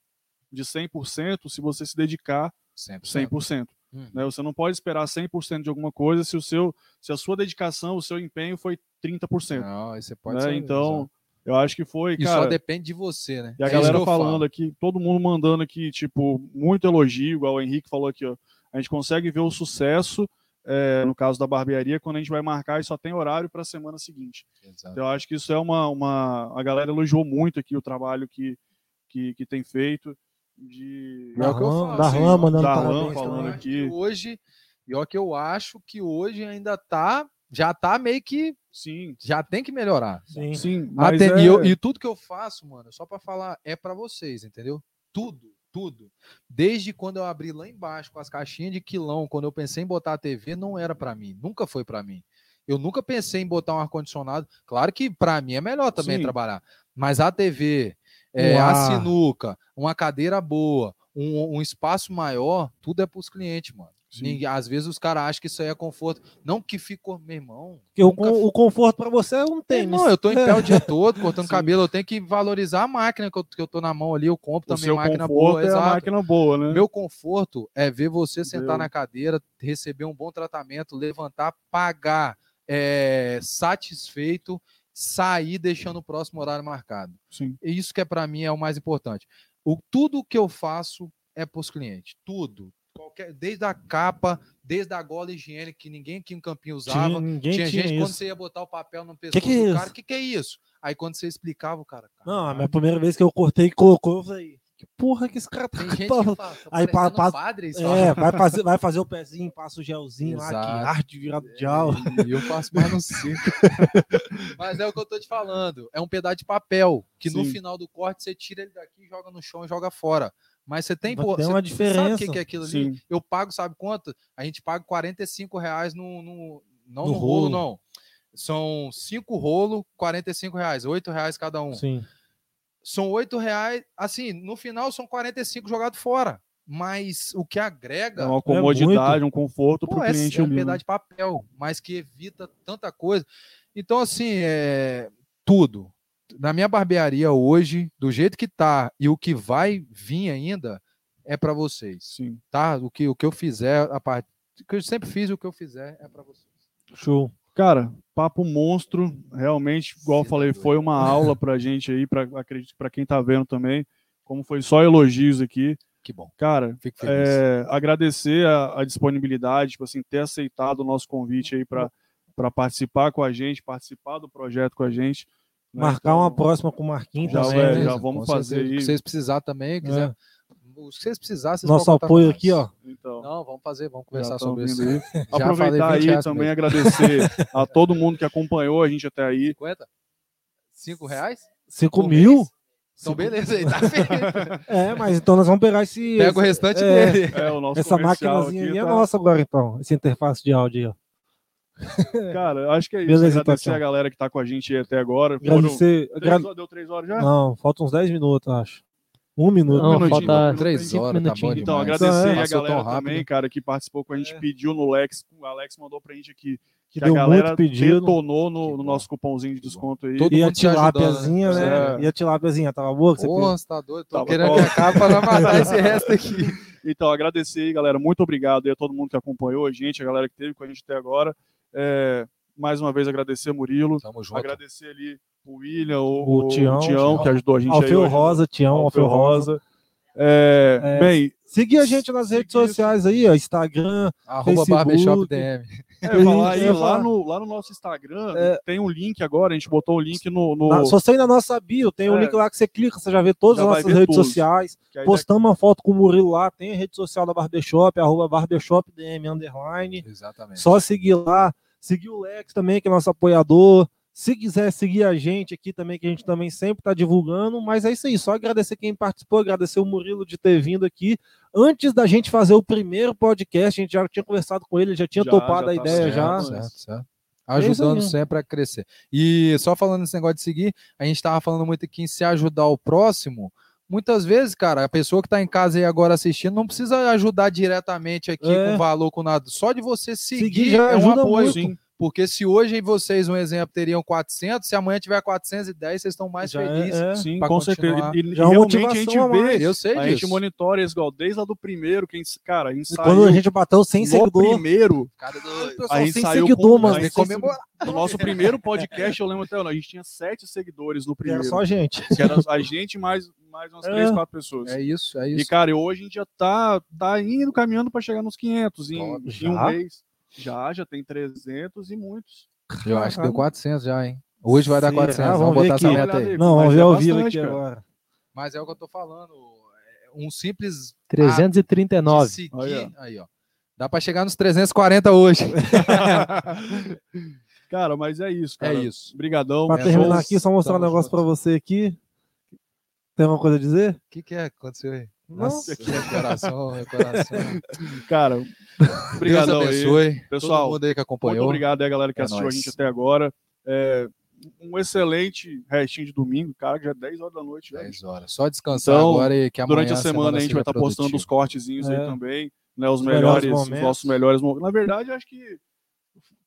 de 100% se você se dedicar 100%. 100%. Hum. Né? Você não pode esperar 100% de alguma coisa se, o seu, se a sua dedicação, o seu empenho foi 30%. Não, aí você pode né? Então, eu acho que foi, e cara... só depende de você, né? E a É galera falando falo. aqui, todo mundo mandando aqui, tipo, muito elogio, igual o Henrique falou aqui, ó. A gente consegue ver o sucesso, é, no caso da barbearia, quando a gente vai marcar e só tem horário para a semana seguinte. Exato. Então, eu acho que isso é uma, uma. A galera elogiou muito aqui o trabalho que, que, que tem feito. De... É o que eu Darlan- falo, Darlan assim, mandando Darlan parabéns falando também. aqui. E hoje, e ó que eu acho que hoje ainda tá, já tá meio que, Sim, já tem que melhorar. Sim. sim. Mas Aten- é... e, eu- e tudo que eu faço, mano, só pra falar, é pra vocês, entendeu? Tudo, Tudo. Desde quando eu abri lá embaixo com as caixinhas de quilão, quando eu pensei em botar a TV, não era para mim. Nunca foi para mim. Eu nunca pensei em botar um ar-condicionado. Claro que para mim é melhor também Sim. trabalhar. Mas a TV, é, a Uau. sinuca, uma cadeira boa, um, um espaço maior, tudo é para os clientes, mano. Ninguém- às vezes os caras acham que isso aí é conforto. Não que ficou, meu irmão. Porque o, con- o conforto pra você é um tênis. não, eu tô em pé o dia todo, cortando Sim. cabelo, eu tenho que valorizar a máquina que eu, que eu tô na mão ali, eu compro O também máquina boa, é máquina boa, né? Meu conforto é ver você sentar Meu. na cadeira, receber um bom tratamento, levantar, pagar, é, satisfeito, sair deixando o próximo horário marcado. Sim. E Isso que é para mim é o mais importante. O, tudo que eu faço é para os clientes, tudo. Qualquer, desde a capa, desde a gola higiênica que ninguém aqui em Campinho usava. Tinha, ninguém Tinha, tinha, gente quando isso. você ia botar o papel no pescoço que é do cara, o que, que é isso? Aí quando você explicava, o cara. Não, a "Caralho, minha primeira vez que eu cortei e colocou, eu falei, que porra que esse cara tá Tem gente tá Aí pa- parecendo pa- padre, É, vai fazer, vai fazer o pezinho, passa o gelzinho lá, que Exato. arde virado de aula. E eu faço mais no cinco. Mas é o que eu tô te falando. É um pedaço de papel que no Sim. final do corte você tira ele daqui, joga no chão e joga fora. Mas você tem, pô, você uma sabe o que diferença. que é aquilo ali? Sim. Eu pago, sabe quanto? A gente paga 45 reais no, no- não No no, rolo, rolo. não. São cinco rolos, 45 reais, 8 reais cada um. Sim. São 8 reais, assim, no final são 45 jogados fora. Mas o que agrega É uma comodidade, um conforto para o é, cliente é um né? pedaço de papel, mas que evita tanta coisa. Então, assim, é tudo. Na minha barbearia hoje, do jeito que tá e o que vai vir ainda, é para vocês, Sim. tá? O que, o que eu fizer, a parte que eu sempre fiz, o que eu fizer é para vocês. Show. Cara, papo monstro, realmente, igual eu tá falei, foi uma aula pra gente aí, pra, acredito para quem tá vendo também, como foi só elogios aqui. Que bom. Cara, Fico feliz. é, agradecer a, a disponibilidade, tipo assim, ter aceitado o nosso convite aí para participar com a gente, participar do projeto com a gente. né? Marcar Então, uma próxima com o Marquinhos Já também. é, né? já Com vamos certeza. fazer O que aí. vocês precisar também, quiser. É. O que vocês precisarem, vocês Nosso apoio aqui, ó. Então, Não, vamos fazer, vamos conversar sobre isso. aí. Aproveitar 20 aí também, mesmo. agradecer a todo mundo que acompanhou a gente até aí. 50? 5 reais? 5 Por mil? mês? Então, beleza aí, tá feito. É, mas então nós vamos pegar esse. Pega o restante É. dele. É, o nosso essa comercial maquinazinha aqui aí é tá- nossa agora, então. Essa interface de áudio aí, ó. Cara, eu acho que é isso. Beleza, então, Agradecer tchau. a galera que tá com a gente aí até agora. Foram Agradecer. três agra- horas- Deu três horas já? Não, faltam uns 10 minutos, acho. Um minuto. Não, minutinho, falta um Três cinco horas, tá bom minutinhos. Então, demais. agradecer aí a galera também, cara, que participou com a gente, É. pediu no Lex. O Alex mandou pra gente aqui que que a galera pedido. detonou no, no nosso cupomzinho de desconto aí. Todo E a tilápiazinha, né? né? É. E a tilápiazinha, tava boa que você Porra, você tá doido? Tô Tava querendo que acabe pra não matar esse resto aqui. Então, agradecer aí, galera. Muito obrigado aí a todo mundo que acompanhou a gente, a galera que esteve com a gente até agora. É, mais uma vez, agradecer Murilo. Tamo junto. Agradecer ali o William, o, O o Tião, Tião, que ajudou a gente aí Alfeu hoje. Rosa, Tião, Alfeu Alfeu Rosa. Rosa. É, É, bem, Seguir a gente nas redes sociais aí, ó. Instagram. Arroba Facebook. Barbershop DM. é, aí, lá, falar. no, lá no nosso Instagram É. tem um link agora, a gente botou o link no. no Na, se você ir na nossa bio, tem um É. link lá que você clica, você já vê todas Já as nossas redes tudo. sociais. aí Postamos uma foto com o Murilo lá, tem a rede social da Barbershop, arroba barbershopdm underline. Exatamente. Só seguir lá. Seguir o Lex também, que é nosso apoiador. Se quiser seguir a gente aqui também, que a gente também sempre está divulgando. Mas é isso aí, só agradecer quem participou, agradecer o Murilo de ter vindo aqui. Antes da gente fazer o primeiro podcast, a gente já tinha conversado com ele, já tinha Já, topado já a tá ideia certo, já. Certo, certo. É Ajudando aí. sempre a crescer. E só falando nesse negócio de seguir, a gente tava falando muito aqui em se ajudar o próximo. Muitas vezes, cara, a pessoa que tá em casa aí agora assistindo não precisa ajudar diretamente aqui É. com valor, com nada. Só de você seguir, Seguir já é um ajuda apoio. muito. Sim. Porque se hoje vocês, um exemplo, teriam 400, se amanhã tiver 410, vocês estão mais Já é- felizes. é. Sim, pra com continuar. certeza. E, e Já é realmente a gente a vê, mais. Eu sei a disso. gente monitora esse igual desde lá do primeiro, quem, cara, a gente E saiu quando a gente bateu 100 no seguidores, primeiro, Cara a gente sem saiu seguidor, com, mano. a gente no nosso primeiro podcast, eu lembro até, a gente tinha sete seguidores no seguidor. Era primeiro, só a gente. que era a gente mais, mais umas É. três, quatro pessoas. É isso, é E, isso. cara, hoje a gente já tá, tá indo, caminhando para chegar nos 500 em, em um mês. Já, já tem 300 e muitos. Eu acho que deu 400 já, hein? Hoje vai dar Será? 400. Vamos, Vamos ver botar essa aqui. meta aí. Não, vamos é ver ao vivo bastante, aqui cara. agora. Mas é o que eu tô falando. é Um simples de 339. seguir. Olha. Aí, ó. Dá pra chegar nos 340 hoje. cara, mas é isso, É cara. isso. Obrigadão. Pra É, terminar aqui, só mostrar um Tamo negócio junto. pra você aqui. Tem alguma coisa a dizer? O que, que é que aconteceu aí? Nossa, que coração, coração. Cara, obrigadão Deus aí. Pessoal, Todo mundo aí que acompanhou. Muito obrigado aí, galera que É assistiu nóis. a gente até agora. É, um excelente restinho de domingo, cara, já é 10 horas da noite. velho. 10 horas. Só descansar Então, agora e que amanhã Durante a semana, a gente vai estar postando os os cortezinhos aí É. também, né? Os Os melhores melhores, os nossos melhores momentos. Na verdade, acho que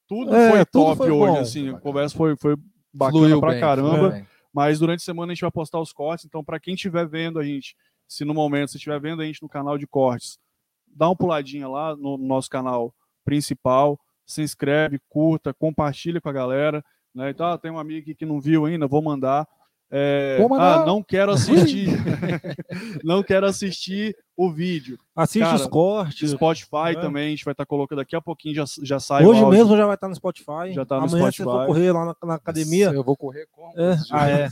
tudo É, foi tudo top foi hoje, bom. assim. Foi A bacana. conversa foi, foi bacana Fluiu pra bem, caramba. Mas durante a semana a gente vai postar os cortes. Então, para quem estiver vendo a gente, se no momento você estiver vendo a gente no canal de cortes, dá uma puladinha lá no nosso canal principal, se inscreve, curta, compartilha com a galera. Né? Então, ah, tem um amigo aqui que não viu ainda, vou mandar. É, Vou mandar. Ah, não quero assistir. não quero assistir o vídeo. Assiste Cara, os cortes. Spotify É. também, a gente vai estar colocando daqui a pouquinho, já, já sai Hoje mesmo já vai estar no Spotify. Já tá no Amanhã se Spotify. for correr lá na, na academia. Eu vou correr com. É. Ah, é.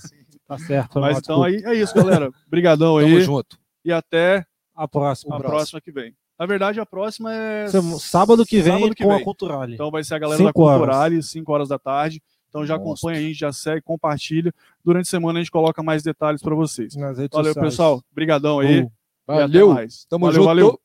Tá certo. Mas então aí é isso, galera. Obrigadão Tamo aí. junto. E até a próxima. a próxima que vem. Na verdade, a próxima é Sábado que vem sábado que com vem. a Culturale. Então vai ser a galera Cinco da horas. Culturale, 5 horas da tarde. Então já Monstro. acompanha a gente, já segue, compartilha. Durante a semana a gente coloca mais detalhes para vocês. Valeu, sociais. pessoal. Obrigadão aí. Uh. E até Valeu. mais. Tamo valeu, junto. Valeu.